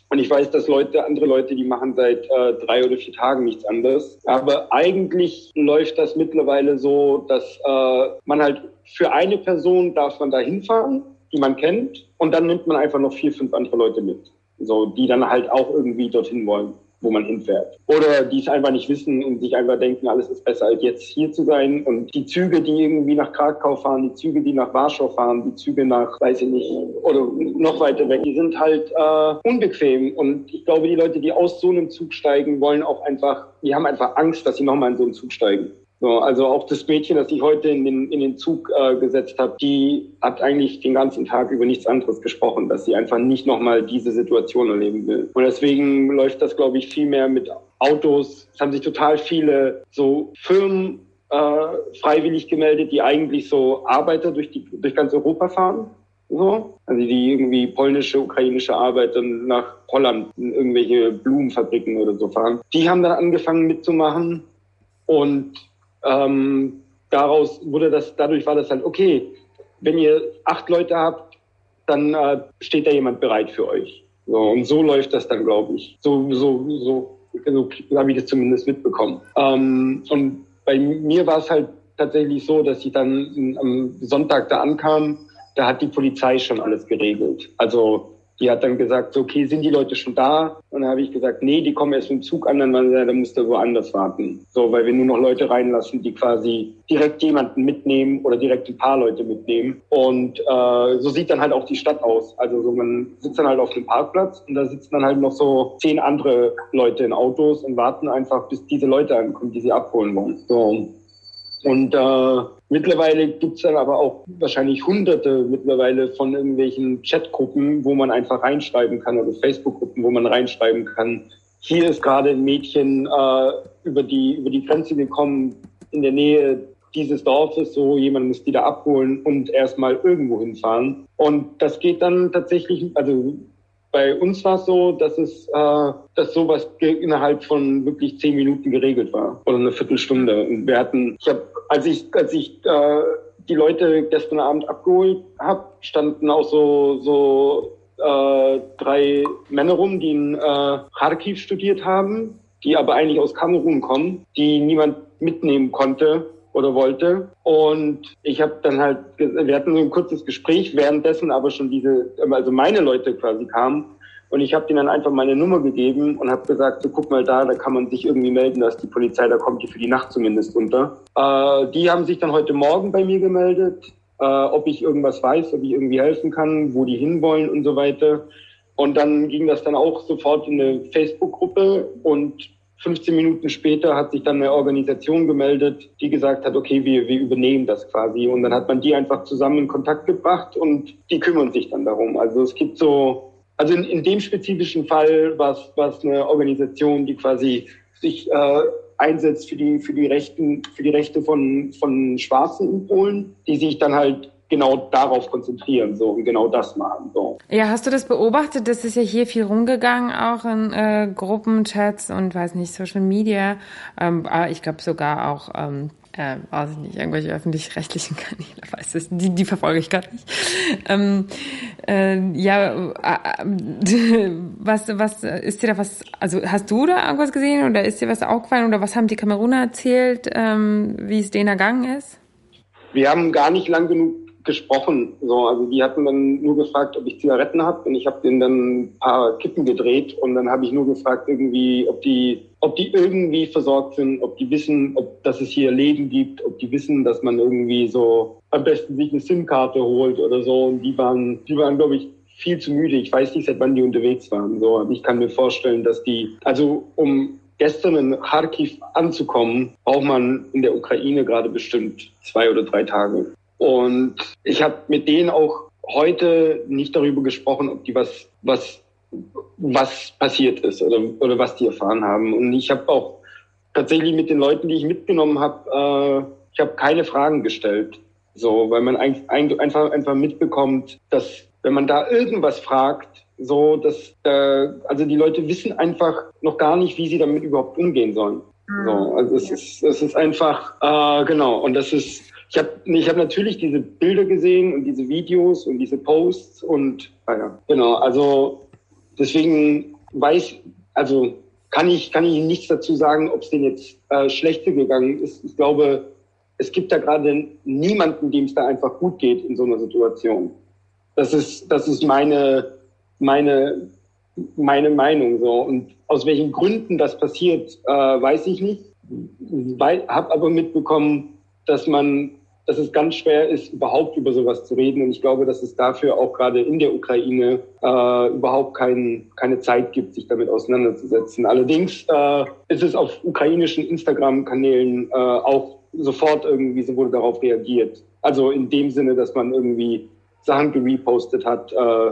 und ich weiß, dass Leute, andere Leute, die machen seit äh, drei oder vier Tagen nichts anderes. Aber eigentlich läuft das mittlerweile so, dass äh, man halt für eine Person darf man da hinfahren, die man kennt, und dann nimmt man einfach noch vier, fünf andere Leute mit. so, die dann halt auch irgendwie dorthin wollen wo man hinfährt. Oder die es einfach nicht wissen und sich einfach denken, alles ist besser als jetzt hier zu sein. Und die Züge, die irgendwie nach Krakau fahren, die Züge, die nach Warschau fahren, die Züge nach, weiß ich nicht, oder noch weiter weg, die sind halt äh, unbequem. Und ich glaube, die Leute, die aus so einem Zug steigen, wollen auch einfach, die haben einfach Angst, dass sie nochmal in so einen Zug steigen. So, also auch das Mädchen, das ich heute in den, in den Zug äh, gesetzt habe, die hat eigentlich den ganzen Tag über nichts anderes gesprochen, dass sie einfach nicht nochmal diese Situation erleben will. Und deswegen läuft das, glaube ich, viel mehr mit Autos. Es haben sich total viele so Firmen äh, freiwillig gemeldet, die eigentlich so Arbeiter durch, die, durch ganz Europa fahren. So. Also die irgendwie polnische, ukrainische Arbeiter nach Holland in irgendwelche Blumenfabriken oder so fahren. Die haben dann angefangen mitzumachen und ähm, daraus wurde das, dadurch war das halt, okay, wenn ihr acht Leute habt, dann äh, steht da jemand bereit für euch. So, und so läuft das dann, glaube ich. So, so, so, so habe ich das zumindest mitbekommen. Ähm, und bei mir war es halt tatsächlich so, dass ich dann am Sonntag da ankam, da hat die Polizei schon alles geregelt. Also die hat dann gesagt, so, okay, sind die Leute schon da? Und dann habe ich gesagt, nee, die kommen erst mit dem Zug an, dann, dann musst du woanders warten. So, weil wir nur noch Leute reinlassen, die quasi direkt jemanden mitnehmen oder direkt ein paar Leute mitnehmen. Und äh, so sieht dann halt auch die Stadt aus. Also so, man sitzt dann halt auf einem Parkplatz und da sitzen dann halt noch so zehn andere Leute in Autos und warten einfach, bis diese Leute ankommen, die sie abholen wollen. So. Und äh, mittlerweile gibt's dann aber auch wahrscheinlich hunderte mittlerweile von irgendwelchen Chatgruppen, wo man einfach reinschreiben kann oder Facebook-Gruppen, wo man reinschreiben kann. Hier ist gerade ein Mädchen äh, über, die, über die Grenze gekommen in der Nähe dieses Dorfes, so jemand muss die da abholen und erstmal irgendwo hinfahren. Und das geht dann tatsächlich, also bei uns war es so, dass es, äh, dass sowas innerhalb von wirklich zehn Minuten geregelt war oder eine Viertelstunde. Und wir hatten, ich habe, als ich, als ich äh, die Leute gestern Abend abgeholt habe, standen auch so so äh, drei Männer rum, die in äh, Kharkiv studiert haben, die aber eigentlich aus Kamerun kommen, die niemand mitnehmen konnte oder wollte. Und ich habe dann halt, wir hatten so ein kurzes Gespräch, währenddessen aber schon diese, also meine Leute quasi kamen. Und ich habe denen dann einfach meine Nummer gegeben und habe gesagt, so guck mal da, da kann man sich irgendwie melden, dass die Polizei, da kommt die für die Nacht zumindest unter. Äh, die haben sich dann heute Morgen bei mir gemeldet, äh, ob ich irgendwas weiß, ob ich irgendwie helfen kann, wo die hinwollen und so weiter. Und dann ging das dann auch sofort in eine Facebook-Gruppe und 15 Minuten später hat sich dann eine Organisation gemeldet, die gesagt hat, okay, wir, wir übernehmen das quasi. Und dann hat man die einfach zusammen in Kontakt gebracht und die kümmern sich dann darum. Also es gibt so, also in, in dem spezifischen Fall war es eine Organisation, die quasi sich äh, einsetzt für die, für die Rechten, für die Rechte von, von Schwarzen in Polen, die sich dann halt genau darauf konzentrieren so und genau das machen. So. Ja, hast du das beobachtet? Das ist ja hier viel rumgegangen, auch in äh, Gruppenchats und weiß nicht, Social Media. Ähm, aber ich glaube sogar auch, ähm, äh, weiß ich nicht, irgendwelche öffentlich-rechtlichen Kanäle, weiß es, die, die verfolge ich gar nicht. Ähm, äh, ja, äh, was, was ist dir da was, also hast du da irgendwas gesehen oder ist dir was aufgefallen oder was haben die Kameruner erzählt, ähm, wie es denen ergangen ist? Wir haben gar nicht lang genug gesprochen. So, also die hatten dann nur gefragt, ob ich Zigaretten habe und ich habe denen dann ein paar Kippen gedreht und dann habe ich nur gefragt irgendwie, ob die, ob die irgendwie versorgt sind, ob die wissen, ob dass es hier Läden gibt, ob die wissen, dass man irgendwie so am besten sich eine SIM-Karte holt oder so. Und die waren, die waren, glaube ich, viel zu müde. Ich weiß nicht, seit wann die unterwegs waren. So, ich kann mir vorstellen, dass die, also um gestern in Kharkiv anzukommen, braucht man in der Ukraine gerade bestimmt zwei oder drei Tage. Und ich habe mit denen auch heute nicht darüber gesprochen, ob die was, was, was passiert ist oder, oder was die erfahren haben. Und ich habe auch tatsächlich mit den Leuten, die ich mitgenommen habe, äh, ich habe keine Fragen gestellt. So, weil man ein, ein, einfach, einfach mitbekommt, dass wenn man da irgendwas fragt, so, dass äh, also die Leute wissen einfach noch gar nicht, wie sie damit überhaupt umgehen sollen. So, mhm. also es ist, es ist einfach äh, genau und das ist ich habe ich hab natürlich diese Bilder gesehen und diese Videos und diese Posts und naja, ah genau. Also deswegen weiß, also kann ich, kann ich nichts dazu sagen, ob es denen jetzt äh, schlechter gegangen ist. Ich glaube, es gibt da gerade niemanden, dem es da einfach gut geht in so einer Situation. Das ist, das ist meine, meine meine Meinung so. Und aus welchen Gründen das passiert, äh, weiß ich nicht. Habe aber mitbekommen, dass man, dass es ganz schwer ist, überhaupt über sowas zu reden. Und ich glaube, dass es dafür auch gerade in der Ukraine äh, überhaupt kein, keine Zeit gibt, sich damit auseinanderzusetzen. Allerdings äh, ist es auf ukrainischen Instagram-Kanälen äh, auch sofort irgendwie, so wurde darauf reagiert. Also in dem Sinne, dass man irgendwie Sachen gerepostet hat, äh,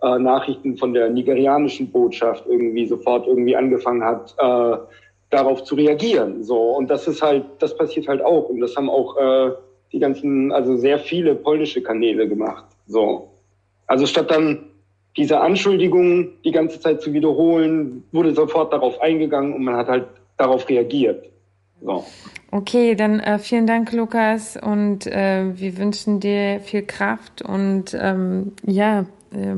äh, Nachrichten von der nigerianischen Botschaft irgendwie sofort irgendwie angefangen hat, äh, darauf zu reagieren. So und das ist halt, das passiert halt auch und das haben auch äh, die ganzen, also sehr viele polnische Kanäle gemacht. So, also statt dann diese Anschuldigungen die ganze Zeit zu wiederholen, wurde sofort darauf eingegangen und man hat halt darauf reagiert. So. Okay, dann äh, vielen Dank, Lukas, und äh, wir wünschen dir viel Kraft und ähm, ja, äh,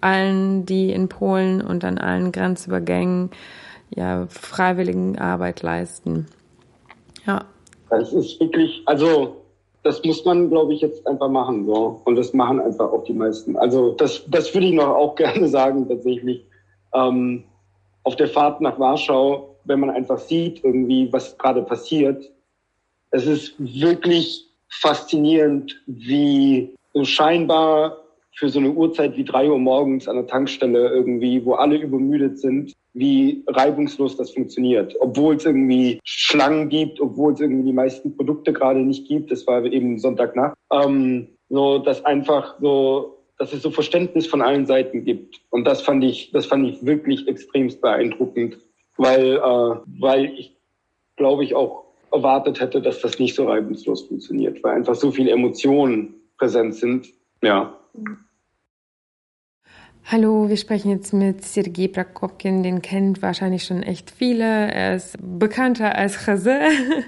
allen, die in Polen und an allen Grenzübergängen ja freiwilligen Arbeit leisten. Ja. Das ist wirklich, also das muss man, glaube ich, jetzt einfach machen. So. Und das machen einfach auch die meisten. Also das, das würde ich noch auch gerne sagen, tatsächlich. Ähm, auf der Fahrt nach Warschau, wenn man einfach sieht, irgendwie, was gerade passiert, es ist wirklich faszinierend, wie so scheinbar für so eine Uhrzeit wie drei Uhr morgens an der Tankstelle irgendwie, wo alle übermüdet sind, wie reibungslos das funktioniert. Obwohl es irgendwie Schlangen gibt, obwohl es irgendwie die meisten Produkte gerade nicht gibt. Das war eben Sonntagnacht. Ähm, so, dass einfach so, dass es so Verständnis von allen Seiten gibt. Und das fand ich, das fand ich wirklich extremst beeindruckend, weil, äh, weil ich glaube ich auch erwartet hätte, dass das nicht so reibungslos funktioniert, weil einfach so viele Emotionen präsent sind. Ja. Hallo, wir sprechen jetzt mit Sergei Prokopkin, den kennt wahrscheinlich schon echt viele. Er ist bekannter als Chase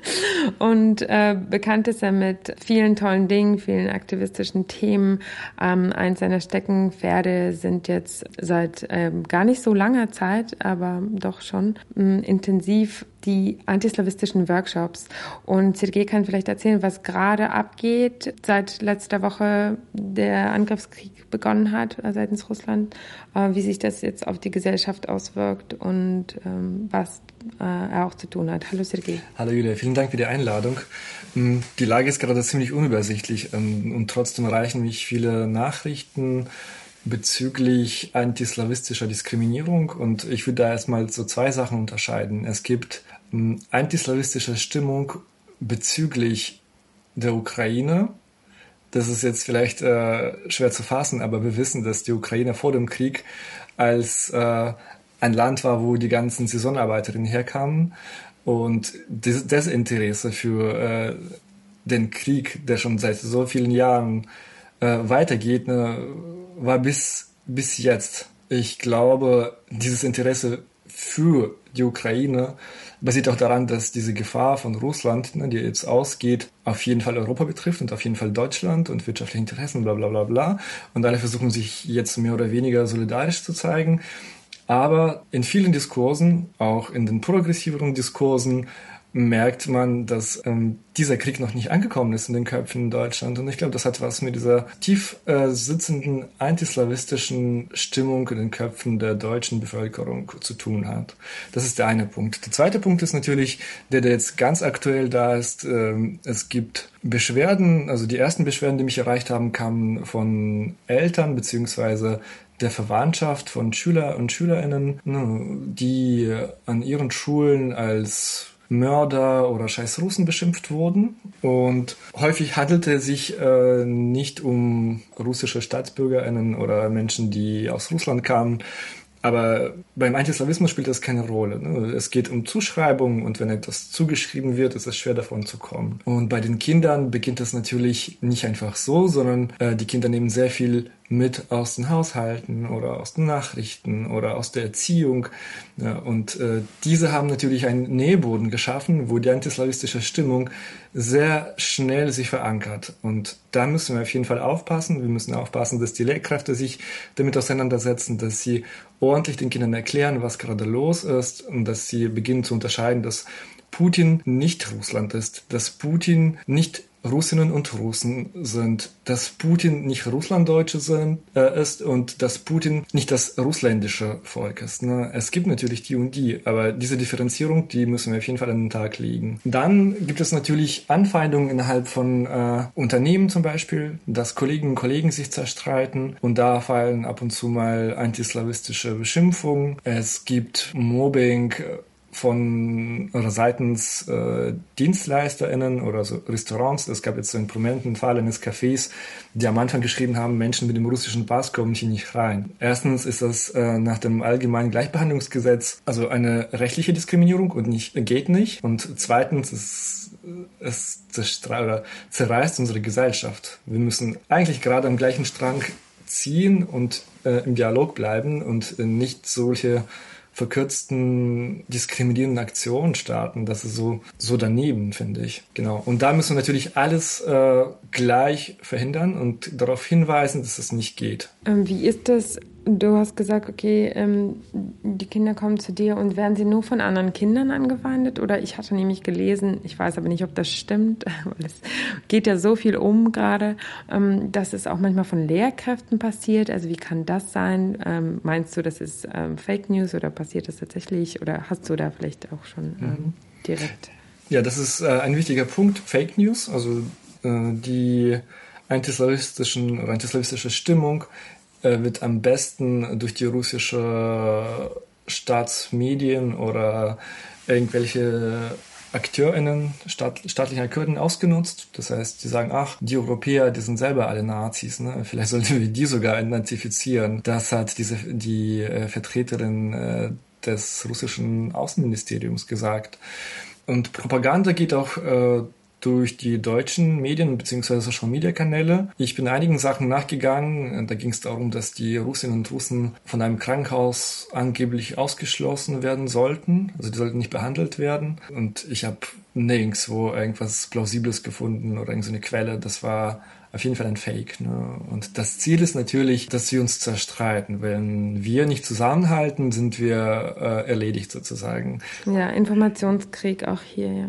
und äh, bekannt ist er mit vielen tollen Dingen, vielen aktivistischen Themen. Ähm, eins seiner Steckenpferde sind jetzt seit ähm, gar nicht so langer Zeit, aber doch schon ähm, intensiv die antislawistischen Workshops. Und Sergei kann vielleicht erzählen, was gerade abgeht, seit letzter Woche der Angriffskrieg begonnen hat äh, seitens Russland, äh, wie sich das jetzt auf die Gesellschaft auswirkt und ähm, was äh, er auch zu tun hat. Hallo Sergei. Hallo Julia, vielen Dank für die Einladung. Hm, die Lage ist gerade ziemlich unübersichtlich ähm, und trotzdem erreichen mich viele Nachrichten, bezüglich antislawistischer Diskriminierung und ich würde da erstmal so zwei Sachen unterscheiden. Es gibt ähm, antislawistische Stimmung bezüglich der Ukraine. Das ist jetzt vielleicht äh, schwer zu fassen, aber wir wissen, dass die Ukraine vor dem Krieg als äh, ein Land war, wo die ganzen Saisonarbeiterinnen herkamen und das Desinteresse für äh, den Krieg, der schon seit so vielen Jahren äh, weitergeht, ne, war bis, bis jetzt. Ich glaube, dieses Interesse für die Ukraine basiert auch daran, dass diese Gefahr von Russland, ne, die jetzt ausgeht, auf jeden Fall Europa betrifft und auf jeden Fall Deutschland und wirtschaftliche Interessen, bla bla bla bla. Und alle versuchen sich jetzt mehr oder weniger solidarisch zu zeigen. Aber in vielen Diskursen, auch in den progressiveren Diskursen, merkt man, dass ähm, dieser Krieg noch nicht angekommen ist in den Köpfen in Deutschland. Und ich glaube, das hat was mit dieser tief äh, sitzenden antislawistischen Stimmung in den Köpfen der deutschen Bevölkerung zu tun hat. Das ist der eine Punkt. Der zweite Punkt ist natürlich, der, der jetzt ganz aktuell da ist. Ähm, es gibt Beschwerden, also die ersten Beschwerden, die mich erreicht haben, kamen von Eltern beziehungsweise der Verwandtschaft von Schüler und Schülerinnen, ne, die an ihren Schulen als Mörder oder scheiß Russen beschimpft wurden. Und häufig handelte es sich äh, nicht um russische StaatsbürgerInnen oder Menschen, die aus Russland kamen, aber beim Antislawismus spielt das keine Rolle. Ne? Es geht um Zuschreibungen und wenn etwas zugeschrieben wird, ist es schwer davon zu kommen. Und bei den Kindern beginnt das natürlich nicht einfach so, sondern äh, die Kinder nehmen sehr viel mit aus den Haushalten oder aus den Nachrichten oder aus der Erziehung. Ja, und äh, diese haben natürlich einen Nähboden geschaffen, wo die antislawistische Stimmung sehr schnell sich verankert. Und da müssen wir auf jeden Fall aufpassen. Wir müssen aufpassen, dass die Lehrkräfte sich damit auseinandersetzen, dass sie ordentlich den Kindern erklären, was gerade los ist und dass sie beginnen zu unterscheiden, dass Putin nicht Russland ist, dass Putin nicht Russinnen und Russen sind, dass Putin nicht Russlanddeutsche sind, äh, ist und dass Putin nicht das russländische Volk ist. Ne? Es gibt natürlich die und die, aber diese Differenzierung, die müssen wir auf jeden Fall an den Tag legen. Dann gibt es natürlich Anfeindungen innerhalb von äh, Unternehmen zum Beispiel, dass Kolleginnen und Kollegen sich zerstreiten und da fallen ab und zu mal antislawistische Beschimpfungen. Es gibt Mobbing von oder seitens äh, DienstleisterInnen oder so Restaurants. Es gab jetzt so einen prominenten Fall eines Cafés, die am Anfang geschrieben haben, Menschen mit dem russischen Pass kommen hier nicht rein. Erstens ist das äh, nach dem allgemeinen Gleichbehandlungsgesetz also eine rechtliche Diskriminierung und nicht geht nicht. Und zweitens ist es oder zerreißt unsere Gesellschaft. Wir müssen eigentlich gerade am gleichen Strang ziehen und äh, im Dialog bleiben und äh, nicht solche verkürzten diskriminierenden Aktionen starten. Das ist so, so daneben, finde ich. Genau. Und da müssen wir natürlich alles äh, gleich verhindern und darauf hinweisen, dass es nicht geht. Ähm, wie ist das Du hast gesagt, okay, ähm, die Kinder kommen zu dir und werden sie nur von anderen Kindern angefeindet? Oder ich hatte nämlich gelesen, ich weiß aber nicht, ob das stimmt, weil es geht ja so viel um gerade, ähm, dass es auch manchmal von Lehrkräften passiert. Also wie kann das sein? Ähm, meinst du, das ist ähm, Fake News oder passiert das tatsächlich? Oder hast du da vielleicht auch schon ähm, mhm. direkt? Ja, das ist äh, ein wichtiger Punkt, Fake News, also äh, die antislawistische Stimmung wird am besten durch die russische Staatsmedien oder irgendwelche AkteurInnen, staat, staatliche AkteurInnen ausgenutzt. Das heißt, die sagen, ach, die Europäer, die sind selber alle Nazis, ne? Vielleicht sollten wir die sogar identifizieren. Das hat diese, die äh, Vertreterin äh, des russischen Außenministeriums gesagt. Und Propaganda geht auch äh, durch die deutschen Medien bzw. Social Media Kanäle. Ich bin einigen Sachen nachgegangen. Da ging es darum, dass die Russinnen und Russen von einem Krankenhaus angeblich ausgeschlossen werden sollten. Also die sollten nicht behandelt werden. Und ich habe nirgendwo irgendwas Plausibles gefunden oder irgendeine Quelle. Das war auf jeden Fall ein Fake. Ne? Und das Ziel ist natürlich, dass wir uns zerstreiten. Wenn wir nicht zusammenhalten, sind wir äh, erledigt sozusagen. Ja, Informationskrieg auch hier, ja.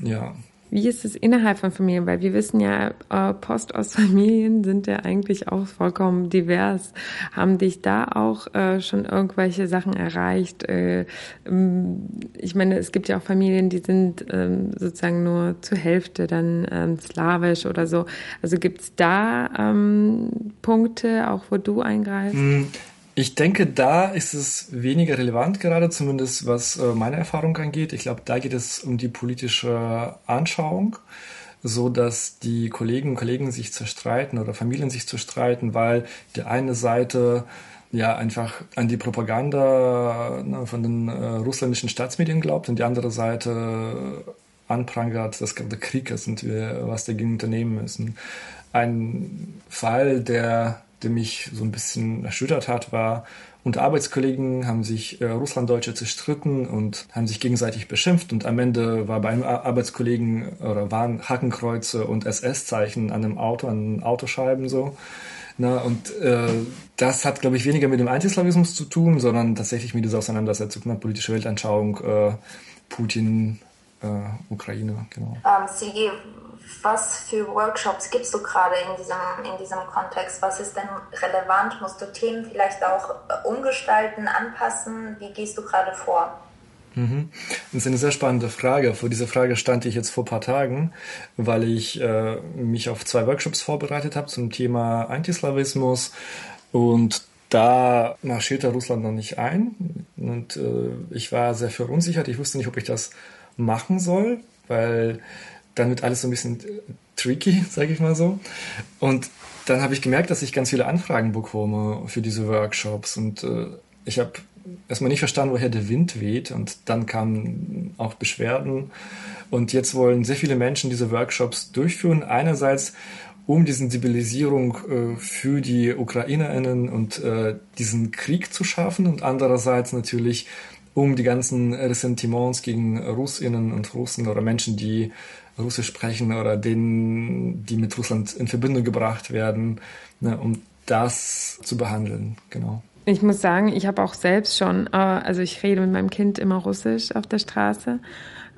Ja, wie ist es innerhalb von Familien? Weil wir wissen ja, äh, Post aus Familien sind ja eigentlich auch vollkommen divers. Haben dich da auch äh, schon irgendwelche Sachen erreicht? Äh, ähm, ich meine, es gibt ja auch Familien, die sind ähm, sozusagen nur zur Hälfte dann ähm, slawisch oder so. Also gibt es da Punkte, auch wo du eingreifst? Ich denke, da ist es weniger relevant gerade, zumindest was äh, meine Erfahrung angeht. Ich glaube, da geht es um die politische Anschauung, so dass die Kollegen und Kollegen sich zerstreiten oder Familien sich zerstreiten, weil die eine Seite ja einfach an die Propaganda ne, von den äh, russländischen Staatsmedien glaubt und die andere Seite anprangert, dass gerade Krieg ist und wir was dagegen unternehmen müssen. Ein Fall, der der mich so ein bisschen erschüttert hat, war, unter Arbeitskollegen haben sich äh, Russlanddeutsche zerstritten und haben sich gegenseitig beschimpft und am Ende war bei einem Arbeitskollegen oder waren Hakenkreuze und SS-Zeichen an einem Auto, an Autoscheiben so. Na, und äh, das hat, glaube ich, weniger mit dem Antislawismus zu tun, sondern tatsächlich mit dieser Auseinandersetzung mit politischer Weltanschauung, äh, Putin, äh, Ukraine, genau. Ähm, Sigi, was für Workshops gibst du gerade in diesem, in diesem Kontext? Was ist denn relevant? Musst du Themen vielleicht auch äh, umgestalten, anpassen? Wie gehst du gerade vor? Mhm. Das ist eine sehr spannende Frage. Vor dieser Frage stand ich jetzt vor ein paar Tagen, weil ich äh, mich auf zwei Workshops vorbereitet habe zum Thema Antislawismus und da marschierte Russland noch nicht ein und äh, ich war sehr verunsichert. Ich wusste nicht, ob ich das machen soll, weil dann wird alles so ein bisschen tricky, sage ich mal so. Und dann habe ich gemerkt, dass ich ganz viele Anfragen bekomme für diese Workshops und äh, ich habe erstmal nicht verstanden, woher der Wind weht und dann kamen auch Beschwerden und jetzt wollen sehr viele Menschen diese Workshops durchführen. Einerseits um die Sensibilisierung äh, für die Ukrainerinnen und äh, diesen Krieg zu schaffen und andererseits natürlich um die ganzen Ressentiments gegen Russinnen und Russen oder Menschen, die Russisch sprechen oder denen, die mit Russland in Verbindung gebracht werden, ne, um das zu behandeln. Genau. Ich muss sagen, ich habe auch selbst schon, äh, also ich rede mit meinem Kind immer Russisch auf der Straße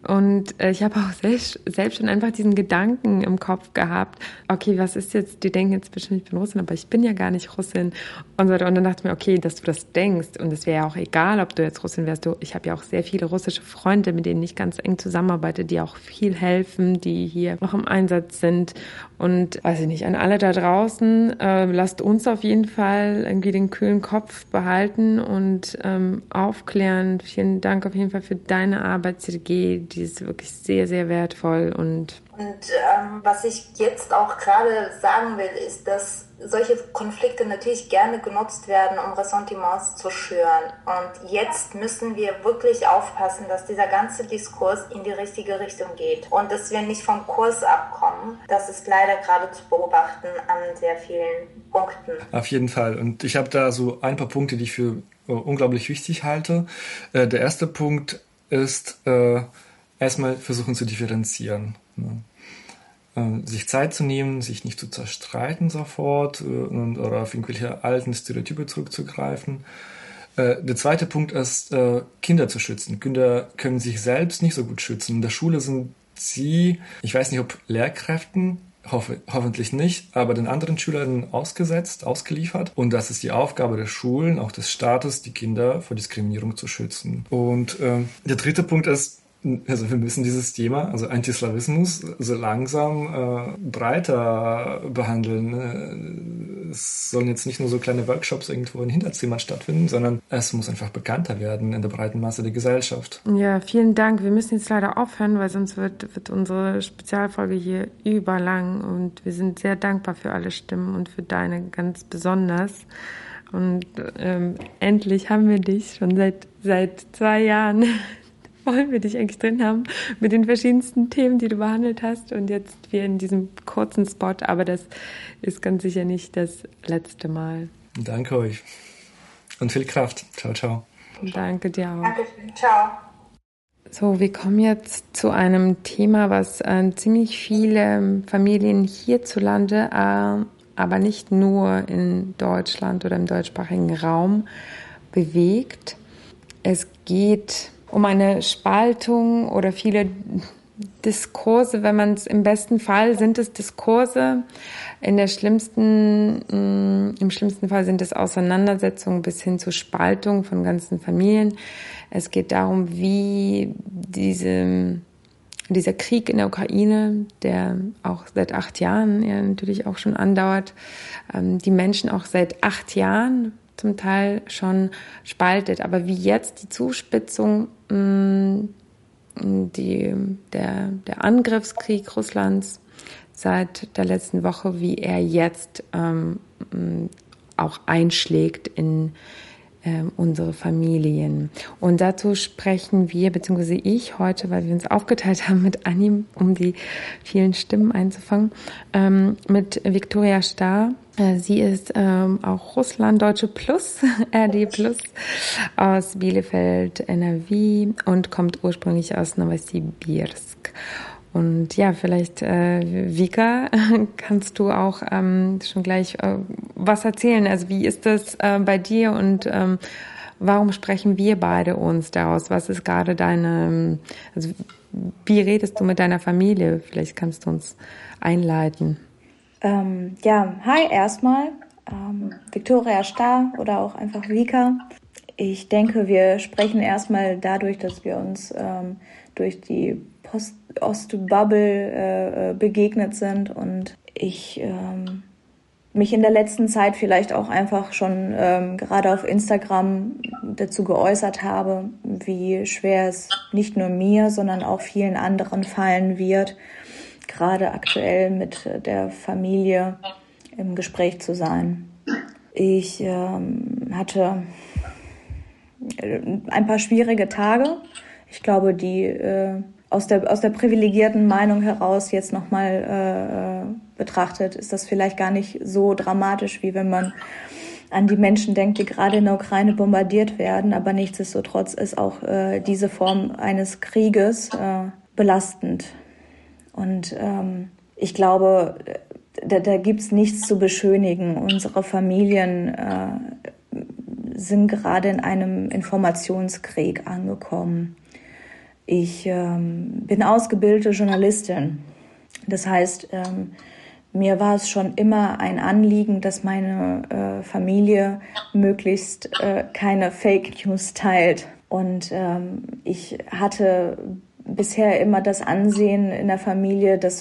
Und äh, ich habe auch selbst, selbst schon einfach diesen Gedanken im Kopf gehabt, okay, was ist jetzt, die denken jetzt bestimmt, ich bin Russin, aber ich bin ja gar nicht Russin und so weiter. Und dann dachte ich mir, okay, dass du das denkst und es wäre ja auch egal, ob du jetzt Russin wärst. Du, ich habe ja auch sehr viele russische Freunde, mit denen ich ganz eng zusammenarbeite, die auch viel helfen, die hier noch im Einsatz sind. Und weiß ich nicht, an alle da draußen, äh, lasst uns auf jeden Fall irgendwie den kühlen Kopf behalten und ähm, aufklären. Vielen Dank auf jeden Fall für deine Arbeit, CDG. Die ist wirklich sehr, sehr wertvoll und und ähm, was ich jetzt auch gerade sagen will, ist, dass solche Konflikte natürlich gerne genutzt werden, um Ressentiments zu schüren. Und jetzt müssen wir wirklich aufpassen, dass dieser ganze Diskurs in die richtige Richtung geht und dass wir nicht vom Kurs abkommen. Das ist leider gerade zu beobachten an sehr vielen Punkten. Auf jeden Fall. Und ich habe da so ein paar Punkte, die ich für äh, unglaublich wichtig halte. Äh, der erste Punkt ist äh, erstmal versuchen zu differenzieren. Ne? Ähm, sich Zeit zu nehmen, sich nicht zu zerstreiten sofort äh, und, oder auf irgendwelche alten Stereotype zurückzugreifen. Äh, der zweite Punkt ist, äh, Kinder zu schützen. Kinder können sich selbst nicht so gut schützen. In der Schule sind sie, ich weiß nicht, ob Lehrkräften, hoffe, hoffentlich nicht, aber den anderen Schülern ausgesetzt, ausgeliefert. Und das ist die Aufgabe der Schulen, auch des Staates, die Kinder vor Diskriminierung zu schützen. Und äh, der dritte Punkt ist, also wir müssen dieses Thema, also Antislawismus, so langsam äh, breiter behandeln. Äh, es sollen jetzt nicht nur so kleine Workshops irgendwo in Hinterzimmern stattfinden, sondern es muss einfach bekannter werden in der breiten Masse der Gesellschaft. Ja, vielen Dank. Wir müssen jetzt leider aufhören, weil sonst wird, wird unsere Spezialfolge hier überlang und wir sind sehr dankbar für alle Stimmen und für deine ganz besonders. Und ähm, endlich haben wir dich schon seit, seit zwei Jahren wollen wir dich eigentlich drin haben mit den verschiedensten Themen, die du behandelt hast. Und jetzt wir in diesem kurzen Spot, aber das ist ganz sicher nicht das letzte Mal. Danke euch und viel Kraft. Ciao, ciao. Danke dir auch. Dankeschön. Ciao. So, wir kommen jetzt zu einem Thema, was äh, ziemlich viele Familien hierzulande, äh, aber nicht nur in Deutschland oder im deutschsprachigen Raum bewegt. Es geht um eine Spaltung oder viele Diskurse, wenn man es im besten Fall sind es Diskurse, in der schlimmsten, mm, im schlimmsten Fall sind es Auseinandersetzungen bis hin zu Spaltung von ganzen Familien. Es geht darum, wie diese, dieser Krieg in der Ukraine, der auch seit acht Jahren ja natürlich auch schon andauert, ähm, die Menschen auch seit acht Jahren zum Teil schon spaltet. Aber wie jetzt die Zuspitzung, mm, die, der, der Angriffskrieg Russlands seit der letzten Woche, wie er jetzt ähm, mm, auch einschlägt in äh, unsere Familien. Und dazu sprechen wir, beziehungsweise ich heute, weil wir uns aufgeteilt haben mit Annim, um die vielen Stimmen einzufangen, ähm, mit Viktoria Starr. Äh, sie ist ähm, auch Russlanddeutsche Plus, RD Plus, aus Bielefeld, NRW und kommt ursprünglich aus Novosibirsk. Und ja, vielleicht, äh, Vika, kannst du auch ähm, schon gleich äh, was erzählen? Also wie ist das äh, bei dir und ähm, warum sprechen wir beide uns daraus? Was ist gerade deine, also wie redest du mit deiner Familie? Vielleicht kannst du uns einleiten. Ähm, ja, hi erstmal. Ähm, Victoria Starr oder auch einfach Vika. Ich denke, wir sprechen erstmal dadurch, dass wir uns ähm, durch die Post-Ost-Bubble äh, äh, begegnet sind und ich ähm, mich in der letzten Zeit vielleicht auch einfach schon ähm, gerade auf Instagram dazu geäußert habe, wie schwer es nicht nur mir, sondern auch vielen anderen fallen wird, gerade aktuell mit der Familie im Gespräch zu sein. Ich ähm, hatte ein paar schwierige Tage. Ich glaube, die äh, aus der, aus der privilegierten Meinung heraus jetzt nochmal äh, betrachtet, ist das vielleicht gar nicht so dramatisch, wie wenn man an die Menschen denkt, die gerade in der Ukraine bombardiert werden. Aber nichtsdestotrotz ist auch äh, diese Form eines Krieges äh, belastend. Und ähm, ich glaube, da, da gibt's nichts zu beschönigen. Unsere Familien äh, sind gerade in einem Informationskrieg angekommen Ich ähm, bin ausgebildete Journalistin. Das heißt, ähm, mir war es schon immer ein Anliegen, dass meine äh, Familie möglichst äh, keine Fake News teilt. Und ähm, ich hatte bisher immer das Ansehen in der Familie, dass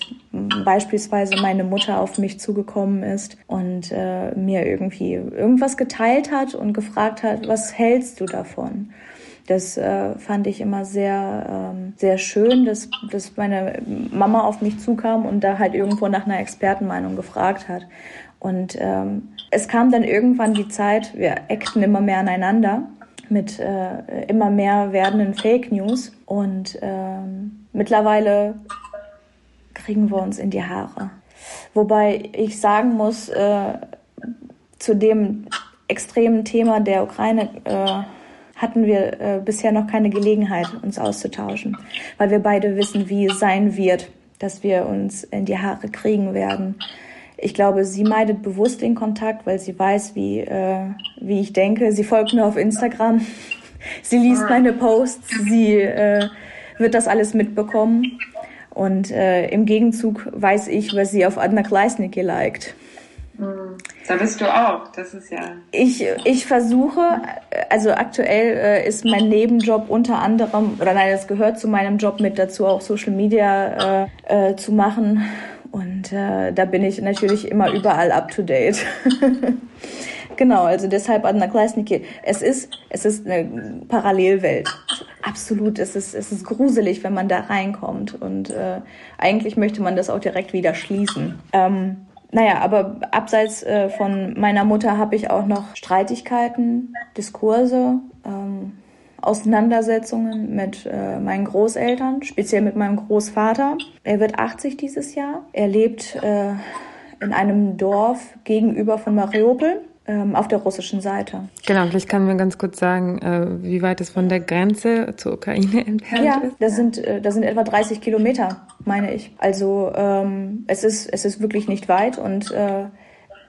beispielsweise meine Mutter auf mich zugekommen ist und äh, mir irgendwie irgendwas geteilt hat und gefragt hat, was hältst du davon? Das äh, fand ich immer sehr, ähm, sehr schön, dass, dass meine Mama auf mich zukam und da halt irgendwo nach einer Expertenmeinung gefragt hat. Und ähm, es kam dann irgendwann die Zeit, wir eckten immer mehr aneinander mit äh, immer mehr werdenden Fake News und ähm, mittlerweile kriegen wir uns in die Haare. Wobei ich sagen muss, äh, zu dem extremen Thema der Ukraine äh, hatten wir äh, bisher noch keine Gelegenheit, uns auszutauschen, weil wir beide wissen, wie es sein wird, dass wir uns in die Haare kriegen werden. Ich glaube, sie meidet bewusst den Kontakt, weil sie weiß, wie, äh, wie ich denke. Sie folgt mir auf Instagram. Sie liest meine Posts. Sie äh, wird das alles mitbekommen. Und äh, im Gegenzug weiß ich, was sie auf Adna Kleisnicki liked. Hm. Da bist du auch, das ist ja. Ich, ich versuche, also aktuell äh, ist mein Nebenjob unter anderem, oder nein, das gehört zu meinem Job mit dazu, auch Social Media äh, äh, zu machen. Und äh, da bin ich natürlich immer überall up to date. genau, also deshalb Adna Kleisniki. Es ist, es ist eine Parallelwelt. Absolut, es ist, es ist gruselig, wenn man da reinkommt. Und äh, eigentlich möchte man das auch direkt wieder schließen. Ähm, naja, aber abseits äh, von meiner Mutter habe ich auch noch Streitigkeiten, Diskurse, ähm, Auseinandersetzungen mit äh, meinen Großeltern, speziell mit meinem Großvater. Er wird 80 dieses Jahr. Er lebt äh, in einem Dorf gegenüber von Mariupol ähm, auf der russischen Seite. Genau, vielleicht kann man ganz kurz sagen, äh, wie weit es von der Grenze zur Ukraine entfernt ja, ist. das sind, äh, das sind etwa 30 Kilometer, meine ich. Also ähm, es, ist, es ist wirklich nicht weit und äh,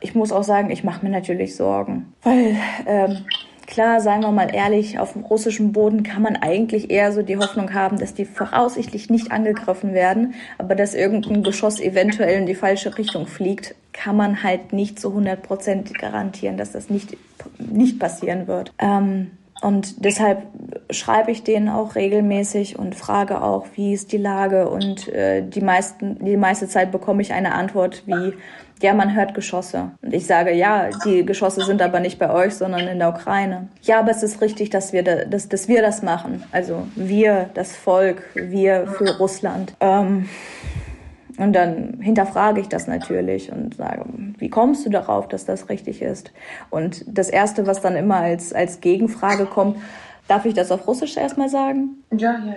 ich muss auch sagen, ich mache mir natürlich Sorgen, weil ähm, Klar, seien wir mal ehrlich, auf dem russischen Boden kann man eigentlich eher so die Hoffnung haben, dass die voraussichtlich nicht angegriffen werden, aber dass irgendein Geschoss eventuell in die falsche Richtung fliegt, kann man halt nicht zu 100 Prozent garantieren, dass das nicht, nicht passieren wird. Ähm, und deshalb schreibe ich denen auch regelmäßig und frage auch, wie ist die Lage. Und äh, die, meisten, die meiste Zeit bekomme ich eine Antwort wie, ja, man hört Geschosse. Und ich sage, ja, die Geschosse sind aber nicht bei euch, sondern in der Ukraine. Ja, aber es ist richtig, dass wir, da, dass, dass wir das machen. Also wir, das Volk, wir für Russland. Ähm, und dann hinterfrage ich das natürlich und sage, wie kommst du darauf, dass das richtig ist? Und das Erste, was dann immer als, als Gegenfrage kommt, darf ich das auf Russisch erstmal sagen? Ja, ja.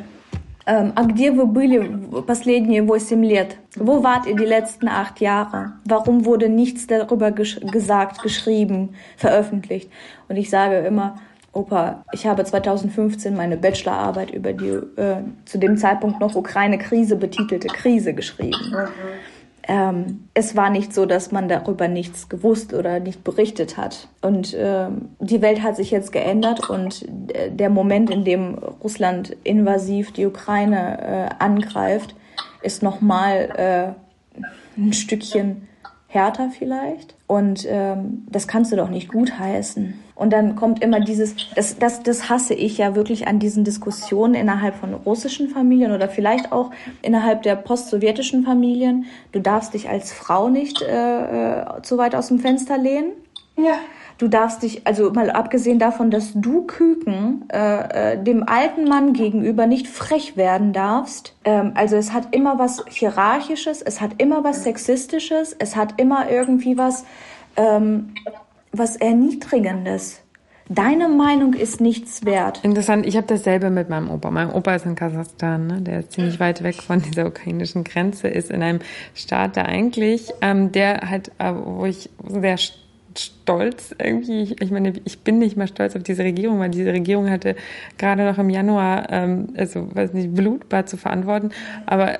Ähm, а где вы были последние восемь лет? Wo wart ihr die letzten acht Jahre? Warum wurde nichts darüber gesch gesagt, geschrieben, veröffentlicht? Und ich sage immer, Opa, ich habe 2015 meine Bachelorarbeit über die äh, zu dem Zeitpunkt noch Ukraine-Krise betitelte Krise geschrieben. Mhm ähm, es war nicht so, dass man darüber nichts gewusst oder nicht berichtet hat. Und ähm, die Welt hat sich jetzt geändert und der Moment, in dem Russland invasiv die Ukraine äh, angreift, ist nochmal äh, ein Stückchen härter vielleicht. Und ähm, das kannst du doch nicht gutheißen. Und dann kommt immer dieses, das, das, das hasse ich ja wirklich an diesen Diskussionen innerhalb von russischen Familien oder vielleicht auch innerhalb der postsowjetischen Familien. Du darfst dich als Frau nicht äh, äh zu weit aus dem Fenster lehnen. Ja. Du darfst dich, also mal abgesehen davon, dass du Küken äh, äh, dem alten Mann gegenüber nicht frech werden darfst. Ähm, also es hat immer was Hierarchisches, es hat immer was Sexistisches, es hat immer irgendwie was, ähm, was Erniedrigendes. Deine Meinung ist nichts wert. Interessant, ich habe dasselbe mit meinem Opa. Mein Opa ist in Kasachstan, ne? der ist ziemlich weit weg von dieser ukrainischen Grenze, ist in einem Staat, der eigentlich, ähm, der halt, äh, wo ich sehr stolz irgendwie. Ich, ich, meine, ich bin nicht mal stolz auf diese Regierung, weil diese Regierung hatte gerade noch im Januar, ähm, also weiß nicht, Blutbad zu verantworten. Aber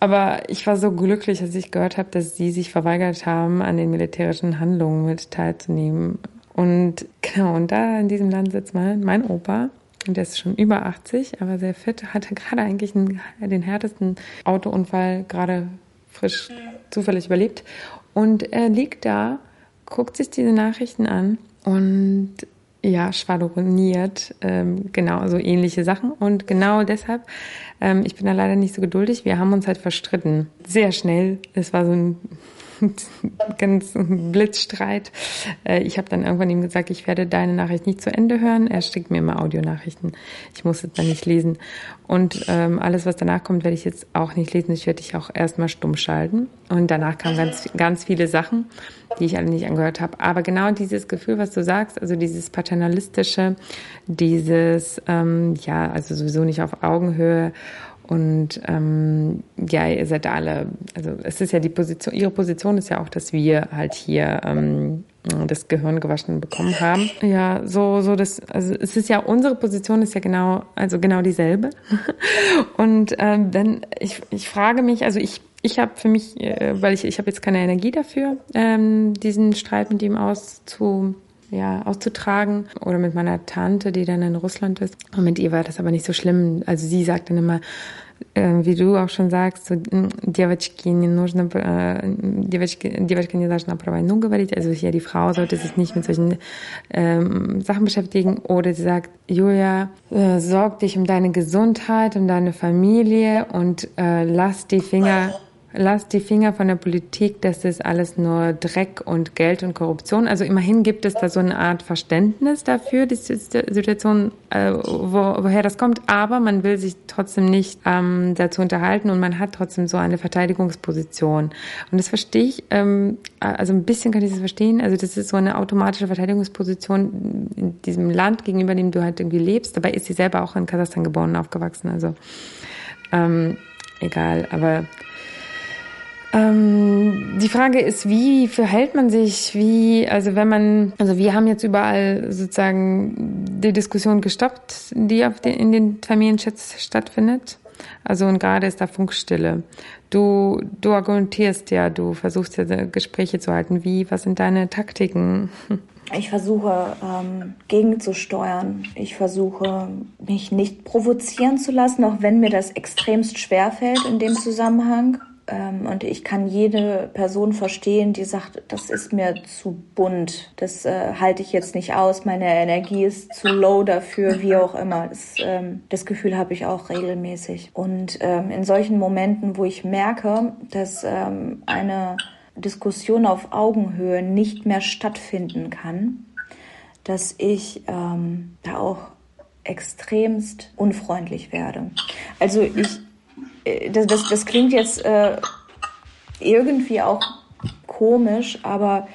aber ich war so glücklich, als ich gehört habe, dass sie sich verweigert haben, an den militärischen Handlungen mit teilzunehmen. Und genau, und da in diesem Land sitzt mein, mein Opa und der ist schon über 80, aber sehr fit, hatte gerade eigentlich einen, den härtesten Autounfall gerade frisch zufällig überlebt. Und er liegt da, guckt sich diese Nachrichten an und ja, schwadroniert, ähm, genau, so ähnliche Sachen. Und genau deshalb, ähm, ich bin da leider nicht so geduldig, wir haben uns halt verstritten. Sehr schnell. Es war so ein ganz Blitzstreit. Äh, ich habe dann irgendwann ihm gesagt, ich werde deine Nachricht nicht zu Ende hören. Er schickt mir immer Audionachrichten. Ich muss es dann nicht lesen. Und ähm, alles, was danach kommt, werde ich jetzt auch nicht lesen. Ich werde dich auch erstmal stumm schalten. Und danach kamen ganz, ganz viele Sachen, die ich alle nicht angehört habe. Aber genau dieses Gefühl, was du sagst, also dieses paternalistische, dieses, ähm, ja, also sowieso nicht auf Augenhöhe und ähm, ja, ihr seid alle, also es ist ja die Position, ihre Position ist ja auch, dass wir halt hier ähm, das Gehirn gewaschen bekommen haben. Ja, so, so das, also es ist ja, unsere Position ist ja genau, also genau dieselbe. Und ähm, dann, ich, ich frage mich, also ich, ich habe für mich, äh, weil ich, ich habe jetzt keine Energie dafür, ähm, diesen Streit mit ihm auszu ja, auszutragen. Oder mit meiner Tante, die dann in Russland ist. Und mit ihr war das aber nicht so schlimm. Also sie sagt dann immer, äh, wie du auch schon sagst, so, девочки не нужно, äh, девочки, девочка не должна про войну говорить. Also hier die Frau sollte sich nicht mit solchen ähm, Sachen beschäftigen. Oder sie sagt, Julia, äh, sorg dich um deine Gesundheit, um deine Familie und äh, lass die Finger Lass die Finger von der Politik, das ist alles nur Dreck und Geld und Korruption. Also immerhin gibt es da so eine Art Verständnis dafür, die Situation, äh, wo, woher das kommt. Aber man will sich trotzdem nicht ähm, dazu unterhalten und man hat trotzdem so eine Verteidigungsposition. Und das verstehe ich, ähm, also ein bisschen kann ich das verstehen. Also das ist so eine automatische Verteidigungsposition in diesem Land, gegenüber dem du halt irgendwie lebst. Dabei ist sie selber auch in Kasachstan geboren und aufgewachsen. Also ähm, egal, aber ähm, die Frage ist, wie verhält man sich? Wie, also wenn man, also wir haben jetzt überall sozusagen die Diskussion gestoppt, die den, in den Familienchats stattfindet. Also und gerade ist da Funkstille. Du, du argumentierst ja, du versuchst ja Gespräche zu halten. Wie, was sind deine Taktiken? Ich versuche ähm, gegenzusteuern. Ich versuche mich nicht provozieren zu lassen, auch wenn mir das extremst schwer fällt in dem Zusammenhang. Ähm, und ich kann jede Person verstehen, die sagt, das ist mir zu bunt, das äh, halte ich jetzt nicht aus, meine Energie ist zu low dafür, wie auch immer. Das, ähm, das Gefühl habe ich auch regelmäßig. Und ähm, in solchen Momenten, wo ich merke, dass ähm, eine Diskussion auf Augenhöhe nicht mehr stattfinden kann, dass ich ähm, da auch extremst unfreundlich werde. Also ich das, das, das klingt jetzt äh, irgendwie auch komisch, aber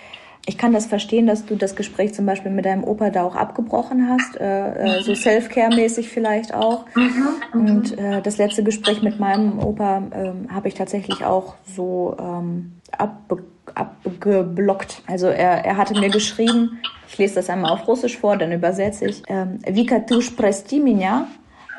ich kann das verstehen, dass du das Gespräch zum Beispiel mit deinem Opa da auch abgebrochen hast, äh, äh so Self-Care-mäßig vielleicht auch. Mhm, Und äh, das letzte Gespräch mit meinem Opa äh, habe ich tatsächlich auch so ähm, abbe abgeblockt. Also er, er hatte mir geschrieben, ich lese das einmal auf Russisch vor, dann übersetze ich. Ähm, Vika, ты уж прости меня,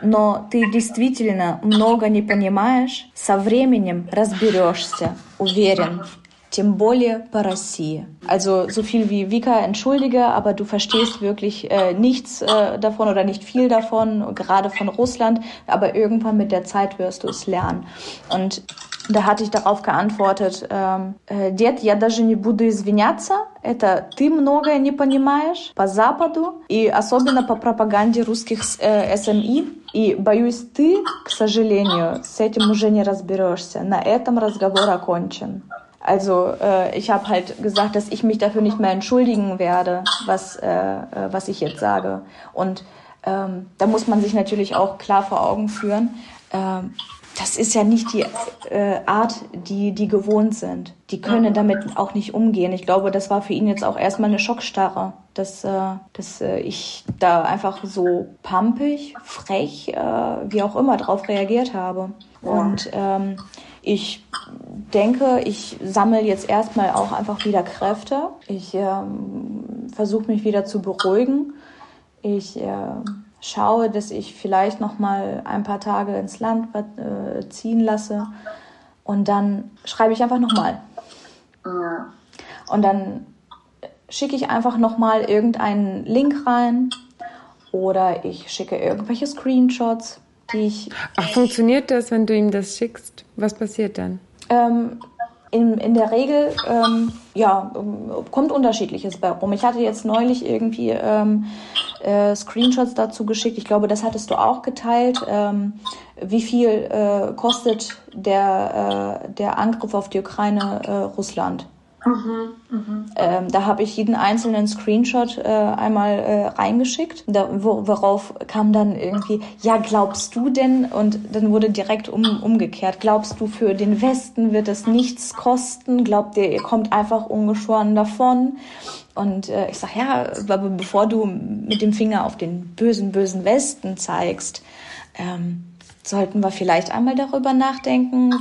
но ты действительно много не понимаешь, со временем разберешься, уверен. Тем более по России. Also so viel wie Vika entschuldige, aber du verstehst wirklich äh, nichts äh, davon oder nicht viel davon, gerade von Russland. Aber irgendwann mit der Zeit wirst du es lernen. Und da hatte ich darauf geantwortet, ähm, э, Дед, я даже не буду извиняться, это ты многое не понимаешь по Западу и особенно по пропаганде русских э, СМИ. И боюсь, ты, к сожалению, с этим уже не разберешься. На этом разговор окончен. Also äh, ich habe halt gesagt, dass ich mich dafür nicht mehr entschuldigen werde, was, äh, äh, was ich jetzt sage. Und ähm, da muss man sich natürlich auch klar vor Augen führen, ähm, das ist ja nicht die äh, Art, die die gewohnt sind. Die können damit auch nicht umgehen. Ich glaube, das war für ihn jetzt auch erstmal eine Schockstarre, dass, äh, dass äh, ich da einfach so pampig, frech, äh, wie auch immer drauf reagiert habe. Und ähm, ich denke, ich sammle jetzt erstmal auch einfach wieder Kräfte. Ich ähm, versuche mich wieder zu beruhigen. Ich äh, schaue, dass ich vielleicht noch mal ein paar Tage ins Land äh, ziehen lasse und dann schreibe ich einfach noch mal. Ja. Und dann schicke ich einfach noch mal irgendeinen Link rein oder ich schicke irgendwelche Screenshots, die ich. Ach, funktioniert das, wenn du ihm das schickst? Was passiert dann? Ähm, in, in der Regel, ähm, ja, kommt unterschiedliches bei rum. Ich hatte jetzt neulich irgendwie ähm, äh, Screenshots dazu geschickt. Ich glaube, das hattest du auch geteilt. Ähm, wie viel äh, kostet der, äh, der Angriff auf die Ukraine äh, Russland? Mhm, mh. ähm, da habe ich jeden einzelnen Screenshot äh, einmal äh, reingeschickt, da, wo, worauf kam dann irgendwie, ja, glaubst du denn? Und dann wurde direkt um, umgekehrt. Glaubst du, für den Westen wird es nichts kosten? Glaubt ihr, ihr kommt einfach ungeschoren davon? Und äh, ich sage, ja, aber bevor du mit dem Finger auf den bösen, bösen Westen zeigst, ähm, sollten wir vielleicht einmal darüber nachdenken,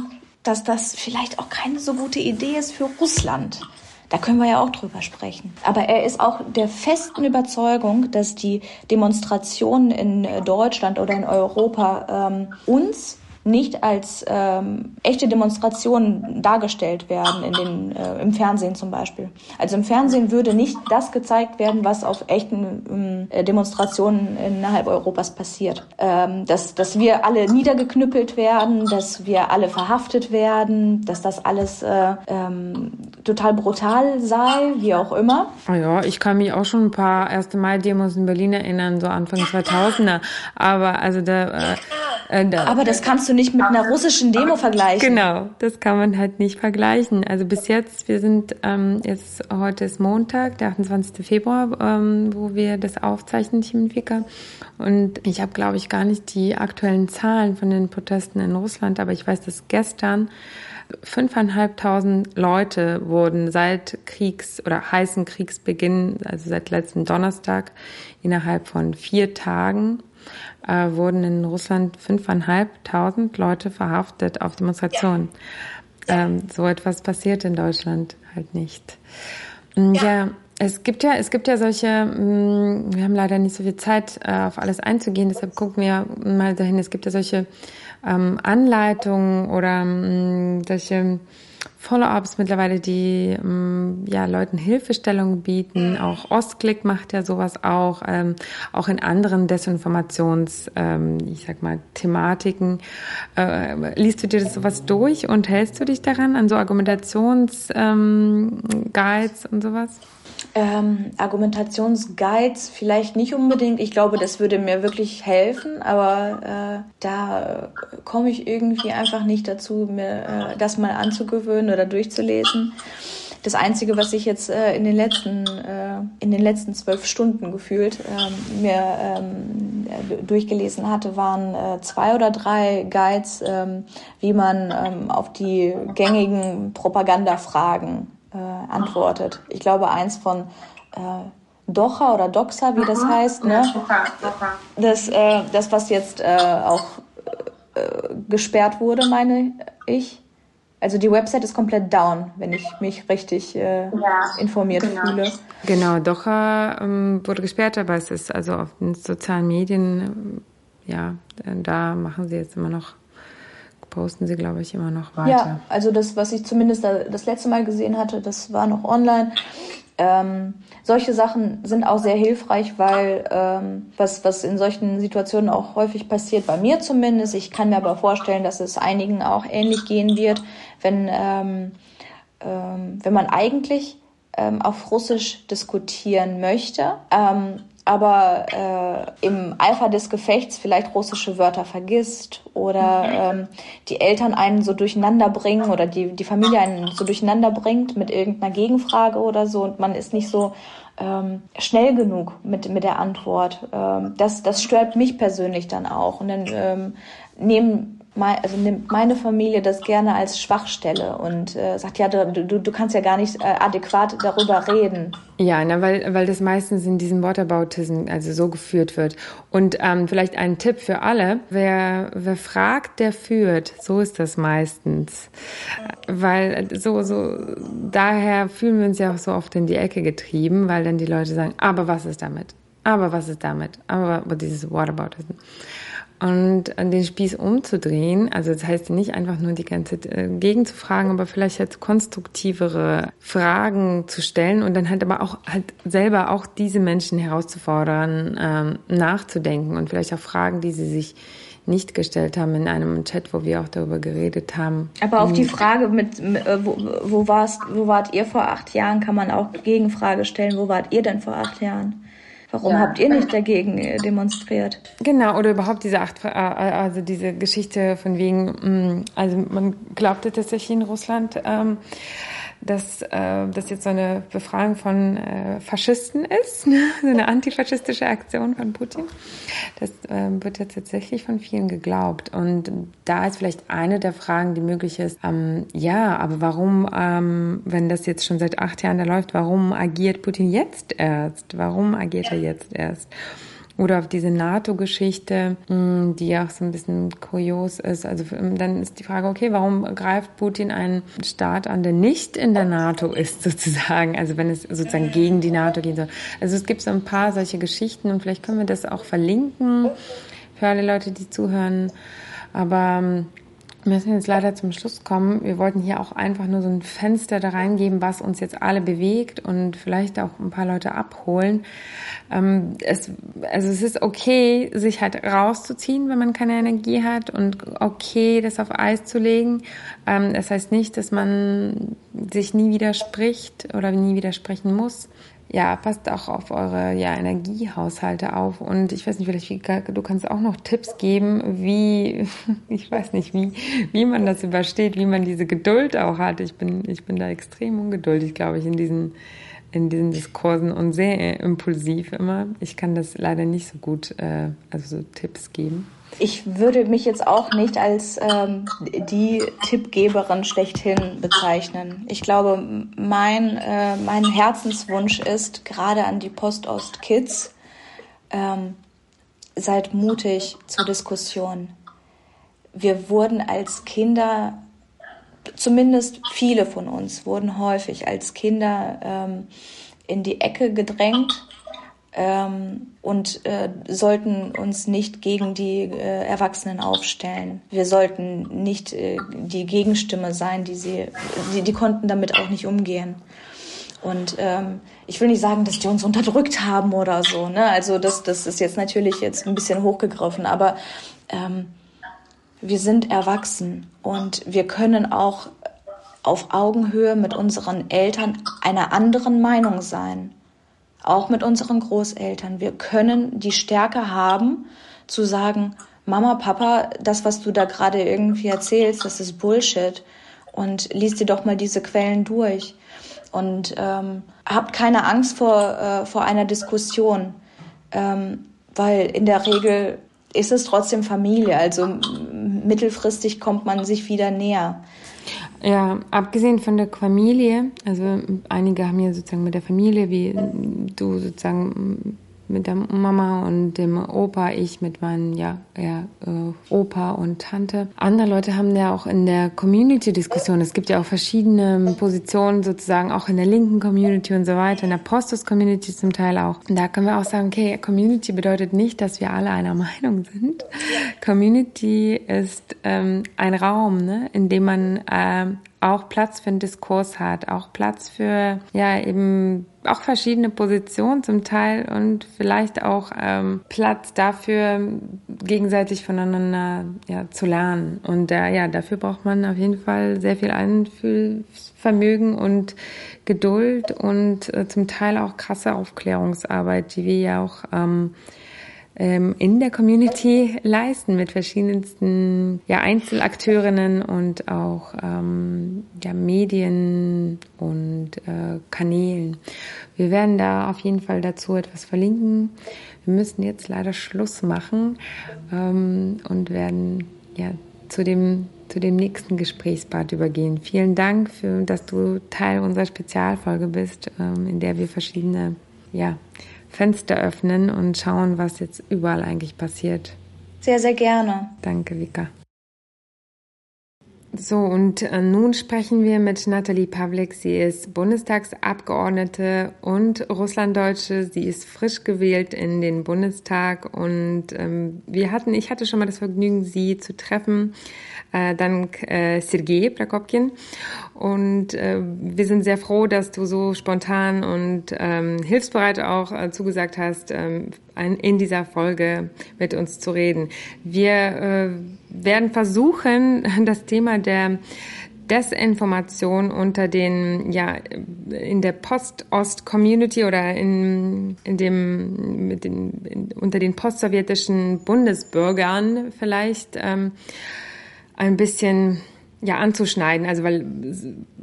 dass das vielleicht auch keine so gute Idee ist für Russland. Da können wir ja auch drüber sprechen. Aber er ist auch der festen Überzeugung, dass die Demonstrationen in Deutschland oder in Europa ähm, uns nicht als ähm, echte Demonstrationen dargestellt werden in den, äh, im Fernsehen zum Beispiel. Also im Fernsehen würde nicht das gezeigt werden, was auf echten ähm, äh, Demonstrationen innerhalb Europas passiert. Ähm, dass, dass wir alle niedergeknüppelt werden, dass wir alle verhaftet werden, dass das alles äh, ähm, total brutal sei, wie auch immer. Oh ja, ich kann mich auch schon ein paar 1. Mai-Demos in Berlin erinnern, so Anfang 2000er. Aber also da, äh, äh, da Aber das kannst du nicht mit einer russischen Demo vergleichen. Genau, das kann man halt nicht vergleichen. Also bis jetzt, wir sind ähm, jetzt heute ist Montag, der 28. Februar, ähm, wo wir das aufzeichnen, Vika. Und ich habe, glaube ich, gar nicht die aktuellen Zahlen von den Protesten in Russland, aber ich weiß, dass gestern 5.500 Leute wurden seit Kriegs- oder heißen Kriegsbeginn, also seit letzten Donnerstag, innerhalb von vier Tagen äh, wurden in Russland 5.500 Leute verhaftet auf Demonstrationen. Ja. Ähm, so etwas passiert in Deutschland halt nicht. Ja. ja. Es gibt ja, es gibt ja solche, mm, wir haben leider nicht so viel Zeit, äh, auf alles einzugehen, deshalb gucken wir mal dahin. Es gibt ja solche ähm, Anleitungen oder ähm, solche Follow-ups mittlerweile, die ähm, ja Leuten Hilfestellung bieten. Auch Ostklick macht ja sowas auch, ähm, auch in anderen Desinformations, ähm, ich sag mal Thematiken. Äh, liest du dir das sowas durch und hältst du dich daran an so Argumentationsguides ähm, und sowas? Ähm, Argumentationsguides vielleicht nicht unbedingt. Ich glaube, das würde mir wirklich helfen, aber äh, da komme ich irgendwie einfach nicht dazu, mir äh, das mal anzugewöhnen oder durchzulesen. Das Einzige, was ich jetzt äh, in den letzten äh, in den letzten zwölf Stunden gefühlt ähm, mir ähm, durchgelesen hatte, waren äh, zwei oder drei Guides, ähm, wie man auf die gängigen Propagandafragen äh, antwortet. Ich glaube, eins von äh, Docha oder Doxa, wie das heißt, ne? Das, äh, das was jetzt äh, auch äh, gesperrt wurde, meine ich. Also die Website ist komplett down, wenn ich mich richtig äh, ja, informiert genau. fühle. Genau, Docha ähm, wurde gesperrt, aber es ist also auf den sozialen Medien, ja, da machen sie jetzt immer noch posten sie, glaube ich, immer noch weiter. Ja, also das, was ich zumindest das letzte Mal gesehen hatte, das war noch online. Ähm, solche Sachen sind auch sehr hilfreich, weil ähm, was, was in solchen Situationen auch häufig passiert, bei mir zumindest, ich kann mir aber vorstellen, dass es einigen auch ähnlich gehen wird, wenn, ähm, ähm, wenn man eigentlich ähm, auf Russisch diskutieren möchte, ähm, aber äh, im Eifer des Gefechts vielleicht russische Wörter vergisst oder ähm, die Eltern einen so durcheinander bringen oder die, die Familie einen so durcheinander bringt mit irgendeiner Gegenfrage oder so und man ist nicht so ähm, schnell genug mit, mit der Antwort. Ähm, das, das stört mich persönlich dann auch. Und dann ähm, nehmen also nimmt meine Familie das gerne als Schwachstelle und äh, sagt, ja, du, du, du kannst ja gar nicht äh, adäquat darüber reden. Ja, na, weil, weil das meistens in diesem Wortaboutism also so geführt wird. Und ähm, vielleicht ein Tipp für alle, wer, wer fragt, der führt. So ist das meistens. Weil so, so, daher fühlen wir uns ja auch so oft in die Ecke getrieben, weil dann die Leute sagen, aber was ist damit? Aber was ist damit? Aber, dieses Whataboutism. Und den Spieß umzudrehen. Also das heißt nicht einfach nur die ganze Zeit äh, gegenzufragen, aber vielleicht jetzt konstruktivere Fragen zu stellen und dann halt aber auch halt selber auch diese Menschen herauszufordern, ähm, nachzudenken und vielleicht auch Fragen, die sie sich nicht gestellt haben in einem Chat, wo wir auch darüber geredet haben. Aber auf die Frage mit, äh, wo, wo, warst, wo wart ihr vor acht Jahren, kann man auch Gegenfrage stellen, wo wart ihr denn vor acht Jahren? Warum ja. habt ihr nicht dagegen äh, demonstriert? Genau, oder überhaupt diese acht, äh, also diese Geschichte von wegen, mm, also man glaubte tatsächlich in Russland, ähm, dass äh, das jetzt so eine Befragung von äh, Faschisten ist, ne? so eine antifaschistische Aktion von Putin. Das äh, wird ja tatsächlich von vielen geglaubt. Und da ist vielleicht eine der Fragen, die möglich ist, ähm, ja, aber warum, ähm, wenn das jetzt schon seit acht Jahren da läuft, warum agiert Putin jetzt erst? Warum agiert er jetzt erst? Oder auf diese NATO-Geschichte, hm, die auch so ein bisschen kurios ist. Also ähm, dann ist die Frage, okay, warum greift Putin einen Staat an, der nicht in der NATO ist, sozusagen? Also wenn es sozusagen gegen die NATO gehen soll. Also es gibt so ein paar solche Geschichten und vielleicht können wir das auch verlinken für alle Leute, die zuhören. Aber ähm, wir müssen jetzt leider zum Schluss kommen. Wir wollten hier auch einfach nur so ein Fenster da reingeben, was uns jetzt alle bewegt und vielleicht auch ein paar Leute abholen. Ähm, es, also es ist okay, sich halt rauszuziehen, wenn man keine Energie hat und okay, das auf Eis zu legen. Ähm, das heißt nicht, dass man sich nie widerspricht oder nie widersprechen muss ja, passt auch auf eure ja, Energiehaushalte auf. Und ich weiß nicht, vielleicht wie, du kannst auch noch Tipps geben, wie, ich weiß nicht, wie, wie man das übersteht, wie man diese Geduld auch hat. Ich bin, ich bin da extrem ungeduldig, glaube ich, in diesen, in diesen Diskursen und sehr impulsiv immer. Ich kann das leider nicht so gut, äh, also so Tipps geben. Ich würde mich jetzt auch nicht als ähm, die Tippgeberin schlechthin bezeichnen. Ich glaube, mein, äh, mein Herzenswunsch ist, gerade an die Postost-Kids, ähm, seid mutig zur Diskussion. Wir wurden als Kinder, zumindest viele von uns, wurden häufig als Kinder ähm, in die Ecke gedrängt ähm, und äh, sollten uns nicht gegen die äh, Erwachsenen aufstellen. Wir sollten nicht äh, die Gegenstimme sein, die sie, die, die konnten damit auch nicht umgehen. Und ähm, ich will nicht sagen, dass die uns unterdrückt haben oder so. Ne? Also das, das ist jetzt natürlich jetzt ein bisschen hochgegriffen, aber ähm, wir sind erwachsen und wir können auch auf Augenhöhe mit unseren Eltern einer anderen Meinung sein auch mit unseren Großeltern. Wir können die Stärke haben, zu sagen, Mama, Papa, das, was du da gerade irgendwie erzählst, das ist Bullshit. Und liest dir doch mal diese Quellen durch. Und ähm, habt keine Angst vor, äh, vor einer Diskussion, ähm, weil in der Regel ist es trotzdem Familie. Also mittelfristig kommt man sich wieder näher. Ja, abgesehen von der Familie, also einige haben ja sozusagen mit der Familie, wie du sozusagen mit der Mama und dem Opa, ich mit meinen ja, ja äh, Opa und Tante. Andere Leute haben ja auch in der Community-Diskussion, es gibt ja auch verschiedene Positionen sozusagen auch in der linken Community und so weiter, in der Postus-Community zum Teil auch. Und da können wir auch sagen, okay, Community bedeutet nicht, dass wir alle einer Meinung sind. Community ist ähm, ein Raum, ne, in dem man äh, auch Platz für einen Diskurs hat, auch Platz für ja eben auch verschiedene Positionen zum Teil und vielleicht auch ähm, Platz dafür, gegenseitig voneinander ja, zu lernen. Und äh, ja, dafür braucht man auf jeden Fall sehr viel Einfühlvermögen und Geduld und äh, zum Teil auch krasse Aufklärungsarbeit, die wir ja auch ähm, in der Community leisten mit verschiedensten ja, Einzelakteurinnen und auch ähm, ja, Medien und äh, Kanälen. Wir werden da auf jeden Fall dazu etwas verlinken. Wir müssen jetzt leider Schluss machen ähm, und werden ja zu dem zu dem nächsten Gesprächspart übergehen. Vielen Dank, für, dass du Teil unserer Spezialfolge bist, ähm, in der wir verschiedene ja, Fenster öffnen und schauen, was jetzt überall eigentlich passiert. Sehr, sehr gerne. Danke, Vika. So, und äh, nun sprechen wir mit Nathalie Pavlik. Sie ist Bundestagsabgeordnete und Russlanddeutsche. Sie ist frisch gewählt in den Bundestag und ähm, wir hatten, ich hatte schon mal das Vergnügen, sie zu treffen, äh, dank äh, Sergei Prokopkin. Und äh, wir sind sehr froh, dass du so spontan und ähm, hilfsbereit auch äh, zugesagt hast, ähm, in dieser Folge mit uns zu reden. Wir äh, werden versuchen, das Thema der Desinformation unter den, ja, in der Post-Ost-Community oder in, in dem, mit den, in, unter den postsowjetischen Bundesbürgern vielleicht ähm, ein bisschen ja anzuschneiden. Also weil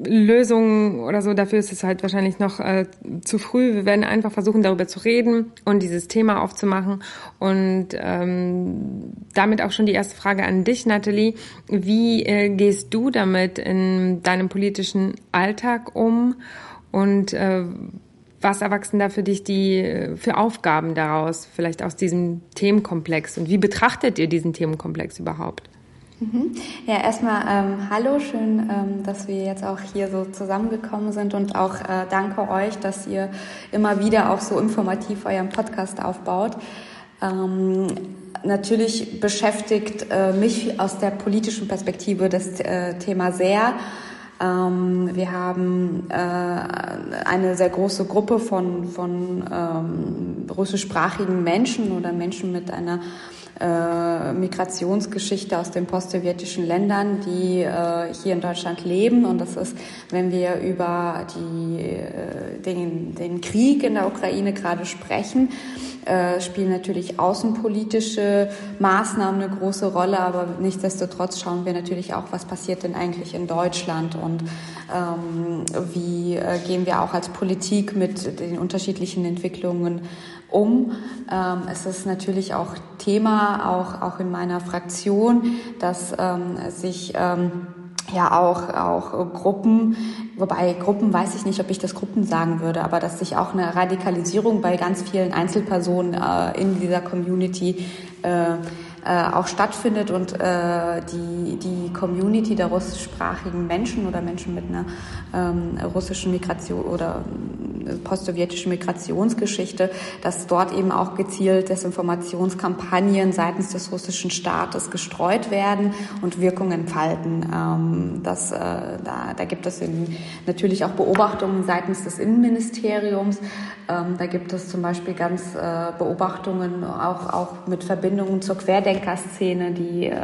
Lösungen oder so dafür ist es halt wahrscheinlich noch äh, zu früh. Wir werden einfach versuchen, darüber zu reden und dieses Thema aufzumachen. Und ähm, damit auch schon die erste Frage an dich, Nathalie: Wie äh, gehst du damit in deinem politischen Alltag um? Und äh, was erwachsen da für dich die äh, für Aufgaben daraus, vielleicht aus diesem Themenkomplex? Und wie betrachtet ihr diesen Themenkomplex überhaupt? Mhm. Ja, erstmal ähm, hallo, schön, ähm, dass wir jetzt auch hier so zusammengekommen sind und auch äh, danke euch, dass ihr immer wieder auch so informativ euren Podcast aufbaut. Ähm, natürlich beschäftigt äh, mich aus der politischen Perspektive das äh, Thema sehr. Ähm, wir haben äh, eine sehr große Gruppe von, von ähm, russischsprachigen Menschen oder Menschen mit einer äh, Migrationsgeschichte aus den postsowjetischen Ländern, die äh, hier in Deutschland leben. Und das ist, wenn wir über die, äh, den, den Krieg in der Ukraine gerade sprechen, äh, spielen natürlich außenpolitische Maßnahmen eine große Rolle, aber nichtsdestotrotz schauen wir natürlich auch, was passiert denn eigentlich in Deutschland und ähm, wie äh, gehen wir auch als Politik mit den unterschiedlichen Entwicklungen um. Ähm, es ist natürlich auch Thema, auch, auch in meiner Fraktion, dass ähm, sich ähm, ja auch, auch Gruppen, wobei Gruppen weiß ich nicht, ob ich das Gruppen sagen würde, aber dass sich auch eine Radikalisierung bei ganz vielen Einzelpersonen äh, in dieser Community äh, äh, auch stattfindet und äh, die, die Community der russischsprachigen Menschen oder Menschen mit einer ähm, russischen Migration oder äh, postsowjetischen Migrationsgeschichte, dass dort eben auch gezielt Desinformationskampagnen seitens des russischen Staates gestreut werden und Wirkung entfalten. Ähm, das, äh, da, da gibt es in, natürlich auch Beobachtungen seitens des Innenministeriums. Ähm, da gibt es zum Beispiel ganz äh, Beobachtungen auch, auch mit Verbindungen zur Querdenkerszene, die äh,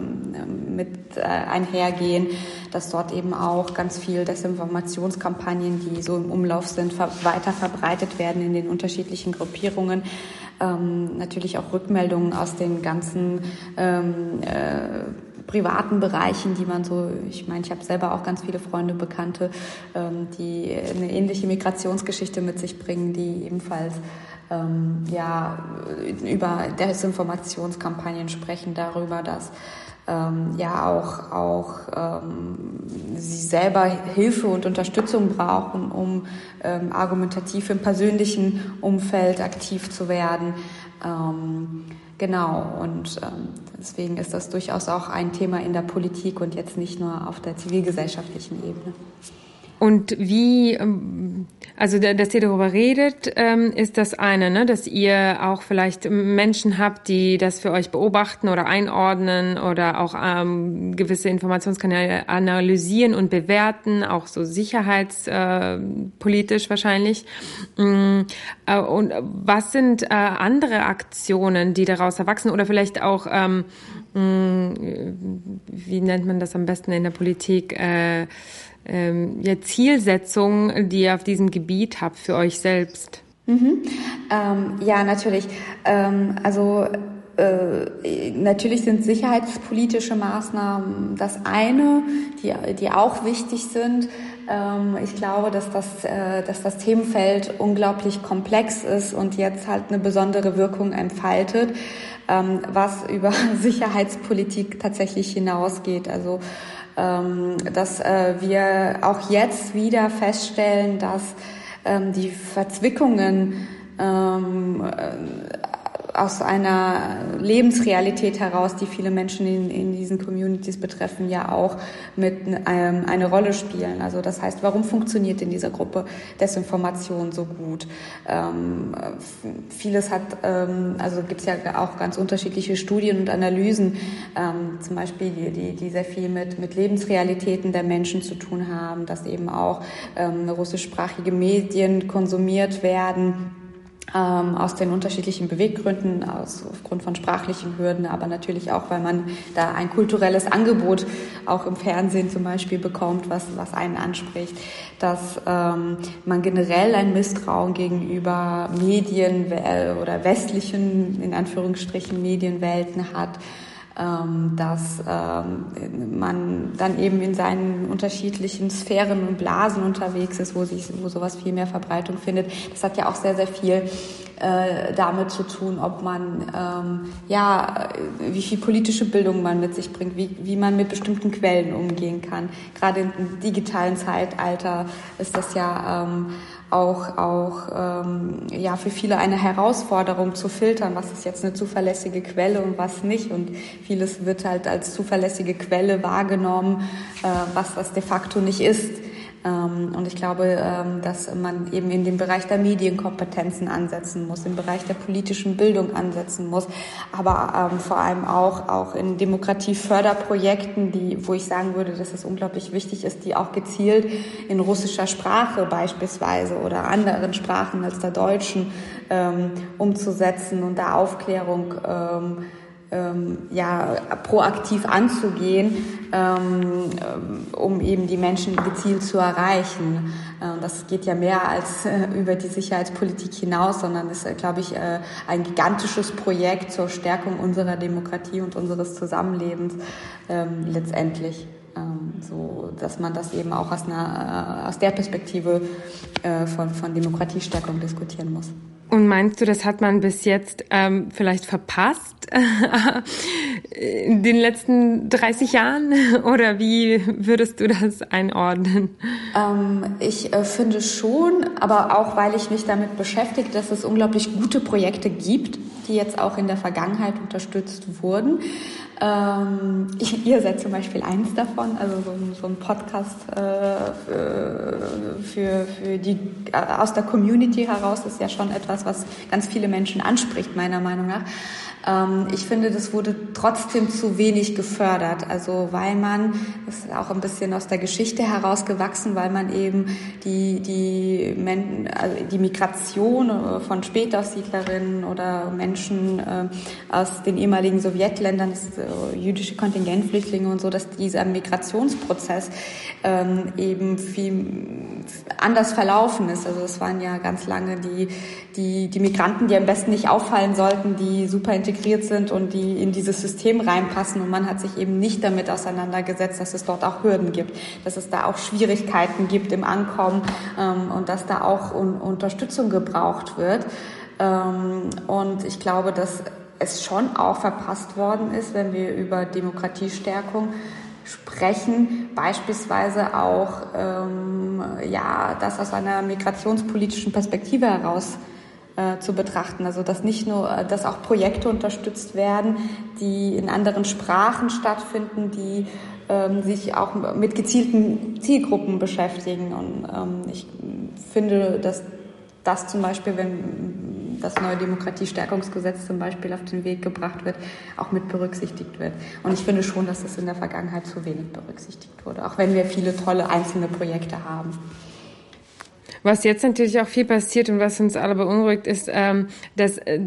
mit äh, einhergehen, dass dort eben auch ganz viel Desinformationskampagnen, die so im Umlauf sind, weiter verbreitet werden in den unterschiedlichen Gruppierungen. Ähm, natürlich auch Rückmeldungen aus den ganzen ähm, äh, privaten Bereichen, die man so, ich meine, ich habe selber auch ganz viele Freunde, Bekannte, ähm, die eine ähnliche Migrationsgeschichte mit sich bringen, die ebenfalls ähm, ja, über Desinformationskampagnen sprechen, darüber, dass ähm, ja auch, auch ähm, sie selber Hilfe und Unterstützung brauchen, um ähm, argumentativ im persönlichen Umfeld aktiv zu werden. Ähm, Genau, und ähm, deswegen ist das durchaus auch ein Thema in der Politik und jetzt nicht nur auf der zivilgesellschaftlichen Ebene. Und wie, ähm, also dass ihr darüber redet, ähm, ist das eine, ne? dass ihr auch vielleicht Menschen habt, die das für euch beobachten oder einordnen oder auch ähm, gewisse Informationskanäle analysieren und bewerten, auch so sicherheitspolitisch äh, wahrscheinlich. Mm, äh, und was sind äh, andere Aktionen, die daraus erwachsen oder vielleicht auch, ähm, mm, wie nennt man das am besten in der Politik? Äh, ähm, ja, Zielsetzungen, die ihr auf diesem Gebiet habt für euch selbst? Mhm. Ähm, ja, natürlich. Ähm, also äh, natürlich sind sicherheitspolitische Maßnahmen das eine, die, die auch wichtig sind. Ähm, ich glaube, dass das, äh, dass das Themenfeld unglaublich komplex ist und jetzt halt eine besondere Wirkung entfaltet, ähm, was über Sicherheitspolitik tatsächlich hinausgeht. Also dass äh, wir auch jetzt wieder feststellen, dass ähm, die Verzwickungen ähm, aus einer Lebensrealität heraus, die viele Menschen in, in diesen Communities betreffen, ja auch mit ähm, eine Rolle spielen. Also das heißt, warum funktioniert in dieser Gruppe Desinformation so gut? Ähm, vieles hat, ähm, also gibt es ja auch ganz unterschiedliche Studien und Analysen, ähm, zum Beispiel die, die, sehr viel mit, mit Lebensrealitäten der Menschen zu tun haben, dass eben auch ähm, russischsprachige Medien konsumiert werden ähm, aus den unterschiedlichen Beweggründen, aus, aufgrund von sprachlichen Hürden, aber natürlich auch, weil man da ein kulturelles Angebot auch im Fernsehen zum Beispiel bekommt, was, was einen anspricht, dass ähm, man generell ein Misstrauen gegenüber Medien oder westlichen, in Anführungsstrichen, Medienwelten hat ähm, dass ähm, man dann eben in seinen unterschiedlichen Sphären und Blasen unterwegs ist, wo sich, wo sowas viel mehr Verbreitung findet. Das hat ja auch sehr, sehr viel äh, damit zu tun, ob man ähm, ja wie viel politische Bildung man mit sich bringt, wie, wie man mit bestimmten Quellen umgehen kann. Gerade im digitalen Zeitalter ist das ja ähm, auch, auch ähm, ja, für viele eine Herausforderung zu filtern, was ist jetzt eine zuverlässige Quelle und was nicht. Und vieles wird halt als zuverlässige Quelle wahrgenommen, äh, was das de facto nicht ist. Ähm, und ich glaube, ähm, dass man eben in dem Bereich der Medienkompetenzen ansetzen muss, im Bereich der politischen Bildung ansetzen muss, aber ähm, vor allem auch, auch in Demokratieförderprojekten, die, wo ich sagen würde, dass es unglaublich wichtig ist, die auch gezielt in russischer Sprache beispielsweise oder anderen Sprachen als der deutschen umzusetzen und da Aufklärung ähm, ja, proaktiv anzugehen, ähm, um eben die Menschen gezielt zu erreichen. Äh, das geht ja mehr als äh, über die Sicherheitspolitik hinaus, sondern ist, äh, glaube ich, äh, ein gigantisches Projekt zur Stärkung unserer Demokratie und unseres Zusammenlebens ähm, letztendlich. Ähm, so, dass man das eben auch aus, einer, äh, aus der Perspektive äh, von, von Demokratiestärkung diskutieren muss. Und meinst du, das hat man bis jetzt ähm, vielleicht verpasst in den letzten 30 Jahren? Oder wie würdest du das einordnen? Ähm, ich äh, finde schon, aber auch weil ich mich damit beschäftige, dass es unglaublich gute Projekte gibt, die jetzt auch in der Vergangenheit unterstützt wurden. Ähm, ihr seid zum Beispiel eins davon, also so, so ein Podcast äh, für, für die äh, aus der Community heraus ist ja schon etwas, was ganz viele Menschen anspricht, meiner Meinung nach. Ähm, ich finde, das wurde trotzdem zu wenig gefördert. Also weil man, das ist auch ein bisschen aus der Geschichte herausgewachsen, weil man eben die, die, Men also die Migration äh, von Spätaussiedlerinnen oder Menschen äh, aus den ehemaligen Sowjetländern, das, äh, jüdische Kontingentflüchtlinge und so, dass dieser Migrationsprozess ähm, eben viel anders verlaufen ist. Also es waren ja ganz lange die, die, die Migranten, die am besten nicht auffallen sollten, die super integriert integriert sind und die in dieses System reinpassen. Und man hat sich eben nicht damit auseinandergesetzt, dass es dort auch Hürden gibt, dass es da auch Schwierigkeiten gibt im Ankommen ähm, und dass da auch un Unterstützung gebraucht wird. Ähm, und ich glaube, dass es schon auch verpasst worden ist, wenn wir über Demokratiestärkung sprechen, beispielsweise auch ähm, ja das aus einer migrationspolitischen Perspektive heraus äh, zu betrachten. Also dass nicht nur, äh, dass auch Projekte unterstützt werden, die in anderen Sprachen stattfinden, die ähm, sich auch mit gezielten Zielgruppen beschäftigen. Und ähm, ich finde, dass das zum Beispiel, wenn das neue Demokratiestärkungsgesetz zum Beispiel auf den Weg gebracht wird, auch mit berücksichtigt wird. Und ich finde schon, dass es in der Vergangenheit zu wenig berücksichtigt wurde, auch wenn wir viele tolle einzelne Projekte haben. Was jetzt natürlich auch viel passiert und was uns alle beunruhigt, ist, ähm, dass äh,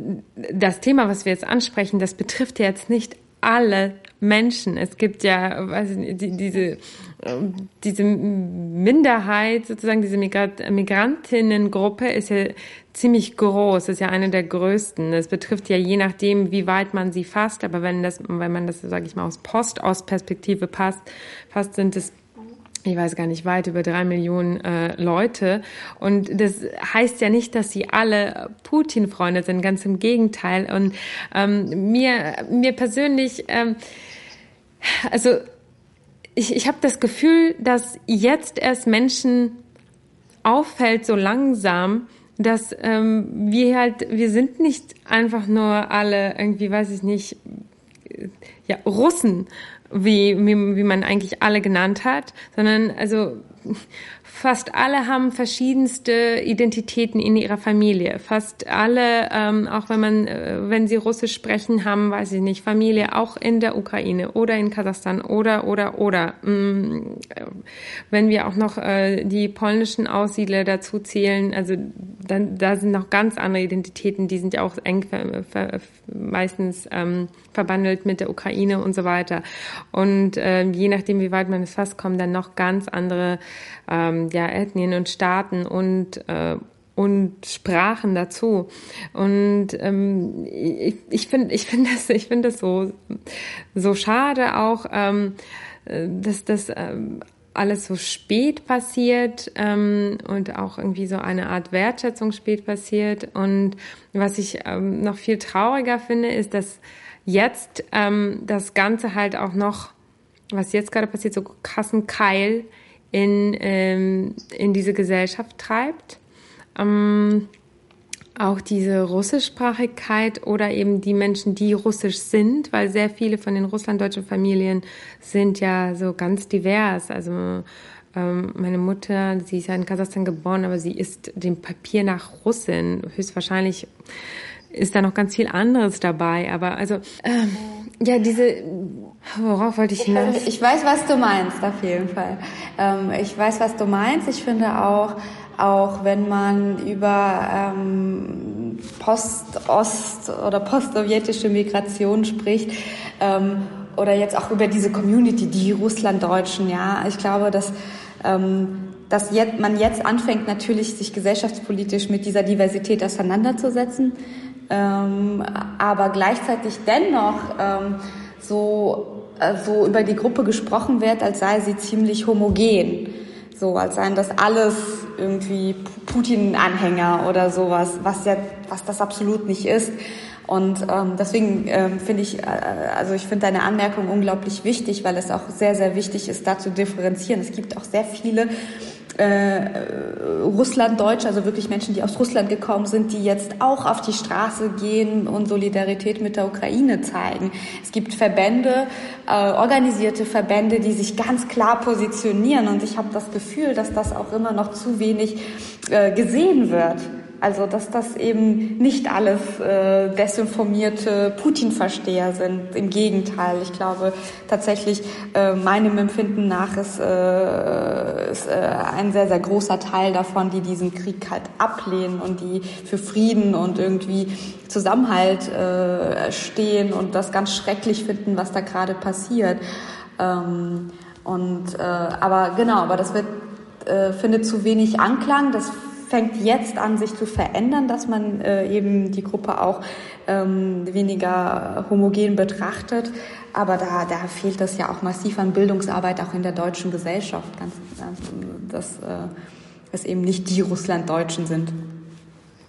das Thema, was wir jetzt ansprechen, das betrifft ja jetzt nicht alle Menschen. Es gibt ja, weiß ich nicht, die, diese, ähm, diese Minderheit, sozusagen diese Migrat Migrantinnengruppe ist ja ziemlich groß, ist ja eine der größten. Es betrifft ja je nachdem, wie weit man sie fasst, aber wenn das, wenn man das, sage ich mal, aus Post-Aus-Perspektive passt, fast sind es ich weiß gar nicht, weit über drei Millionen äh, Leute. Und das heißt ja nicht, dass sie alle Putin-Freunde sind, ganz im Gegenteil. Und ähm, mir, mir persönlich, ähm, also ich, ich habe das Gefühl, dass jetzt erst Menschen auffällt, so langsam, dass ähm, wir halt, wir sind nicht einfach nur alle irgendwie, weiß ich nicht, ja, Russen, wie, wie, wie man eigentlich alle genannt hat, sondern also Fast alle haben verschiedenste Identitäten in ihrer Familie. Fast alle, ähm, auch wenn man, äh, wenn sie Russisch sprechen, haben, weiß ich nicht, Familie auch in der Ukraine oder in Kasachstan oder oder oder. Ähm, wenn wir auch noch äh, die polnischen Aussiedler dazu zählen, also dann da sind noch ganz andere Identitäten, die sind ja auch eng ver, ver, meistens ähm, verbandelt mit der Ukraine und so weiter. Und äh, je nachdem, wie weit man es fasst, kommen dann noch ganz andere ähm, ja, Ethnien und Staaten und äh, und Sprachen dazu. Und ähm, ich, ich finde ich finde das, ich finde das so, so schade auch, ähm, dass das ähm, alles so spät passiert ähm, und auch irgendwie so eine Art Wertschätzung spät passiert. Und was ich ähm, noch viel trauriger finde, ist, dass jetzt ähm, das Ganze halt auch noch, was jetzt gerade passiert, so krassen Keil in, ähm, in diese Gesellschaft treibt. Ähm, auch diese Russischsprachigkeit oder eben die Menschen, die russisch sind, weil sehr viele von den russlanddeutschen Familien sind ja so ganz divers. Also ähm, meine Mutter, sie ist ja in Kasachstan geboren, aber sie ist dem Papier nach Russin. Höchstwahrscheinlich ist da noch ganz viel anderes dabei. Aber also ähm, ja, diese, worauf wollte ich hinaus? Ich weiß, was du meinst, auf jeden Fall. Ähm, ich weiß, was du meinst. Ich finde auch, auch wenn man über ähm, Post-Ost- oder post-sowjetische Migration spricht, ähm, oder jetzt auch über diese Community, die Russlanddeutschen, ja, ich glaube, dass, ähm, dass jetzt, man jetzt anfängt, natürlich sich gesellschaftspolitisch mit dieser Diversität auseinanderzusetzen ähm, aber gleichzeitig dennoch ähm, so, äh, so über die Gruppe gesprochen wird, als sei sie ziemlich homogen. So, als seien das alles irgendwie Putin-Anhänger oder sowas, was ja, was das absolut nicht ist. Und ähm, deswegen ähm, finde ich, äh, also ich finde deine Anmerkung unglaublich wichtig, weil es auch sehr, sehr wichtig ist, da zu differenzieren. Es gibt auch sehr viele äh, Russlanddeutsche, also wirklich Menschen, die aus Russland gekommen sind, die jetzt auch auf die Straße gehen und Solidarität mit der Ukraine zeigen. Es gibt Verbände, äh, organisierte Verbände, die sich ganz klar positionieren und ich habe das Gefühl, dass das auch immer noch zu wenig äh, gesehen wird. Also dass das eben nicht alles äh, desinformierte Putin-Versteher sind. Im Gegenteil, ich glaube tatsächlich äh, meinem Empfinden nach ist, äh, ist äh, ein sehr, sehr großer Teil davon, die diesen Krieg halt ablehnen und die für Frieden und irgendwie Zusammenhalt äh, stehen und das ganz schrecklich finden, was da gerade passiert. Ähm, und äh, aber genau, aber das wird äh, findet zu wenig Anklang. Das fängt jetzt an, sich zu verändern, dass man äh, eben die Gruppe auch ähm, weniger homogen betrachtet. Aber da, da fehlt das ja auch massiv an Bildungsarbeit, auch in der deutschen Gesellschaft, ganz, dass äh, es eben nicht die Russlanddeutschen sind.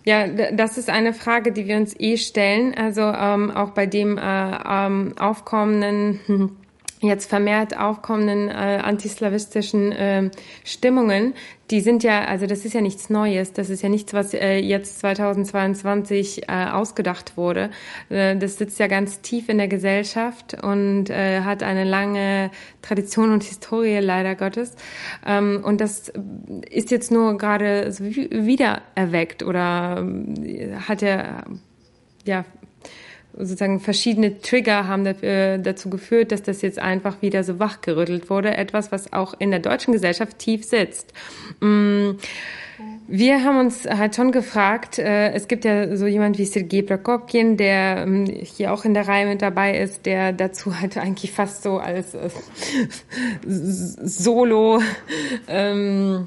Ja, das ist eine Frage, die wir uns eh stellen. Also ähm, auch bei dem äh, ähm, aufkommenden jetzt vermehrt aufkommenden äh, antislawistischen äh, Stimmungen, die sind ja, also das ist ja nichts Neues, das ist ja nichts, was äh, jetzt 2022 äh, ausgedacht wurde. Äh, das sitzt ja ganz tief in der Gesellschaft und äh, hat eine lange Tradition und Historie, leider Gottes. Ähm, und das ist jetzt nur gerade so wieder erweckt oder äh, hat ja ja sozusagen verschiedene Trigger haben dafür, dazu geführt, dass das jetzt einfach wieder so wachgerüttelt wurde. Etwas, was auch in der deutschen Gesellschaft tief sitzt. Mm, wir haben uns halt schon gefragt, äh, es gibt ja so jemand wie Sergei Prokopkin, der ähm, hier auch in der Reihe mit dabei ist, der dazu halt eigentlich fast so als äh, Solo ähm,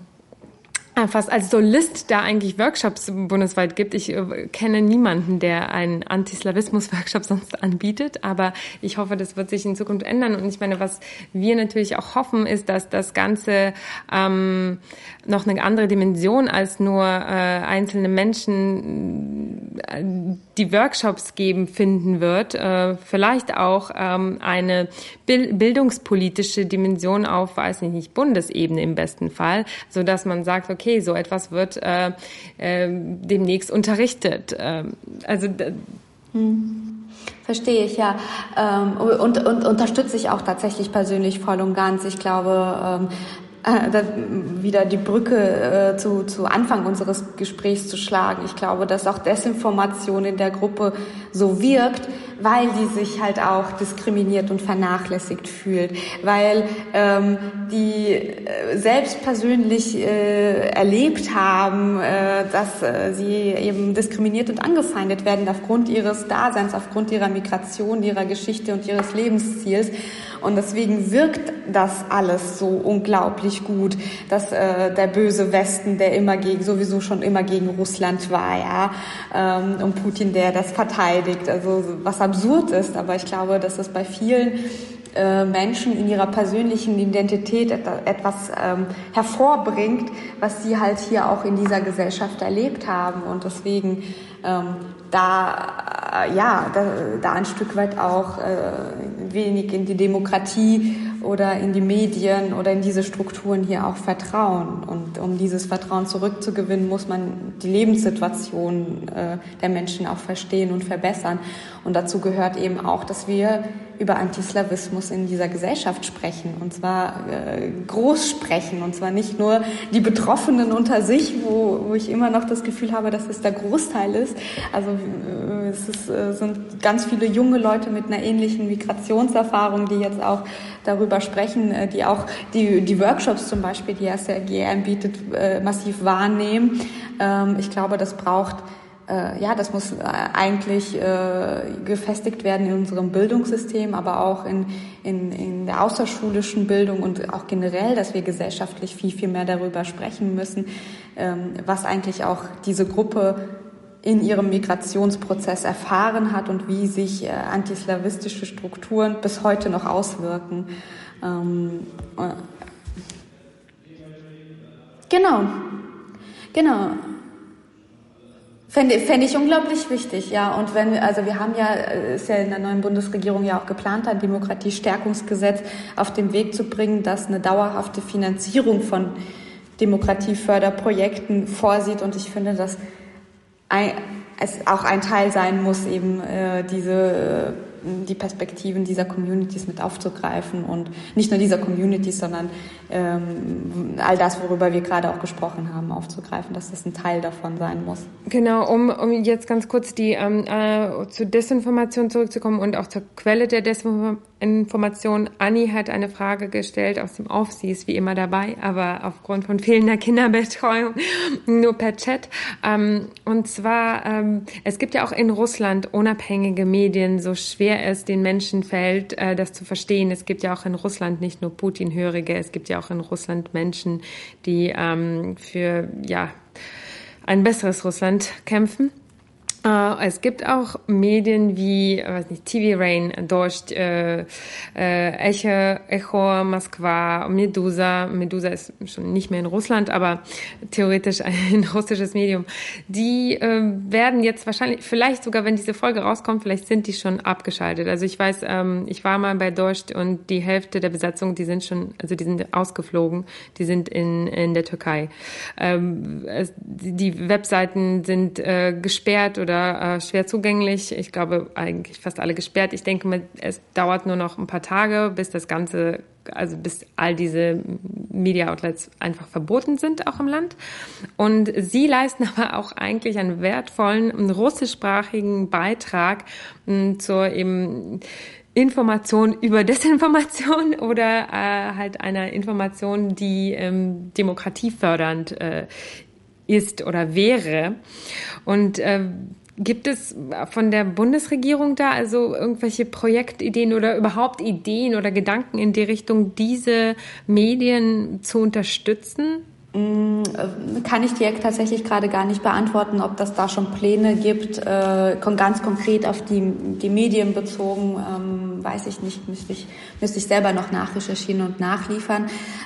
fast als Solist da eigentlich Workshops bundesweit gibt. Ich äh, kenne niemanden, der einen Antislawismus-Workshop sonst anbietet, aber ich hoffe, das wird sich in Zukunft ändern. Und ich meine, was wir natürlich auch hoffen, ist, dass das Ganze ähm, noch eine andere Dimension als nur äh, einzelne Menschen, äh, die Workshops geben, finden wird. Äh, vielleicht auch ähm, eine bildungspolitische Dimension auf, weiß nicht, nicht Bundesebene im besten Fall, so dass man sagt, okay, okay, so etwas wird äh, äh, demnächst unterrichtet. Ähm, also hm. Verstehe ich, ja. Ähm, und, und unterstütze ich auch tatsächlich persönlich voll und ganz. Ich glaube, ähm, äh, wieder die Brücke äh, zu, zu Anfang unseres Gesprächs zu schlagen. Ich glaube, dass auch Desinformation in der Gruppe so wirkt, weil sie sich halt auch diskriminiert und vernachlässigt fühlt, weil ähm, die äh, selbst persönlich äh, erlebt haben, äh, dass äh, sie eben diskriminiert und angefeindet werden aufgrund ihres Daseins, aufgrund ihrer Migration, ihrer Geschichte und ihres Lebensziels. Und deswegen wirkt das alles so unglaublich gut, dass äh, der böse Westen, der immer gegen, sowieso schon immer gegen Russland war, ja, ähm, und Putin, der das verteidigt. Also was absurd ist, aber ich glaube, dass es bei vielen äh, Menschen in ihrer persönlichen Identität etwas ähm, hervorbringt, was sie halt hier auch in dieser Gesellschaft erlebt haben. Und deswegen ähm, da, äh, ja, da, da ein Stück weit auch äh, wenig in die Demokratie oder in die Medien oder in diese Strukturen hier auch vertrauen. Und um dieses Vertrauen zurückzugewinnen, muss man die Lebenssituation äh, der Menschen auch verstehen und verbessern. Und dazu gehört eben auch, dass wir über Antislawismus in dieser Gesellschaft sprechen. Und zwar äh, groß sprechen. Und zwar nicht nur die Betroffenen unter sich, wo, wo ich immer noch das Gefühl habe, dass es der Großteil ist. Also äh, es ist, äh, sind ganz viele junge Leute mit einer ähnlichen Migrationserfahrung, die jetzt auch darüber sprechen, äh, die auch die, die Workshops zum Beispiel, die SRG anbietet, massiv wahrnehmen. Ähm, ich glaube, das braucht ja, das muss eigentlich äh, gefestigt werden in unserem Bildungssystem, aber auch in, in, in der außerschulischen Bildung und auch generell, dass wir gesellschaftlich viel, viel mehr darüber sprechen müssen, ähm, was eigentlich auch diese Gruppe in ihrem Migrationsprozess erfahren hat und wie sich äh, antislawistische Strukturen bis heute noch auswirken. Ähm, äh, genau, genau. Fände, fände ich unglaublich wichtig, ja. Und wenn, also wir haben ja, äh, ist ja in der neuen Bundesregierung ja auch geplant, ein Demokratiestärkungsgesetz auf den Weg zu bringen, das eine dauerhafte Finanzierung von Demokratieförderprojekten vorsieht. Und ich finde, dass ein, es auch ein Teil sein muss, eben äh, diese die Perspektiven dieser Communities mit aufzugreifen und nicht nur dieser Communities, sondern ähm, all das, worüber wir gerade auch gesprochen haben, aufzugreifen, dass das ein Teil davon sein muss. Genau, um, um jetzt ganz kurz die ähm, äh, zu Desinformation zurückzukommen und auch zur Quelle der Desinformation. Anni hat eine Frage gestellt aus dem Off, sie ist wie immer dabei, aber aufgrund von fehlender Kinderbetreuung nur per Chat. Ähm, und zwar, ähm, es gibt ja auch in Russland unabhängige Medien, so schwer es den Menschen fällt, äh, das zu verstehen. Es gibt ja auch in Russland nicht nur Putin-Hörige, es gibt ja auch in Russland Menschen, die ähm, für ja ein besseres Russland kämpfen. Äh, es gibt auch Medien wie, weiß nicht, TV Rain, Dost, äh, äh, Echo, Echo, Moskwa, Medusa. Medusa ist schon nicht mehr in Russland, aber theoretisch ein russisches Medium. Die äh, werden jetzt wahrscheinlich, vielleicht sogar, wenn diese Folge rauskommt, vielleicht sind die schon abgeschaltet. Also ich weiß, ähm, ich war mal bei Dost und die Hälfte der Besatzung, die sind schon, also die sind ausgeflogen, die sind in, in der Türkei. Ähm, es, die Webseiten sind äh, gesperrt oder oder äh, schwer zugänglich. Ich glaube, eigentlich fast alle gesperrt. Ich denke, es dauert nur noch ein paar Tage, bis das Ganze, also bis all diese Media Outlets einfach verboten sind, auch im Land. Und sie leisten aber auch eigentlich einen wertvollen russischsprachigen Beitrag hm, zur eben Information über Desinformation oder äh, halt einer Information, die ähm, demokratiefördernd äh, ist oder wäre. Und äh, Gibt es von der Bundesregierung da also irgendwelche Projektideen oder überhaupt Ideen oder Gedanken in die Richtung, diese Medien zu unterstützen? Mm, kann ich dir tatsächlich gerade gar nicht beantworten, ob das da schon Pläne gibt, äh, ganz konkret auf die, die Medien bezogen, ähm, weiß ich nicht, müsste ich, müsste ich selber noch nachrecherchieren und nachliefern.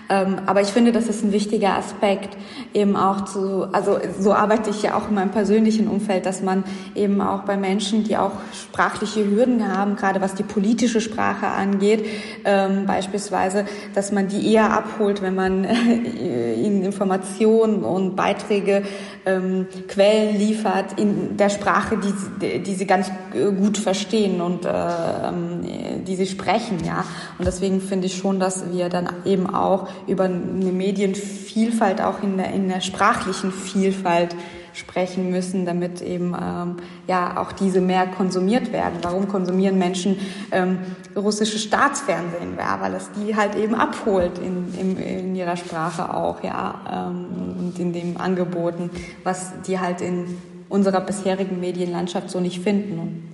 Ähm, aber ich finde, das ist ein wichtiger Aspekt, eben auch zu, also so arbeite ich ja auch in meinem persönlichen Umfeld, dass man eben auch bei Menschen, die auch sprachliche Hürden haben, gerade was die politische Sprache angeht, ähm, beispielsweise, dass man die eher abholt, wenn man äh, ihnen Informationen und Beiträge, ähm, Quellen liefert in der Sprache, die, die sie ganz gut verstehen und äh, ähm, die sie sprechen, ja. Und deswegen finde ich schon, dass wir dann eben auch über eine Medienvielfalt, auch in der, in der sprachlichen Vielfalt sprechen müssen, damit eben ähm, ja auch diese mehr konsumiert werden. Warum konsumieren Menschen ähm, russische Staatsfernsehen? Ja, weil es die halt eben abholt in, in, in ihrer Sprache auch, ja, ähm, und in den Angeboten, was die halt in unserer bisherigen Medienlandschaft so nicht finden.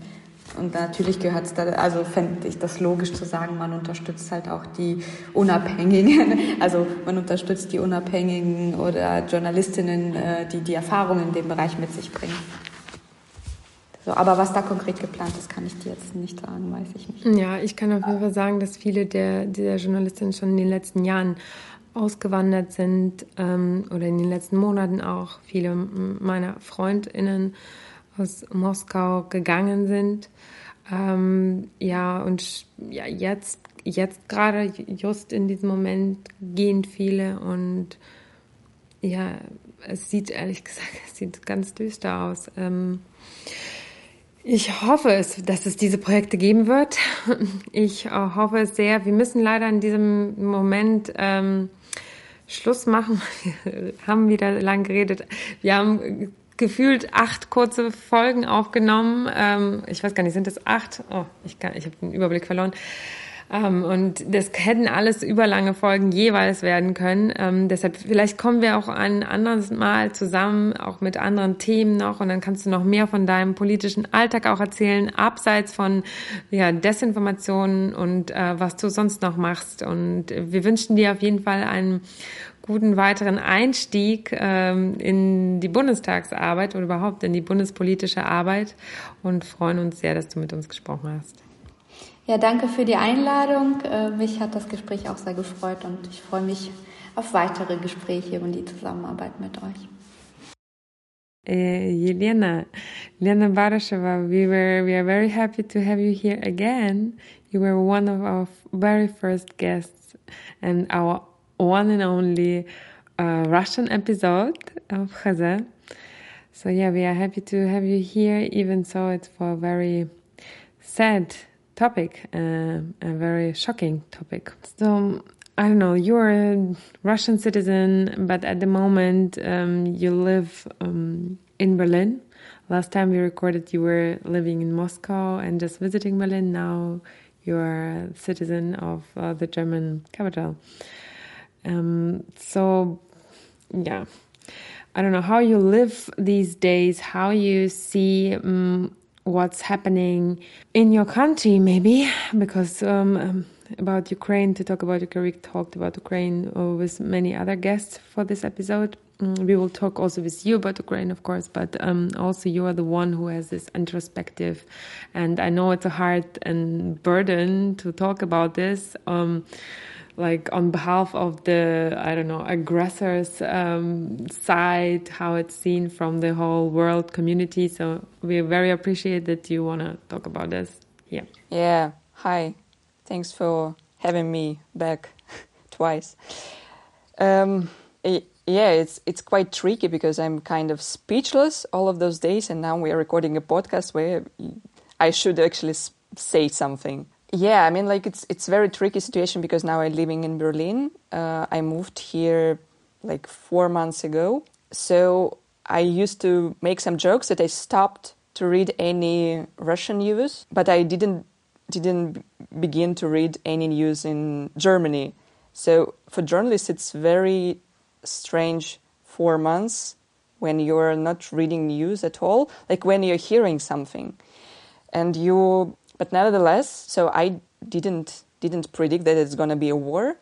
Und natürlich gehört es da, also fände ich das logisch zu sagen, man unterstützt halt auch die Unabhängigen, also man unterstützt die Unabhängigen oder Journalistinnen, äh, die die Erfahrungen in dem Bereich mit sich bringen. So, aber was da konkret geplant ist, kann ich dir jetzt nicht sagen, weiß ich nicht. Ja, ich kann auf jeden Fall sagen, dass viele der, der Journalistinnen schon in den letzten Jahren ausgewandert sind ähm, oder in den letzten Monaten auch viele meiner FreundInnen aus Moskau gegangen sind. Ähm, ja, und ja, jetzt, jetzt gerade, just in diesem Moment gehen viele und ja, es sieht ehrlich gesagt, es sieht ganz düster aus. Ähm, ich hoffe es, dass es diese Projekte geben wird. Ich äh, hoffe es sehr. Wir müssen leider in diesem Moment ähm, Schluss machen. Wir haben wieder lang geredet. Wir haben gefühlt acht kurze Folgen aufgenommen. Ähm, ich weiß gar nicht, sind das acht? Oh, ich, ich habe den Überblick verloren. Ähm, und das hätten alles überlange Folgen jeweils werden können. Ähm, deshalb, vielleicht kommen wir auch ein anderes Mal zusammen, auch mit anderen Themen noch. Und dann kannst du noch mehr von deinem politischen Alltag auch erzählen, abseits von ja, Desinformationen und äh, was du sonst noch machst. Und wir wünschen dir auf jeden Fall einen guten weiteren Einstieg ähm, in die Bundestagsarbeit oder überhaupt in die bundespolitische Arbeit und freuen uns sehr, dass du mit uns gesprochen hast. Ja, danke für die Einladung. Äh, mich hat das Gespräch auch sehr gefreut und ich freue mich auf weitere Gespräche und die Zusammenarbeit mit euch. Uh, Yelena, Yelena Barasheva, we were we are very happy to have you here again. You were one of our very first guests and our one and only uh, Russian episode of Khaza. So yeah, we are happy to have you here. Even so, it's for a very sad topic, uh, a very shocking topic. So I don't know. You're a Russian citizen, but at the moment um, you live um, in Berlin. Last time we recorded, you were living in Moscow and just visiting Berlin. Now you're a citizen of uh, the German capital. Um, so, yeah, I don't know how you live these days, how you see um, what's happening in your country, maybe, because um, um about Ukraine, to talk about Ukraine, we talked about Ukraine uh, with many other guests for this episode. Mm, we will talk also with you about Ukraine, of course, but um, also you are the one who has this introspective, and I know it's a hard and burden to talk about this. Um, like on behalf of the I don't know aggressors um, side, how it's seen from the whole world community. So we very appreciate that you want to talk about this. Yeah. Yeah. Hi. Thanks for having me back twice. Um, it, yeah, it's it's quite tricky because I'm kind of speechless all of those days, and now we are recording a podcast where I should actually say something yeah, I mean, like it's it's very tricky situation because now I'm living in Berlin. Uh, I moved here like four months ago, so I used to make some jokes that I stopped to read any Russian news, but I didn't didn't begin to read any news in Germany. So for journalists, it's very strange four months when you're not reading news at all, like when you're hearing something, and you but nevertheless, so I didn't didn't predict that it's going to be a war,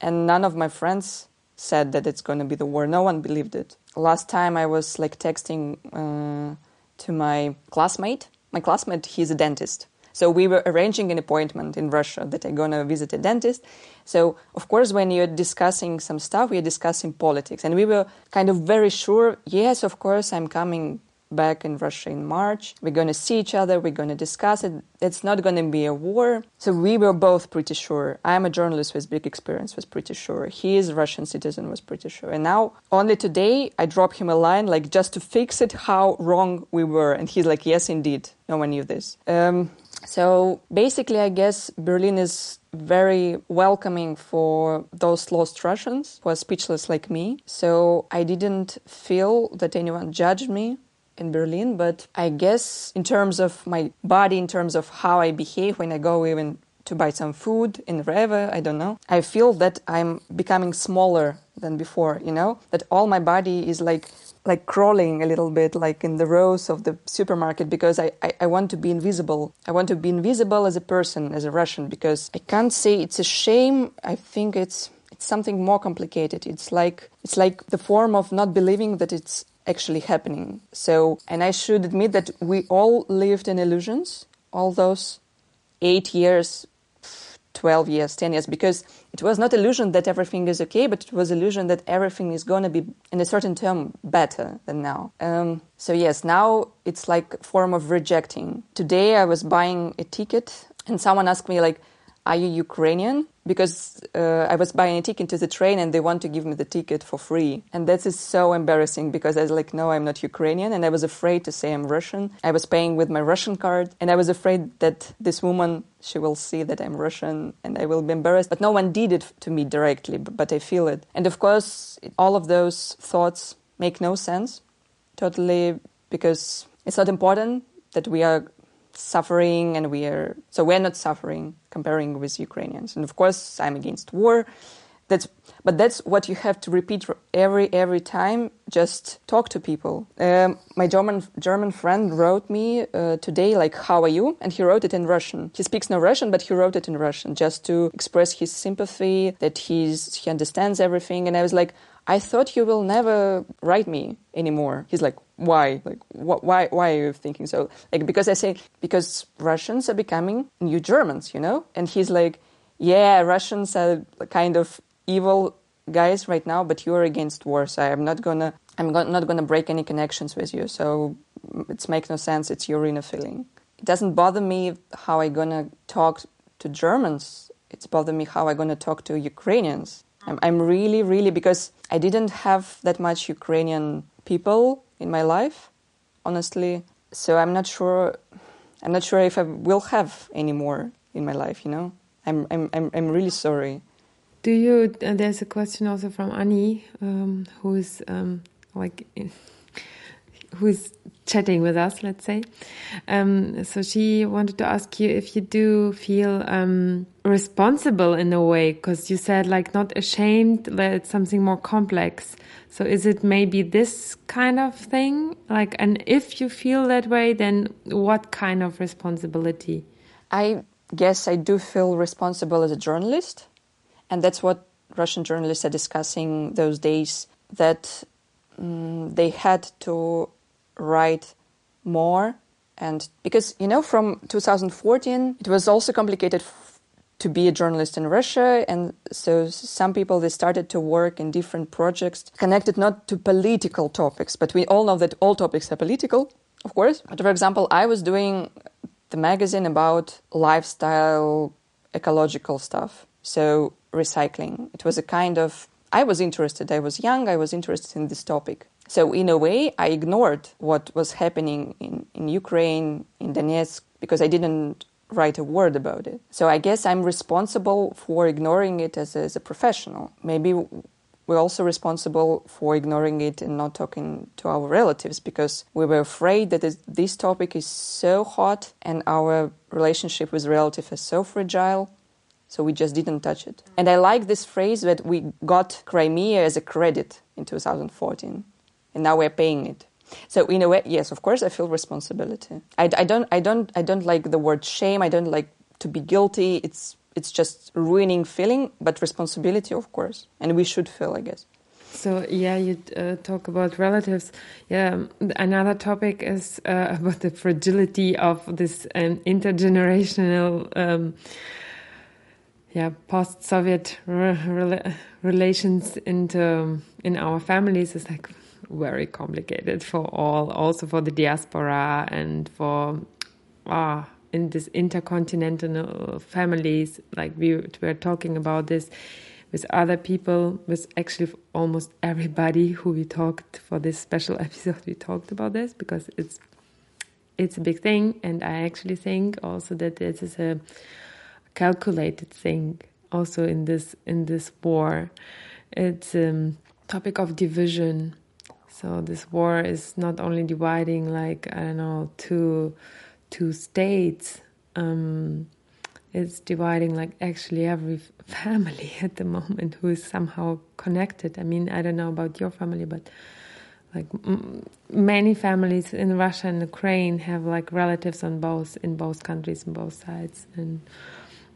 and none of my friends said that it's going to be the war. No one believed it. Last time I was like texting uh, to my classmate. My classmate, he's a dentist. So we were arranging an appointment in Russia that I'm gonna visit a dentist. So of course, when you're discussing some stuff, we're discussing politics, and we were kind of very sure. Yes, of course, I'm coming back in Russia in March. We're going to see each other. We're going to discuss it. It's not going to be a war. So we were both pretty sure. I'm a journalist with big experience, was pretty sure. He is a Russian citizen, was pretty sure. And now, only today, I drop him a line, like just to fix it, how wrong we were. And he's like, yes, indeed. No one knew this. Um, so basically, I guess Berlin is very welcoming for those lost Russians who are speechless like me. So I didn't feel that anyone judged me in Berlin, but I guess in terms of my body, in terms of how I behave when I go even to buy some food in Rewe, I don't know, I feel that I'm becoming smaller than before, you know, that all my body is like like crawling a little bit like in the rows of the supermarket because I, I, I, want to be invisible. I want to be invisible as a person, as a Russian, because I can't say it's a shame. I think it's it's something more complicated. It's like it's like the form of not believing that it's actually happening. So and I should admit that we all lived in illusions all those eight years 12 years, 10 years, because it was not illusion that everything is okay, but it was illusion that everything is going to be, in a certain term, better than now. Um, so yes, now it's like form of rejecting. Today I was buying a ticket and someone asked me like, are you Ukrainian? Because uh, I was buying a ticket to the train and they want to give me the ticket for free. And that is so embarrassing because I was like, no, I'm not Ukrainian. And I was afraid to say I'm Russian. I was paying with my Russian card and I was afraid that this woman, she will see that I'm Russian and I will be embarrassed. But no one did it to me directly, but I feel it. And of course, all of those thoughts make no sense totally because it's not important that we are suffering and we are so we're not suffering comparing with Ukrainians. And of course I'm against war. That's but that's what you have to repeat every every time. Just talk to people. Um, my German German friend wrote me uh, today like how are you? And he wrote it in Russian. He speaks no Russian but he wrote it in Russian just to express his sympathy that he's he understands everything. And I was like I thought you will never write me anymore. He's like, why? Like, wh- why? Why are you thinking so? Like, because I say because Russians are becoming new Germans, you know. And he's like, yeah, Russians are kind of evil guys right now, but you're against war, so I'm not gonna, I'm go- not gonna break any connections with you. So mm, it's make no sense. It's your inner feeling. It doesn't bother me how I gonna talk to Germans. It's bother me how I gonna talk to Ukrainians I'm, I'm really, really, because I didn't have that much Ukrainian people in my life, honestly. So I'm not sure, I'm not sure if I will have any more in my life, you know? I'm, I'm, I'm, I'm really sorry. Do you, uh, there's a question also from Annie, um, who is um, like, who is chatting with us, let's say. Um, so she wanted to ask you if you do feel um, responsible in a way, because you said like not ashamed, that it's something more complex. So is it maybe this kind of thing? Like, and if you feel that way, then what kind of responsibility? I guess I do feel responsible as a journalist, and that's what Russian journalists are discussing those days. That um, they had to write more. And because you know from 2014 it was also complicated to be a journalist in russia. And so some people they started to work in different projects connected not to political topics but we all know that all topics are political of course. But for example i was doing the magazine about lifestyle ecological stuff so recycling. It was a kind of i was interested. I was young. I was interested in this topic so, in a way, I ignored what was happening in, in Ukraine, in Donetsk, because I didn't write a word about it. So, I guess I'm responsible for ignoring it as a, as a professional. Maybe we're also responsible for ignoring it and not talking to our relatives because we were afraid that this topic is so hot and our relationship with relatives is so fragile. So we just didn't touch it. And I like this phrase that we got Crimea as a credit in 2014 and now we're paying it. So in a way, yes, of course, I feel responsibility. I, I don't, I don't, I don't like the word shame. I don't like to be guilty. It's it's just ruining feeling, but responsibility, of course, and we should feel, I guess. So yeah, you uh, talk about relatives. Yeah, another topic is uh, about the fragility of this um, intergenerational, um, yeah, post-Soviet re relations into in our families. Is like very complicated for all, also for the diaspora and for ah in this intercontinental families. Like we were talking about this with other people, with actually almost everybody who we talked for this special episode. We talked about this because it's it's a big thing, and I actually think also that this is a calculated thing. Also in this in this war, it's a um, topic of division. So this war is not only dividing like I don't know two two states. Um, it's dividing like actually every family at the moment who is somehow connected. I mean, I don't know about your family, but like many families in Russia and Ukraine have like relatives on both in both countries, on both sides, and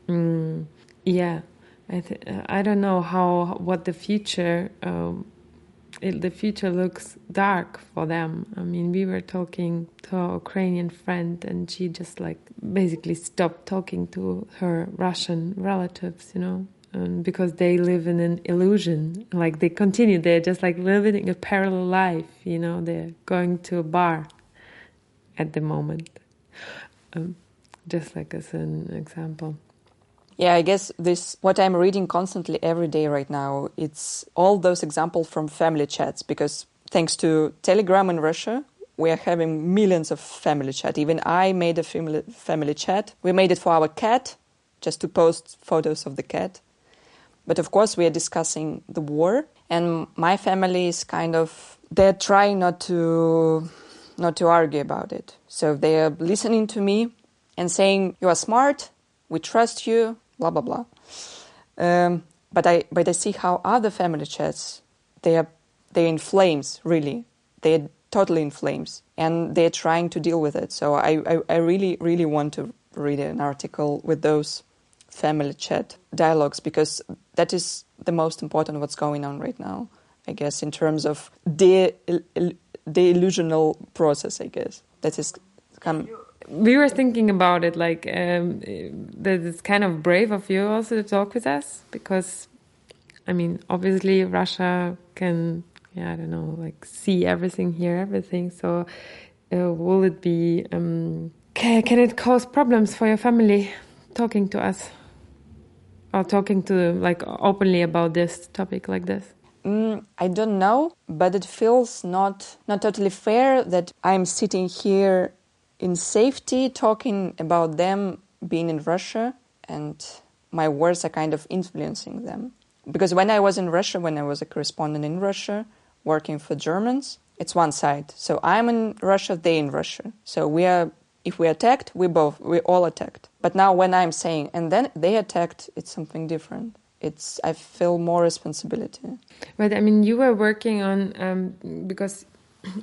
mm, yeah, I I don't know how what the future. Um, it, the future looks dark for them. I mean, we were talking to a Ukrainian friend, and she just like basically stopped talking to her Russian relatives, you know, and because they live in an illusion. Like they continue, they're just like living a parallel life, you know. They're going to a bar at the moment, um, just like as an example. Yeah, I guess this what I'm reading constantly every day right now. It's all those examples from family chats because thanks to Telegram in Russia, we are having millions of family chat. Even I made a family family chat. We made it for our cat, just to post photos of the cat. But of course, we are discussing the war, and my family is kind of they're trying not to not to argue about it. So they are listening to me and saying, "You are smart. We trust you blah blah blah. Um, but I but I see how other family chats they are they're in flames really they're totally in flames and they're trying to deal with it. So I, I, I really really want to read an article with those family chat dialogues because that is the most important what's going on right now. I guess in terms of the the illusional process. I guess that is come we were thinking about it like um, that it's kind of brave of you also to talk with us because i mean obviously russia can yeah i don't know like see everything hear everything. So uh, will it be um, can, can it cause problems for your family talking to us? Or talking to like openly about this topic like this? Mm, I don't know, but it feels not not totally fair that I'm sitting here in safety talking about them being in Russia and my words are kind of influencing them. Because when I was in Russia, when I was a correspondent in Russia, working for Germans, it's one side. So I'm in Russia, they in Russia. So we are, if we attacked, we both, we all attacked. But now when I'm saying, and then they attacked, it's something different. It's, I feel more responsibility. But I mean, you were working on, um, because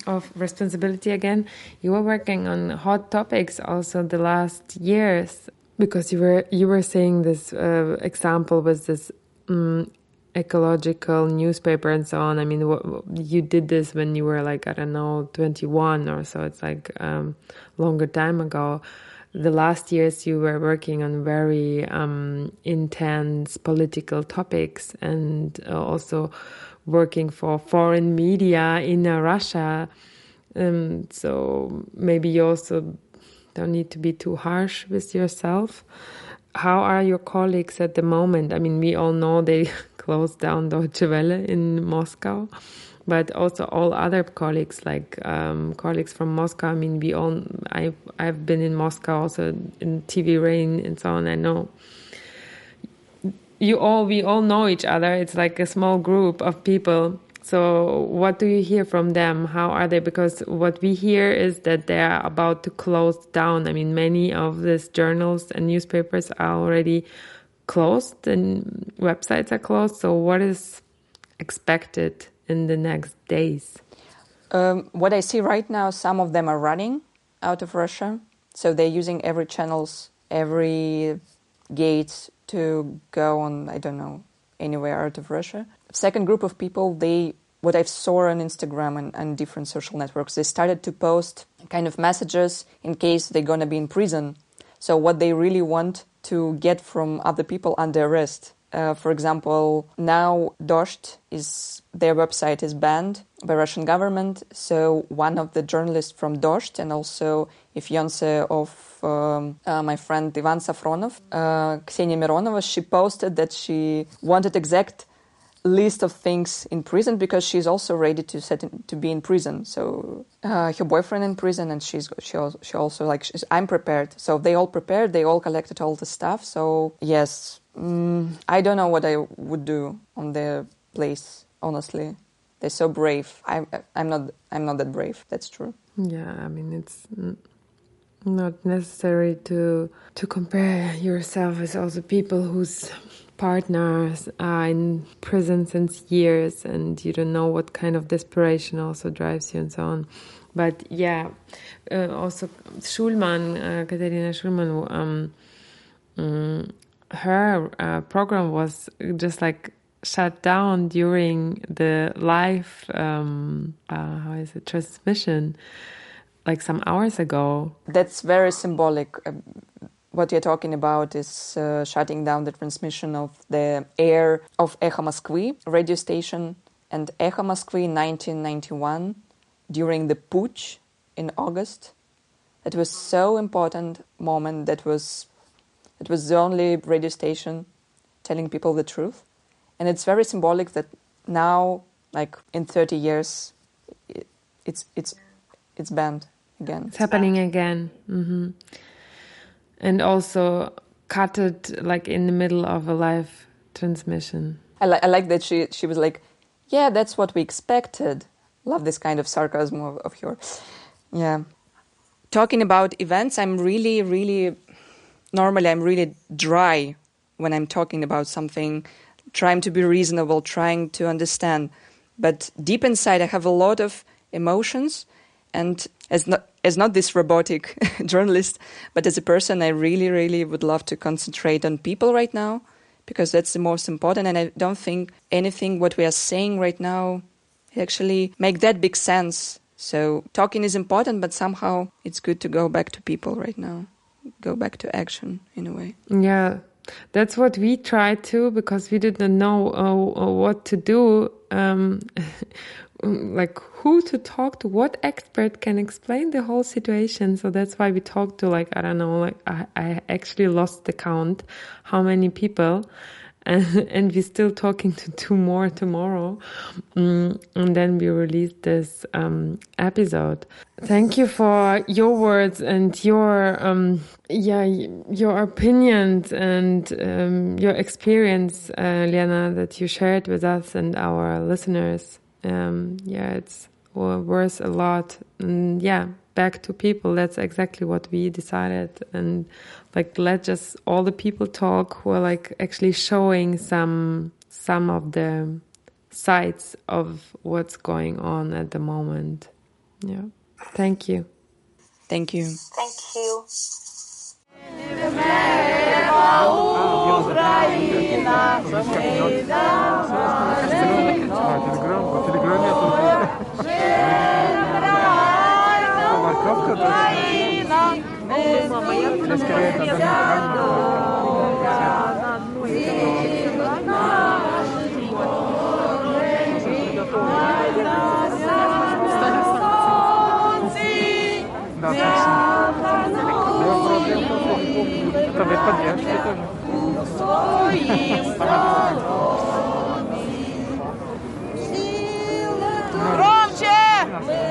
of responsibility again. You were working on hot topics also the last years because you were you were saying this uh, example was this um, ecological newspaper and so on. I mean, you did this when you were like I don't know twenty one or so. It's like um, longer time ago. The last years you were working on very um, intense political topics and uh, also working for foreign media in uh, Russia. Um, so maybe you also don't need to be too harsh with yourself. How are your colleagues at the moment? I mean, we all know they closed down Deutsche Welle in Moscow, but also all other colleagues, like um, colleagues from Moscow. I mean, we all I've I've been in Moscow also in TV Rain and so on. I know you all we all know each other. It's like a small group of people. So what do you hear from them? How are they? Because what we hear is that they are about to close down. I mean many of these journals and newspapers are already closed and websites are closed. So what is expected in the next days? Um, what i see right now some of them are running out of russia. So they're using every channels every gates to go on, I don't know, anywhere out of Russia. Second group of people, they what I saw on Instagram and, and different social networks, they started to post kind of messages in case they're gonna be in prison. So what they really want to get from other people under arrest. Uh, for example, now Dost is their website is banned by Russian government. So one of the journalists from Dost and also a fiance of um, uh, my friend Ivan Safronov, uh, Ksenia Mironova, she posted that she wanted exact list of things in prison because she's also ready to set in, to be in prison. So uh, her boyfriend in prison, and she's she also, she also like I'm prepared. So they all prepared. They all collected all the stuff. So yes, mm, I don't know what I would do on their place. Honestly, they're so brave. I'm I'm not I'm not that brave. That's true. Yeah, I mean it's not necessary to to compare yourself with other people whose partners are in prison since years and you don't know what kind of desperation also drives you and so on. But yeah, uh, also Schulman, uh, Katerina Schulman, um, um, her uh, program was just like shut down during the live, um, uh, how is it, transmission, like some hours ago. That's very symbolic um, what you're talking about is uh, shutting down the transmission of the air of Echo Moskvy radio station and Echo Moskvy 1991 during the putsch in August. It was so important moment that was it was the only radio station telling people the truth, and it's very symbolic that now, like in 30 years, it, it's it's it's banned again. It's happening again. Mm-hmm and also cut it like in the middle of a live transmission. I, li- I like that she she was like, yeah, that's what we expected. Love this kind of sarcasm of, of yours. Yeah. Talking about events, I'm really, really, normally I'm really dry when I'm talking about something, trying to be reasonable, trying to understand. But deep inside, I have a lot of emotions. And as not, as not this robotic journalist, but as a person, I really, really would love to concentrate on people right now because that's the most important. And I don't think anything what we are saying right now actually make that big sense. So talking is important, but somehow it's good to go back to people right now, go back to action in a way. Yeah, that's what we tried to because we didn't know uh, what to do. Um, like who to talk to what expert can explain the whole situation so that's why we talked to like i don't know like i, I actually lost the count how many people and, and we're still talking to two more tomorrow um, and then we released this um, episode thank you for your words and your um, yeah your opinions and um, your experience uh, Lena that you shared with us and our listeners um, yeah, it's worth a lot. And yeah, back to people. That's exactly what we decided. And like, let just all the people talk who are like actually showing some some of the sides of what's going on at the moment. Yeah. Thank you. Thank you. Thank you. Там есть поддержки тоже. Громче!